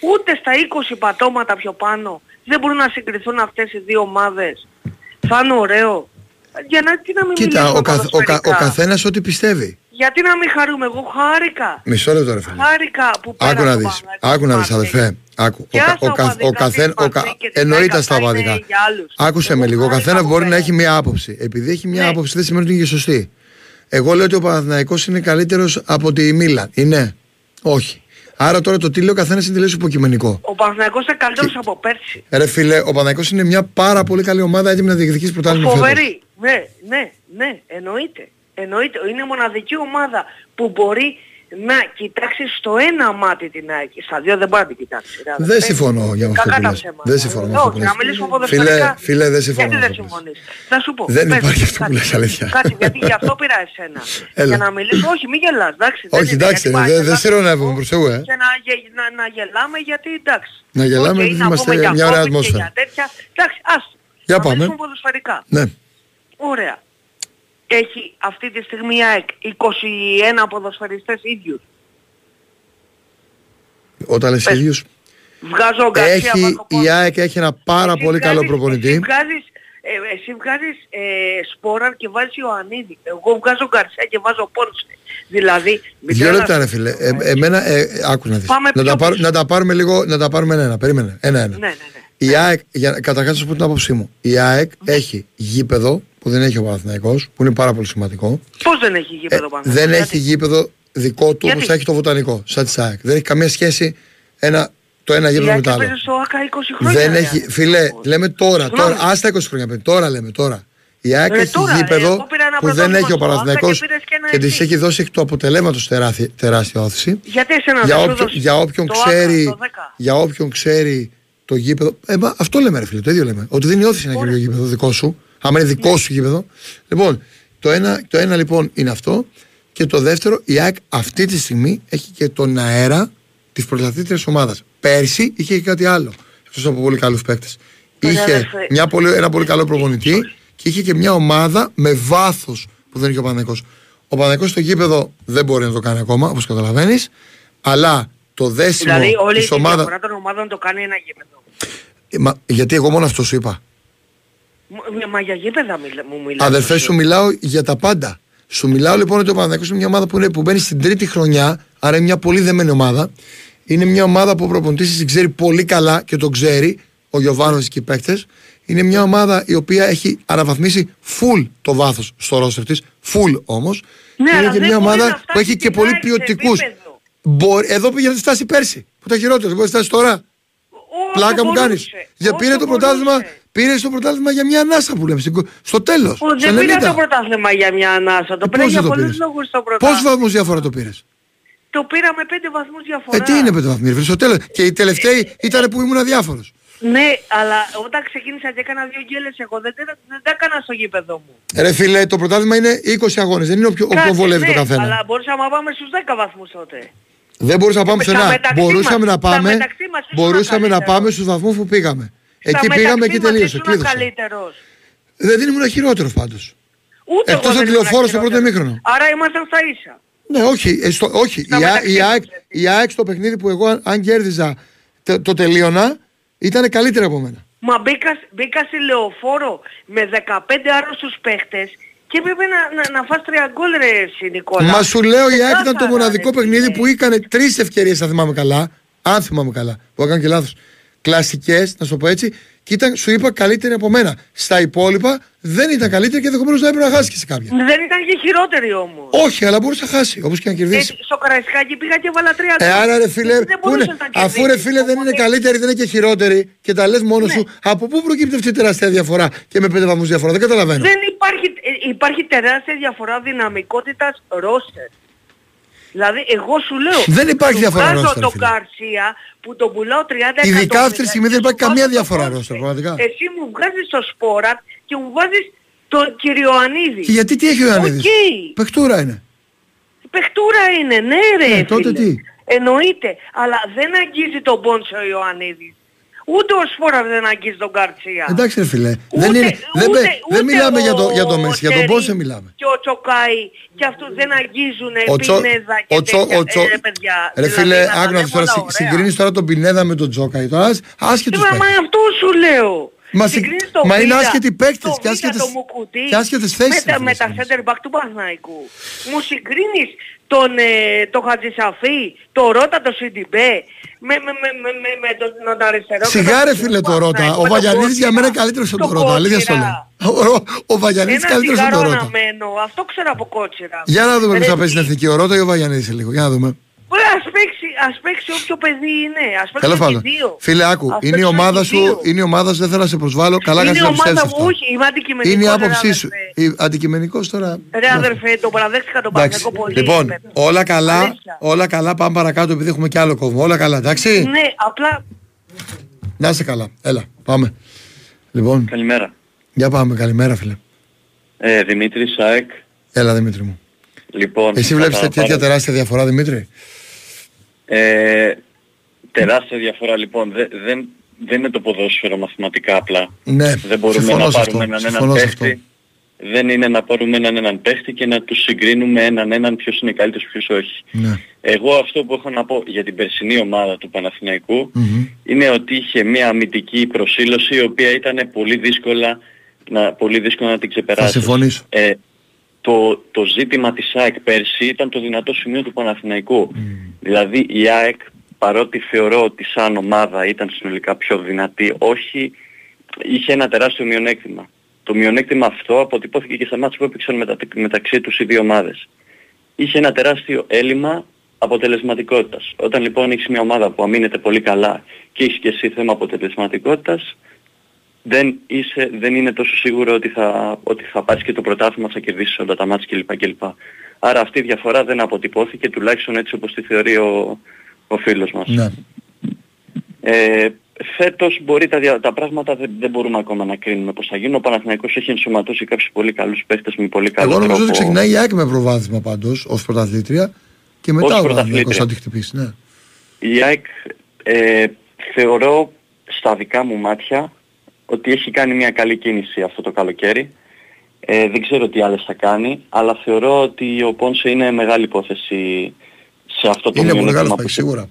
Ούτε στα 20 πατώματα πιο πάνω. Δεν μπορούν να συγκριθούν αυτές οι δύο ομάδες. Θα είναι ωραίο. Για να, τι να μην Κοίτα, μιλήσουμε ο, καθ, ο, κα- ο ποδοσφαιρικά. καθένας ό,τι πιστεύει. Γιατί να μην χαρούμε, εγώ χάρηκα. Μισό λεπτό ρε φίλε. Χάρηκα που Άκου πέρασε να ο δεις, Παναθηναϊκός άκου να δεις Μάρτιν. αδελφέ. Άκου. Ο, Και κα- άστα ο, καθ- ο οπαδικά καθένα, τι ο, κα- σπαθί και τι εννοείται δέκα, στα αυτά είναι οπαδικά. για άλλους. Άκουσε με λίγο, ο καθένας μπορεί να έχει μία άποψη. Επειδή έχει μία άποψη δεν σημαίνει ότι είναι και σωστή. Εγώ λέω ότι ο Παναθηναϊκός είναι καλύτερος από τη Μίλαν. Είναι. Όχι. Άρα τώρα το τι λέει ο καθένας είναι τελείως υποκειμενικό. Ο Παναθηναϊκός είναι καλύτερος από πέρσι. Ρε φίλε, ο Παναθηναϊκός είναι μια πάρα πολύ καλή ομάδα έτοιμη να διεκδικήσει πρωτάθλημα φέτος. Φοβερή. Ναι, ναι, ναι, εννοείται. Εννοείται. Είναι η μοναδική ομάδα που μπορεί να κοιτάξει στο ένα μάτι την ΑΕΚ. Στα δύο δεν μπορεί να την κοιτάξει. ρε, Δεν αδερφέ. συμφωνώ για αυτό Κακά που τα λες. ψέματα. Δεν συμφωνώ με αυτό που Όχι, να λες. μιλήσουμε Φίλε, ποδοσφαιρικά. φίλε, δεν συμφωνώ Γιατί με δεν αυτό που λες. συμφωνείς; Θα σου πω. Δεν πες, υπάρχει αυτό που κάτσε, λες, αλήθεια. Κάτσε, γιατί γι' αυτό πήρα εσένα. Έλα. Για να μιλήσω, όχι μη γελάς, εντάξει. δεν Όχι, είναι, εντάξει, γιατί δεν πάει, δεν γελάς σε ρωνεύομαι προς Θεού, ε. και να, γε- να, να γελάμε γιατί εντάξει. Να γελάμε Οκ, επειδή να είμαστε πούμε για μια ωραία COVID και ατμόσφαιρα. για τέτοια. Εντάξει, ας. Για να πάμε. μιλήσουμε ποδοσφαιρικά. Ναι. Ωραία. Έχει αυτή τη στιγμή η ΑΕΚ 21 ποδοσφαιριστές ίδιους. Όταν λες ίδιους, Βγάζω ο Γκαρσία έχει, Μαρκοπόλου. η ΑΕΚ έχει ένα πάρα Εσύ πολύ καλό βγάζεις- Εσύ προπονητή. βγάζεις, ε, εσύ βγάζεις ε, Σπόραρ και βάζεις Ιωαννίδη. Εγώ βγάζω Γκαρσία και βάζω Πόνσε. Δηλαδή, μην Δύο τρελαθείς. λεπτά ρε φίλε. Ε, εμένα, ε, άκου να δεις. Πάμε Να πιο τα, πάρ- πίσω. να τα πάρουμε λίγο, να τα πάρουμε ένα-ένα. Περίμενε. Ένα-ένα. Ναι, ναι, ναι. Η ΑΕΚ, για, καταρχάς να σου πω την άποψή μου. Η ΑΕΚ έχει γήπεδο που δεν έχει ο Παναθηναϊκός, που είναι πάρα πολύ σημαντικό. Πώς δεν έχει γήπεδο πάνω. Ε, δεν έχει γήπεδο δικό του Γιατί; όπως θα έχει το βοτανικό, σαν της ΑΕΚ. Δεν έχει καμία σχέση ένα, το ένα Η γήπεδο με ΑΕΚ το άλλο. έπαιζε στο ΆΚΑ 20 χρόνια. Δεν ρε. έχει, φιλέ, λέμε τώρα, Συγγνώμη. τώρα, άστα 20 χρόνια πριν, τώρα λέμε, τώρα. Η ΑΕΚ Ρε, έχει τώρα, ε, γήπεδο εγώ πήρα ένα που δεν πρωτάθλημα έχει ο στο Άστα Παναθηναϊκός και πήρες και ένα και της εσύ. έχει δώσει εκ του αποτελέματος τεράστια, τεράστια όθηση. Γιατί εσένα Για, δεν σου όποιον, δώσει για όποιον το ΆΚΑ, ξέρει, το 10. για όποιον ξέρει το γήπεδο. Ε, μα, αυτό λέμε ρε φίλε, το ίδιο λέμε. Ότι δεν είναι όθηση ένα καινούργιο γήπεδο δικό σου. Άμα είναι δικό σου γήπεδο. Λοιπόν, το ένα, το ένα λοιπόν είναι αυτό. Και το δεύτερο, η ΑΕΚ αυτή τη στιγμή έχει και τον αέρα της πρωταθλήτριας ομάδας. Πέρσι είχε και κάτι άλλο. Εκτός από πολύ καλούς παίκτες. Ωραία, Είχε αδερφέ. μια πολύ, ένα πολύ καλό προπονητή και είχε και μια ομάδα με βάθος που δεν είχε ο Παναγικός. Ο Παναγικός στο γήπεδο δεν μπορεί να το κάνει ακόμα, όπως καταλαβαίνεις. Αλλά το δέσιμο Δηλαδή όλη της η ομάδα. διαφορά των ομάδων το κάνει ένα γήπεδο. Ε, Μα, γιατί εγώ μόνος αυτό σου είπα. Μ- Μα για γήπεδα μιλα- μου μιλάς. Αδερφέ, εσύ. σου μιλάω για τα πάντα. Σου μιλάω λοιπόν ότι ο Παναθηναϊκός είναι μια ομάδα που, είναι, που μπαίνει στην τρίτη χρονιά, άρα είναι μια πολύ δεμένη ομάδα. Είναι μια ομάδα που ο προπονητής την ξέρει πολύ καλά και τον ξέρει, ο Γιωβάνοβιτς και οι παίκτες. Είναι μια ομάδα η οποία έχει αναβαθμίσει full το βάθος στο ρόστερ της, full όμως. Ναι, είναι αλλά και δεν μια μπορεί να ομάδα που φτάσει έχει και την πολύ ΑΕΚ σε ποιοτικούς. επίπεδο. Μπορεί, εδώ πήγε να τη φτάσει πέρσι, που τα χειρότερα, δεν μπορεί να τη φτάσει τώρα. Πλάκα μου μπορούσε, κάνεις. Για πήρε το πρωτάθλημα, πήρε το πρωτάθλημα για μια ανάσα που λέμε, στην- στο τέλος. Ο, στο δεν πήρα 90. το πρωτάθλημα για μια ανάσα. Το πήρα πώς για δεν το πολλούς πήρες; λόγους το Πόσους πρωτάθλημα. βαθμούς διαφορά το πήρες; Το πήρα με πέντε βαθμούς διαφορά. Ε, τι είναι πέντε βαθμοί, ρε φίλε, στο τέλος. Και οι τελευταίοι ήταν που ήμουν αδιάφορος. Ναι, αλλά όταν ξεκίνησα και έκανα δύο γκέλες εγώ δεν, τα- δεν τα έκανα στο γήπεδο μου. Ρε φίλε, το πρωτάθλημα είναι 20 αγώνες, δεν είναι όποιο, όποιο Κάτσε, βολεύει ναι, το καθένα. Αλλά μπορούσαμε να πάμε στους 10 βαθμούς τότε. Δεν μπορούσαμε να πάμε Στα πουθενά. μεταξύ Μπορούσαμε μας, να στα πάμε, μεταξύ μας ήσουν μπορούσαμε να καλύτερος. πάμε στους βαθμούς που πήγαμε. Εκεί Στα πήγαμε μεταξύ και μας τελείωσε, ήσουν κλείδωσε. καλύτερος. Δεν ήμουν χειρότερος πάντως. Ούτε Εκτός εγώ από δεν τη ήμουν λεωφόρο στο πρώτο χειρότερος. ημίχρονο. Άρα ήμασταν στα ίσα. Ναι, όχι. ε, στο, όχι. Στα Η, Α- μεταξύ η, μας, ΑΕΚ, η ΑΕΚ στο παιχνίδι που εγώ αν, αν κέρδιζα τε- το τελείωνα ήταν καλύτερα από μένα. Μα μπήκα, μπήκα στη λεωφόρο με 15 άρρωστους παίχτες και έπρεπε να, να, να φας τρία γκολ ρε εσύ Νικόλα. Μα σου λέω η ΑΕΚ ήταν το Ξεκάθαρα, μοναδικό ρε, παιχνίδι φίλε. που έκανε τρεις ευκαιρίες, αν θυμάμαι καλά. Αν θυμάμαι καλά. Που έκανα και λάθος. Κλασικές, να σου το πω έτσι. Και ήταν, σου είπα, καλύτερη από μένα. Στα υπόλοιπα δεν ήταν καλύτερη και ενδεχομένως να έπρεπε να χάσεις και σε κάποια. Δεν ήταν και χειρότερη όμως. Όχι, αλλά μπορούσε να χάσει, όπως και να κερδίσει. Ε, στο Καραϊσκάκι πήγα και έβαλα τρία Ε, γκολ. άρα ρε φίλε, Δεν που μπορούσες είναι, να αφού ρε κερδίσεις. φίλε δεν είναι καλύτερη, δεν είναι και χειρότερη και τα λες μόνος Ναι. σου, από πού προκύπτει αυτή η τεράστια διαφορά και με πέντε βαθμούς διαφορά, δεν καταλαβαίνω. Δεν υπάρχει, ε, υπάρχει τεράστια διαφορά δυναμικότητας ρόστερ. Δηλαδή εγώ σου λέω Δεν υπάρχει σου διαφορά βγάζω ρόστερ, το φίλε. Γκαρσία που τον πουλάω 30 Ειδικά αυτή τη εκατομμύρια στιγμή και δεν υπάρχει σου καμία βάζω το διαφορά Κόντε. ρόστερ, πραγματικά. Εσύ μου βγάζεις το Σπόρατ και μου βάζεις τον Κυριοανίδη. Και γιατί τι έχει ο Ιωαννίδης; Οκ. Πεχτούρα είναι. Παιχτούρα είναι, ναι ρε Ε, τότε φίλε. τι; Εννοείται. Αλλά δεν αγγίζει τον Πόντσο ο Ιωαννίδης. Ούτε ο Σφόρα δεν αγγίζει τον Καρτσία. Εντάξει ρε φίλε, δεν, Ούτε- είναι, δεν, ούτε- πε- δεν ούτε μιλάμε ο- για το, για το Μέση, για τον Τερί Πόνσε μιλάμε. Και ο Τσοκάη και αυτούς δεν αγγίζουν Ο Τσο- Πινέδα και ο Τσο- τέτοια. ο Τσο- Ε, ρε παιδιά. Ρε δηλαδή, φίλε, να τα άκου να λέμε δεις τώρα, όλα συ- ωραία. συγκρίνεις τώρα τον Πινέδα με τον Τζόκαη. Τώρα άσ- άσχετους Μα, μα παίκτες. αυτό σου λέω. Μα συ- Συγκρίνεις το μα είναι Β, άσχετοι παίκτες το και Β, άσχετες- το Μουκουτί και άσχετες θέσεις, Με, τα- ρε με φίλε, τα center back του Παναθηναϊκού. Μου συγκρίνεις τον ε, το Χατζησαφή, το Ρότα, το Σιντιμπέ, με, με, με, με, με, με τον, τον αριστερό. και Σιγά τον- ρε φίλε το Ρώτα. Ο Βαγιανίδης για μένα είναι καλύτερος από τον Ρώτα. Αλήθεια στο λέω. Ο- Ο Βαγιανίδης Ένα καλύτερος από τσιγάρο τον Ρώτα. αναμένο, αυτό ξέρω από κότσιρα. Για να δούμε Ρε, ποιος θα παίξει στην εθνική. Ο Ρώτα ή ο Βαγιανίδης σε λίγο. Για να δούμε. Ωραία, ας παίξει, ας παίξει όποιο παιδί είναι. Ας παίξει Τέλος και πάντων. δύο. Φίλε, άκου. Ας Είναι η παίξουν ομάδα και σου, δύο. είναι η ομάδα σου, δεν θέλω να σε προσβάλλω. Καλά Είναι κάνεις η να ομάδα πιστεύεις μου, αυτό. όχι, είμαι αντικειμενικός. Είναι η ρε, άποψή αδερφέ. σου. Η αντικειμενικός τώρα. Ρε αδερφέ, το παραδέχτηκα τον Εντάξει. Παναθηναϊκό πολύ. Λοιπόν, είμαι. όλα καλά, Αλήθεια. όλα καλά. Πάμε παρακάτω επειδή έχουμε και άλλο κόμμα. Όλα καλά, εντάξει. Ναι, απλά Να είσαι καλά. Έλα, πάμε. Λοιπόν, Καλημέρα. για πάμε. Καλημέρα, φίλε. Ε, Δημήτρη Σάεκ. Έλα, Δημήτρη μου. Λοιπόν, Εσύ θα βλέπεις τα τέτοια πάρω- τεράστια διαφορά, Δημήτρη; Ε, τεράστια διαφορά λοιπόν. Δε- δεν, δεν είναι το ποδόσφαιρο μαθηματικά απλά. Ναι, δεν μπορούμε συμφωνώ να σε αυτό, πάρουμε έναν έναν συμφωνώ σε παίχτη. Δεν είναι να πάρουμε έναν έναν παίχτη και να τους συγκρίνουμε έναν έναν ποιος είναι καλύτερος ποιος όχι. Ναι. Εγώ αυτό που έχω να πω για την περσινή ομάδα του Παναθηναϊκού είναι ότι είχε μια αμυντική προσήλωση η οποία ήταν πολύ δύσκολα να, πολύ δύσκολο να την Θα ξεπεράσει. συμφωνήσω. Ε, το, το ζήτημα της ΑΕΚ πέρσι ήταν το δυνατό σημείο του Παναθηναϊκού. Δηλαδή η ΑΕΚ παρότι θεωρώ ότι σαν ομάδα ήταν συνολικά πιο δυνατή, όχι είχε ένα τεράστιο μειονέκτημα. Το μειονέκτημα αυτό αποτυπώθηκε και στα μάτια που έπαιξαν μετα, μεταξύ τους οι δύο ομάδες. Είχε ένα τεράστιο έλλειμμα αποτελεσματικότητας. Όταν λοιπόν έχεις μια ομάδα που αμήνεται πολύ καλά και έχεις και εσύ θέμα αποτελεσματικότητας, δεν, είσαι, δεν είναι τόσο σίγουρο ότι θα, ότι θα πάρεις και το πρωτάθλημα, θα κερδίσεις όλα τα μάτια κλπ. κλπ. Άρα αυτή η διαφορά δεν αποτυπώθηκε τουλάχιστον έτσι όπως τη θεωρεί ο, ο φίλος μας. Ναι. Ε, φέτος μπορεί τα, δια- τα πράγματα δεν, δεν μπορούμε ακόμα να κρίνουμε πώς θα γίνουν. Ο Παναθηναϊκός έχει ενσωματώσει κάποιους πολύ καλούς παίχτες με πολύ καλό Εγώ νομίζω τρόπο. ότι ξεκινάει η ΑΕΚ με προβάδισμα πάντως ως πρωταθλήτρια και μετά Ως ο Παναθηναϊκός θα πρωταθλήτρια. την χτυπήσει. Ναι. Η ΑΕΚ ε, θεωρώ στα δικά μου μάτια ότι έχει κάνει μια καλή κίνηση αυτό το καλοκαίρι. Ε, δεν ξέρω τι άλλες θα κάνει, αλλά θεωρώ ότι ο Πόνσε είναι μεγάλη υπόθεση σε αυτό το Είναι πολύ μειονέκτημα καλός που παίκτης, σίγουρα.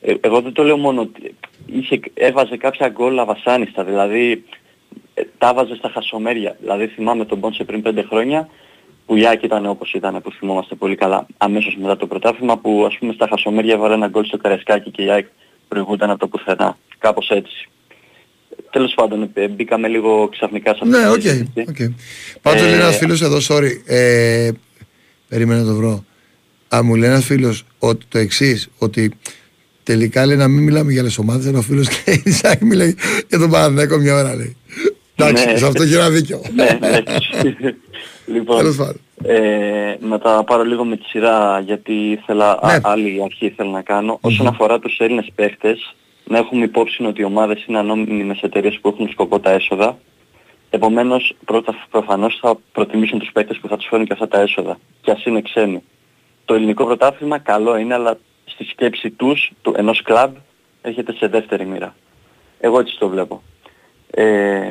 Ε, εγώ δεν το λέω μόνο ότι είχε, έβαζε κάποια γκολ αβασάνιστα, δηλαδή ε, τα βάζε στα χασομέρια. Δηλαδή θυμάμαι τον Πόνσε πριν πέντε χρόνια που η ΑΕΚ ήταν όπως ήταν που θυμόμαστε πολύ καλά αμέσως μετά το πρωτάθλημα που ας πούμε στα χασομέρια έβαλε ένα γκολ στο Καραϊσκάκη και η ΑΕΚ προηγούνταν από το πουθενά. Κάπως έτσι. Τέλος πάντων ε, μπήκαμε λίγο ξαφνικά σε αυτή Ναι, τη οκ. συζήτηση. οκ. Πάντως Ε, λέει ένας φίλος εδώ, sorry, ε, περίμενα να το βρω. Α, μου λέει ένας φίλος ότι το εξής, ότι τελικά λέει να μην μιλάμε για άλλες ομάδες, αλλά ο φίλος λέει, Ισάκη μιλάει για τον Παναθηναϊκό μια ώρα λέει. Εντάξει, Ναι. σε αυτό έχει ένα δίκιο. ναι, ναι. *laughs* λοιπόν, Τέλος πάντων. ε, να τα πάρω λίγο με τη σειρά γιατί ήθελα, Ναι. α, άλλη αρχή ήθελα να κάνω. Όσον αφορά τους Έλληνες παίχτες, να έχουμε υπόψη ότι οι ομάδες είναι ανώνυμες εταιρείες που έχουν σκοπό τα έσοδα. Επομένως, πρώτα προφανώς θα προτιμήσουν τους παίκτες που θα τους φέρουν και αυτά τα έσοδα. Και ας είναι ξένοι. Το ελληνικό πρωτάθλημα καλό είναι, αλλά στη σκέψη τους, του ενός κλαμπ, έρχεται σε δεύτερη μοίρα. Εγώ έτσι το βλέπω. Ε,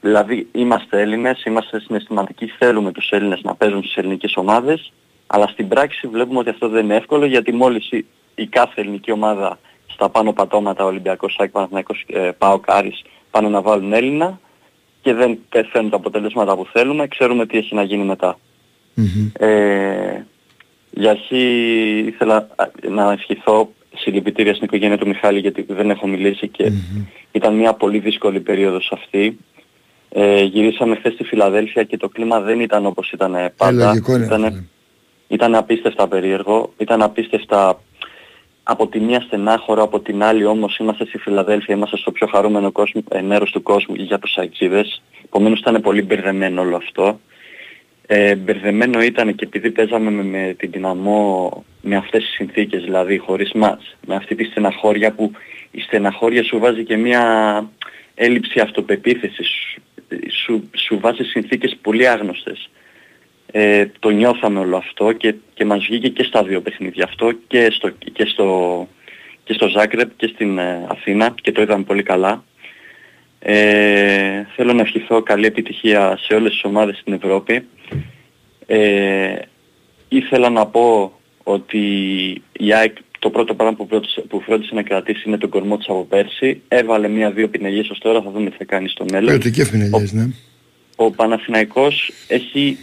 δηλαδή είμαστε Έλληνες, είμαστε συναισθηματικοί, θέλουμε τους Έλληνες να παίζουν στις ελληνικές ομάδες, αλλά στην πράξη βλέπουμε ότι αυτό δεν είναι εύκολο γιατί μόλις η, η κάθε ελληνική ομάδα στα πάνω πατώματα, Ολυμπιακός, Σάκη, Παναθηναϊκός, ε, ΠΑΟΚ, Άρης, πάνε να βάλουν Έλληνα και δεν φέρνουν τα αποτελέσματα που θέλουμε, ξέρουμε τι έχει να γίνει μετά. Ε, για αρχή ήθελα α, να ευχηθώ συλληπιτήρια στην οικογένεια του Μιχάλη γιατί δεν έχω μιλήσει και ήταν μια πολύ δύσκολη περίοδος αυτή. Ε, γυρίσαμε χθες στη Φιλαδέλφια και το κλίμα δεν ήταν όπως ήταν ε, πάντα. λογικό είναι, ήταν, ήταν απίστευτα περίεργο, ήταν απίστευτα από τη μία στενάχωρο, από την άλλη όμως είμαστε στη Φιλαδέλφια, είμαστε στο πιο χαρούμενο κόσμο, ε, μέρος του κόσμου για τους αεξίδες. Επομένως ήταν πολύ μπερδεμένο όλο αυτό. Ε, μπερδεμένο ήταν και επειδή παίζαμε με, με την δυναμό με αυτές τις συνθήκες, δηλαδή χωρίς μάτς, με αυτή τη στεναχώρια που η στεναχώρια σου βάζει και μια έλλειψη αυτοπεποίθησης, σου, σου βάζει συνθήκες πολύ άγνωστες. Ε, το νιώθαμε όλο αυτό και, και μας βγήκε και στα δύο παιχνίδια αυτό και στο, και στο, και στο Ζάκρεπ και στην ε, Αθήνα και το είδαμε πολύ καλά. Ε, θέλω να ευχηθώ καλή επιτυχία σε όλες τις ομάδες στην Ευρώπη. Ε, ήθελα να πω ότι η ΑΕΚ το πρώτο πράγμα που, φρόντισε, που φρόντισε να κρατήσει είναι τον κορμό της από πέρσι. Έβαλε μία-δύο πινελιές ως τώρα, θα δούμε τι θα κάνει στο μέλλον. Ποιοτικές πινελιές, ναι. Ο Παναθηναϊκός έχει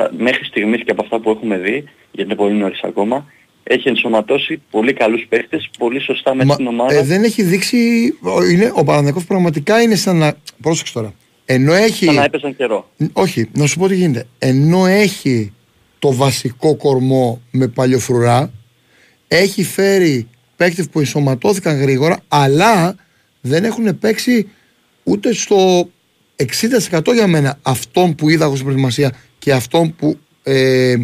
τα, μέχρι στιγμής και από αυτά που έχουμε δει, γιατί είναι πολύ νωρίς ακόμα, έχει ενσωματώσει πολύ καλούς παίχτες, πολύ σωστά με την ομάδα. Ε, δεν έχει δείξει. ο- Είναι, ο Παναθηναϊκός πραγματικά είναι σαν να. Πρόσεξε τώρα. Ενώ έχει. Σαν να έπαιζαν καιρό. Όχι, να σου πω τι γίνεται. Ενώ έχει το βασικό κορμό με παλιοφρουρά, έχει φέρει παίκτες που ενσωματώθηκαν γρήγορα, αλλά δεν έχουν παίξει ούτε στο 60% για μένα αυτόν που είδα εγώ στην προετοιμασία και αυτόν που, ε,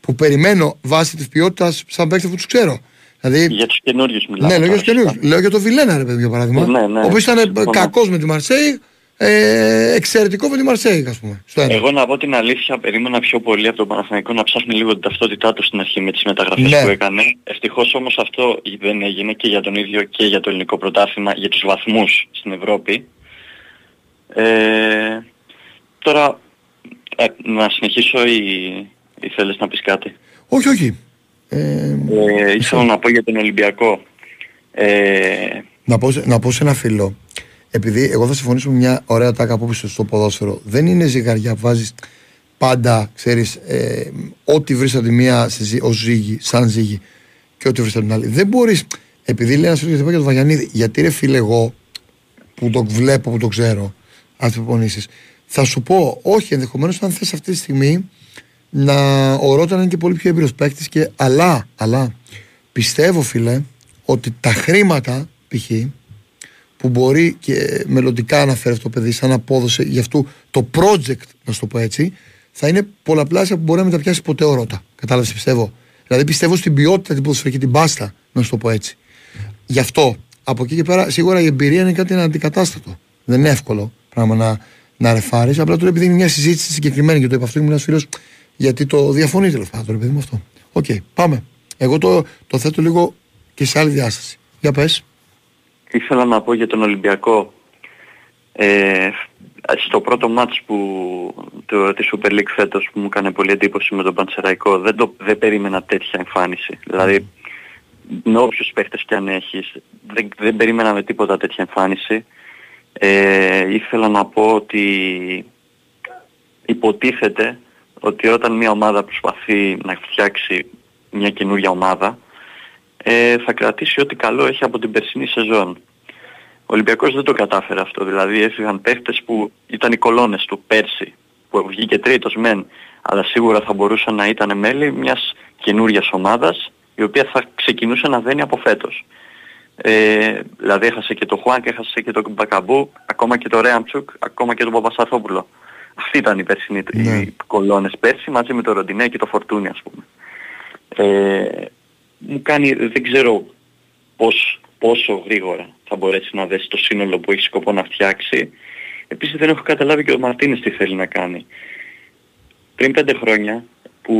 που περιμένω βάσει της ποιότητας σαν παίκτες που τους ξέρω. Δηλαδή, Για τους καινούριους μιλάμε. ναι, λέω για τώρα, τους καινούριους. Λέω για τον Βιλένα, ρε παιδί, για παράδειγμα. Ναι, ναι. ο οποίος ήταν Συμφωνώ. κακός με τη Μαρσέη, ε, εξαιρετικό με τη Μαρσέη, ας πούμε. Στο ένα. Εγώ να πω την αλήθεια, περίμενα πιο πολύ από τον Παναθηναϊκό να ψάχνει λίγο την ταυτότητά του στην αρχή με τις μεταγραφές Ναι. που έκανε. Ευτυχώς όμως αυτό δεν έγινε και για τον ίδιο και για το ελληνικό πρωτάθλημα, για τους βαθμούς στην Ευρώπη. Ε, τώρα, ε, να συνεχίσω ή, ή θέλεις να πεις κάτι; Όχι, όχι. Ε, Ε, ήθελα να πω για τον Ολυμπιακό. Ε, να, πω, σε- να πω σε ένα φίλο, επειδή εγώ θα συμφωνήσω με μια ωραία τάκα που είπες στο ποδόσφαιρο, δεν είναι ζυγαριά που βάζεις πάντα, ξέρεις, ε, ό,τι βρεις από τη μία σε ζύ- ως ζύγι, σαν ζύγι και ό,τι βρεις από την άλλη. Δεν μπορείς, επειδή λέει ένας φίλος για τον Βαγιανίδη, γιατί ρε φίλε εγώ που το βλέπω, που το ξέρω, αυτές τις προπονήσεις, θα σου πω, όχι, ενδεχομένως αν θες αυτή τη στιγμή να ο Ρόταν είναι και πολύ πιο έμπειρος παίκτης και αλλά, αλλά πιστεύω φίλε ότι τα χρήματα π.χ. που μπορεί και μελλοντικά να φέρει αυτό το παιδί σαν απόδοση για αυτού το project, να σου το πω έτσι, θα είναι πολλαπλάσια που μπορεί να μεταπιάσει ποτέ ο Ρώτα. Κατάλαβες, πιστεύω; Δηλαδή πιστεύω στην ποιότητα την ποδοσφαιρική την πάστα, να σου το πω έτσι. Γι' αυτό από εκεί και πέρα σίγουρα η εμπειρία είναι κάτι αναντικατάστατο. Δεν είναι εύκολο πράγμα να, να ρεφάρεις. Απλά τώρα επειδή είναι μια συζήτηση συγκεκριμένη και το είπε αυτό ήμουν ένα φίλος γιατί το διαφωνείς τέλο πάντων, ρε παιδί μου αυτό. Οκ, πάμε. Εγώ το, το θέτω λίγο και σε άλλη διάσταση. Για πες. ήθελα να πω για τον Ολυμπιακό. Ε, στο πρώτο μάτς που, το, τη Super League φέτος που μου έκανε πολύ εντύπωση με τον Πανσεραϊκό δεν, το, δεν περίμενα τέτοια εμφάνιση. Δηλαδή με όποιους παίχτες κι αν έχεις δεν, δεν περίμενα με τίποτα τέτοια εμφάνιση. Ε, ήθελα να πω ότι υποτίθεται ότι όταν μια ομάδα προσπαθεί να φτιάξει μια καινούργια ομάδα ε, θα κρατήσει ό,τι καλό έχει από την περσινή σεζόν. Ο Ολυμπιακός δεν το κατάφερε αυτό, δηλαδή έφυγαν παίχτες που ήταν οι κολόνες του πέρσι, που βγήκε τρίτος μεν, αλλά σίγουρα θα μπορούσαν να ήταν μέλη μιας καινούργιας ομάδας, η οποία θα ξεκινούσε να δένει από φέτος. Ε, δηλαδή έχασε και το Χουάνκ, έχασε και τον Μπακαμπού, ακόμα και το Ρέαμτσουκ, ακόμα και τον Παπασταθόπουλο. Αυτοί ήταν οι περσινοί οι κολόνες πέρσι μαζί με το Ροντινέ και το Φορτούνι ας πούμε. Ε, μου κάνει, δεν ξέρω πώς, πόσο γρήγορα θα μπορέσει να δέσει το σύνολο που έχει σκοπό να φτιάξει. Επίσης δεν έχω καταλάβει και ο Μαρτίνες τι θέλει να κάνει. Πριν πέντε χρόνια που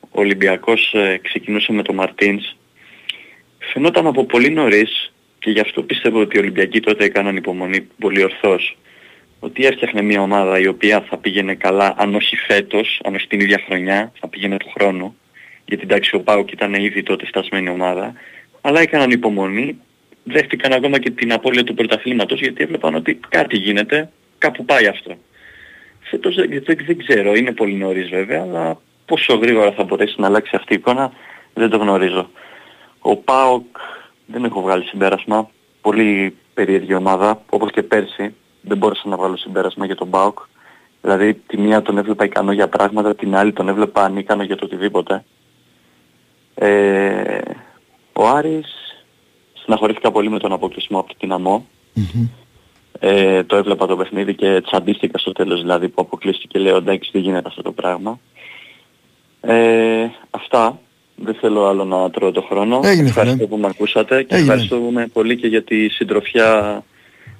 ο Ολυμπιακός ε, ξεκινούσε με τον Μαρτίνς φαινόταν από πολύ νωρίς και γι' αυτό πιστεύω ότι οι Ολυμπιακοί τότε έκαναν υπομονή πολύ ορθώς ότι έφτιαχνε μια ομάδα η οποία θα πήγαινε καλά αν όχι φέτος, αν όχι την ίδια χρονιά, θα πήγαινε του χρόνου γιατί εντάξει ο Πάουκ ήταν ήδη τότε φτασμένη ομάδα αλλά έκαναν υπομονή δέχτηκαν ακόμα και την απώλεια του πρωταθλήματος γιατί έβλεπαν ότι κάτι γίνεται, κάπου πάει αυτό. Φέτος δεν, δεν, δεν ξέρω, είναι πολύ νωρίς βέβαια, αλλά πόσο γρήγορα θα μπορέσει να αλλάξει αυτή η εικόνα δεν το γνωρίζω. Ο ΠΑΟΚ δεν έχω βγάλει συμπέρασμα, πολύ περίεργη ομάδα, όπως και πέρσι δεν μπόρεσα να βγάλω συμπέρασμα για τον ΠΑΟΚ. Δηλαδή τη μία τον έβλεπα ικανό για πράγματα, την άλλη τον έβλεπα ανίκανο για το οτιδήποτε. Ε, ο Άρης στεναχωρήθηκα πολύ με τον αποκλεισμό από την ΑΜΟ. Ε, το έβλεπα το παιχνίδι και τσαντίστηκα στο τέλος δηλαδή που αποκλείστηκε λέω εντάξει δεν γίνεται αυτό το πράγμα. Ε, αυτά. Δεν θέλω άλλο να τρώω το χρόνο. Έγινε, ευχαριστώ φίλε. που με ακούσατε και Έγινε. ευχαριστούμε πολύ και για τη συντροφιά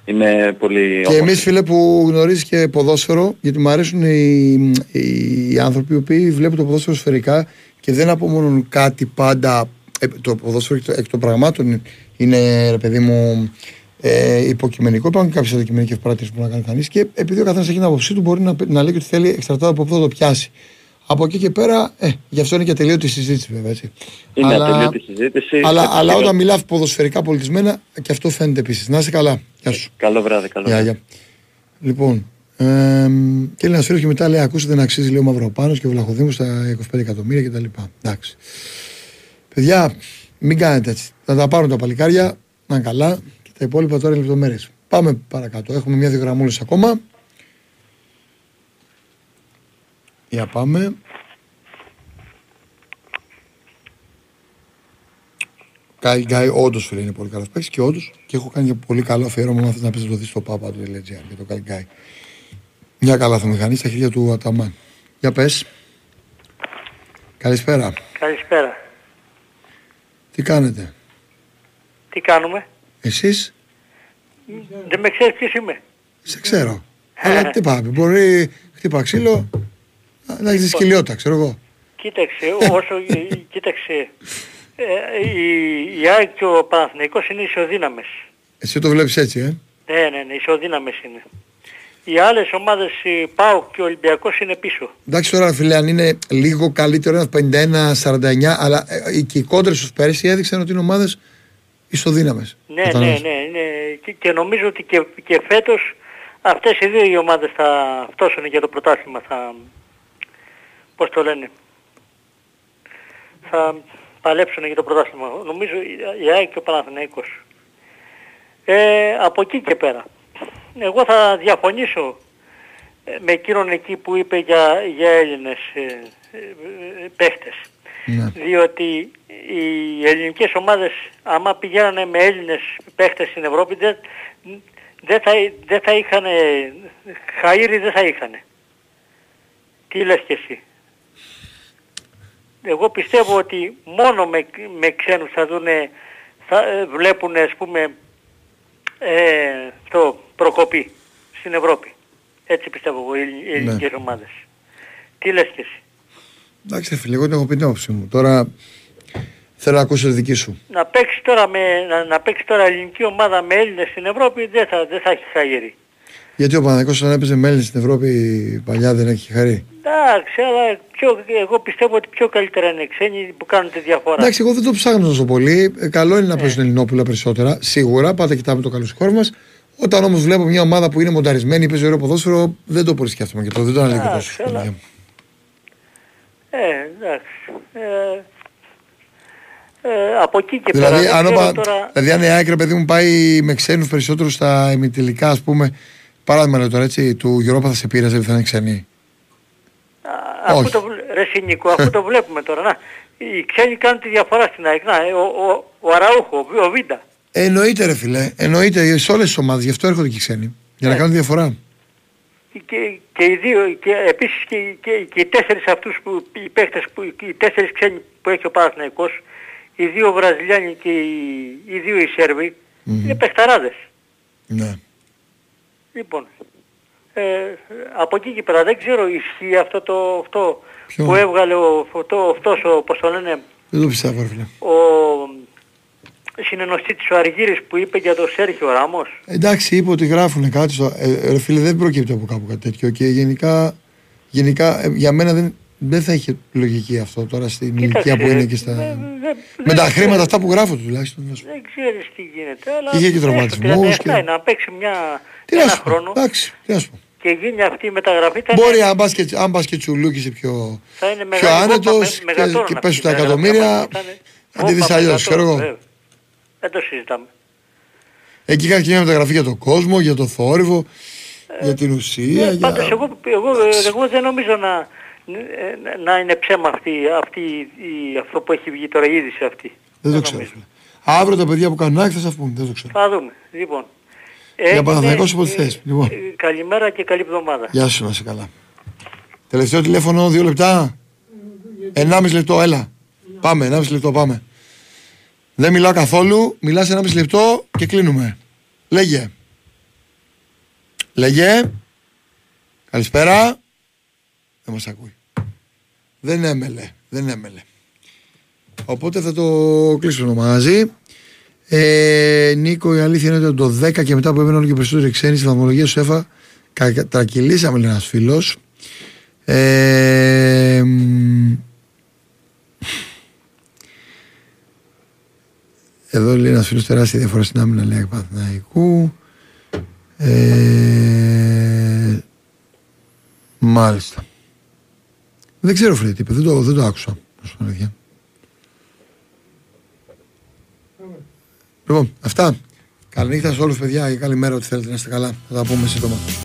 Είναι πολύ Και εμείς, φίλε, που γνωρίζεις και ποδόσφαιρο, γιατί μου αρέσουν οι, οι, οι άνθρωποι οι οποίοι βλέπουν το ποδόσφαιρο σφαιρικά και δεν απομονούν κάτι πάντα. ε, το ποδόσφαιρο εκ, το- εκ των πραγμάτων είναι, ρε παιδί μου, ε, υποκειμενικό. Υπάρχουν κάποιες αντικειμενικέ παρατηρήσεις που μπορεί να κάνει κανείς και επειδή ο καθένας έχει την άποψή του, μπορεί να, να λέει και ότι θέλει εξαρτάται από πού θα το πιάσει. Από εκεί και πέρα, ε, γι' αυτό είναι και ατελείωτη συζήτηση, βέβαια. Έτσι. Είναι ατελείωτη συζήτηση. Αλλά, Έτσι, αλλά και όταν το- μιλάς ποδοσφαιρικά πολιτισμένα, και αυτό φαίνεται επίσης. Να είσαι καλά. Γεια σου. Καλό βράδυ, καλό Γεια, βράδυ. γεια. Λοιπόν, ε, και λέει ένα φίλο και μετά λέει: Ακούσατε να αξίζει λέει ο Μαυροπάνος και ο Βλαχοδήμος στα 25 εκατομμύρια κτλ. Εντάξει. Παιδιά, μην κάνετε έτσι. Θα τα πάρουν τα παλικάρια, να είναι καλά και τα υπόλοιπα τώρα είναι λεπτομέρειες. Πάμε παρακάτω. Έχουμε μια-δύο γραμμούλε ακόμα. Για πάμε. Γκάι, Γκάι, όντως φίλε είναι πολύ καλός παίκτης και όντως και έχω κάνει και πολύ καλό αφιέρωμα. Αν θες να πεις να το δει στο πάπα του LGR για το Γκάι Γκάι. Μια καλά θα μηχανή στα χέρια του Αταμάν. Για πες. Καλησπέρα. Καλησπέρα. Τι κάνετε, Τι κάνουμε; εσείς; Δεν με ξέρεις ποιος είμαι. σε ξέρω. Αλλά τι πάμε, μπορεί χτύπα ξύλο να έχεις σκυλιότα, ξέρω εγώ. Κοίταξε, όσο, *laughs* κοίταξε, ε, η, η ΑΕΚ και ο Παναθηναϊκός είναι ισοδύναμες. Εσύ το βλέπεις έτσι, ε; Ναι, ναι, ναι, ισοδύναμες είναι. Οι άλλες ομάδες, η ΠΑΟΚ και ο Ολυμπιακός είναι πίσω. Εντάξει τώρα φίλε, αν είναι λίγο καλύτερο, ένα 51-49, αλλά ε, και οι κόντρες τους πέρυσι έδειξαν ότι είναι ομάδες ισοδύναμες. Ναι, Κατάλαβες. ναι, ναι, ναι. Και, και νομίζω ότι και, και φέτος αυτές οι δύο οι ομάδες θα φτώσουν για το πρωτάθλημα. Θα, πώς το λένε, θα παλέψουν για το πρωτάθλημα. Νομίζω η- η ΑΕΚ και ο Παναθηναϊκός. Ε, από εκεί και πέρα. Εγώ θα διαφωνήσω ε, με εκείνον εκεί που είπε για, για Έλληνες ε, ε, ε, παίχτες. Διότι οι ελληνικές ομάδες άμα πηγαίνανε με Έλληνες παίχτες στην Ευρώπη δεν, δεν, θα, δεν θα είχαν, χαΐρι δεν θα είχαν. Τι λες κι εσύ; Εγώ πιστεύω ότι μόνο με, με ξένους θα δούνε, θα ε, βλέπουν ας πούμε ε, το προκοπή στην Ευρώπη. Έτσι πιστεύω εγώ οι οι ελληνικές ομάδες. Τι λες κι εσύ; Εντάξει ρε φίλε, εγώ την έχω πει την άποψή μου. Τώρα θέλω να ακούσω τη δική σου. Να παίξεις τώρα, με, να, να παίξεις τώρα ελληνική ομάδα με Έλληνες στην Ευρώπη δεν θα, δεν θα έχεις χαγερή. Γιατί ο Παναγικός όταν έπαιζε μέλη στην Ευρώπη παλιά δεν έχει χαρεί; Εντάξει, αλλά πιο, εγώ πιστεύω ότι πιο καλύτερα είναι οι ξένοι που κάνουν τη διαφορά. Εντάξει, εγώ δεν το ψάχνω τόσο πολύ. Ε, καλό είναι να παίζουν Ελληνόπουλα περισσότερα. Σίγουρα, πάντα κοιτάμε το καλό σκόρ μας. Όταν όμως βλέπω μια ομάδα που είναι μονταρισμένη, παίζει ωραίο ποδόσφαιρο, δεν το πολύ σκέφτομαι και το δεν το αναλύω και τόσο. Εντάξει, αλλά- Ε, εντάξει. Ε, ε, από εκεί και Δηλαδή, πέρα. αν, δεν ο ξέρω Πα- τώρα... δηλαδή, αν η ΑΕΚ, ρε παιδί μου, πάει με ξένους περισσότερους στα ημιτελικά, ας πούμε, παράδειγμα λέω τώρα έτσι, του Europa θα σε πείραζε, δεν θα είναι ξένοι. Αφού όχι. το, βλέ- ρε Σινίκο, αφού το βλέπουμε τώρα. Να, οι ξένοι κάνουν τη διαφορά στην ΑΕΚ. Να, ε, ο, ο, ο Αραούχο, ο, Βι- ο Βίντα. Ε, εννοείται, ρε φιλέ. Εννοείται σε όλες τις ομάδες, γι' αυτό έρχονται και οι ξένοι. Για να κάνουν διαφορά. Και, και οι δύο, και επίσης και, και, και οι τέσσερις αυτούς που, οι παίχτες, που, οι τέσσερις ξένοι που έχει ο Παναθηναϊκός, οι δύο Βραζιλιάνοι και οι, οι δύο οι Σέρβοι, είναι παιχταράδες. Ναι. Λοιπόν, ε, από εκεί και πέρα δεν ξέρω ισχύει αυτό το αυτό Ποιο; που έβγαλε ο, αυτό, αυτός ο, πώς το λένε, Δεν το πιστεύω, ρε φίλε. ο συνενωστήτης ο Αργύρης που είπε για τον Σέρχιο Ράμος. Εντάξει, είπε ότι γράφουν κάτι. Στο... Ε, ρε φίλε, δεν προκύπτει από κάπου κάτι τέτοιο. Και γενικά, γενικά ε, για μένα δεν, δεν θα είχε λογική αυτό τώρα στην ηλικία που είναι και στα. με τα χρήματα αυτά που γράφω τουλάχιστον. να σου πω. Δεν ξέρεις τι γίνεται, αλλά Είχε και έστω τραυματισμούς 37 και- είναι, να παίξει μια, Τι να ένα σου πω. χρόνο Εντάξει, τι να σου πω. και γίνει αυτή η μεταγραφή. Θα Μπορεί είναι, αν πας και, αν πας και τσουλούκι πιο, θα είναι πιο μεγάλη άνετος βόμβα, και, με- μεγατόνα και αυτή πέσουν η τα μεταγραφή, εκατομμύρια, άμα ήταν αν τη δεις βόμβα αλλιώς, ξέρω μεγατόνα, εγώ. βέβαια. Δεν το συζητάμε. Εκεί κάνει και μια μεταγραφή για τον κόσμο, για το θόρυβο, για την ουσία. Ε, για... Πάντως εγώ, εγώ, εγώ δεν νομίζω να, ε, να είναι ψέμα αυτή, αυτή η, αυτό που έχει βγει τώρα η είδηση αυτή. Δεν το ξέρω. φίλε. Αύριο τα παιδιά που κάνουν άκρη θα σας πούνε, δεν το ξέρω. Θα δούμε. Λοιπόν. Για Έγινε, Παναθηναϊκός όποτε ε, θες. Λοιπόν. ε, Καλημέρα και καλή εβδομάδα. Γεια σου, να είσαι καλά. Τελευταίο τηλέφωνο, δύο λεπτά. Ενάμιση λεπτό, έλα. Πάμε, ενάμιση λεπτό, πάμε. Δεν μιλάω καθόλου, μιλάς ενάμιση λεπτό και κλείνουμε. Λέγε. Λέγε. Καλησπέρα. Δεν μας ακούει. Δεν έμελε. Δεν έμελε. Οπότε θα το κλείσουμε μαζί. Ε, Νίκο, η αλήθεια είναι ότι το 10 και μετά που έμεναν όλο και περισσότεροι ξένοι στη βαθμολογία σου ΕΦΑ, κατρακυλήσαμε λέει ένας φίλος. Ε, μ, εδώ λέει ένας φίλος τεράστια διαφορά στην άμυνα λέει Παναθηναϊκού. Ε, μάλιστα. Δεν ξέρω φίλε τι είπε, δεν το, δεν το άκουσα. να σου πω την αλήθεια. Λοιπόν, αυτά. Καληνύχτα σε όλους παιδιά και καλημέρα ό,τι θέλετε να είστε καλά. Θα τα πούμε σύντομα.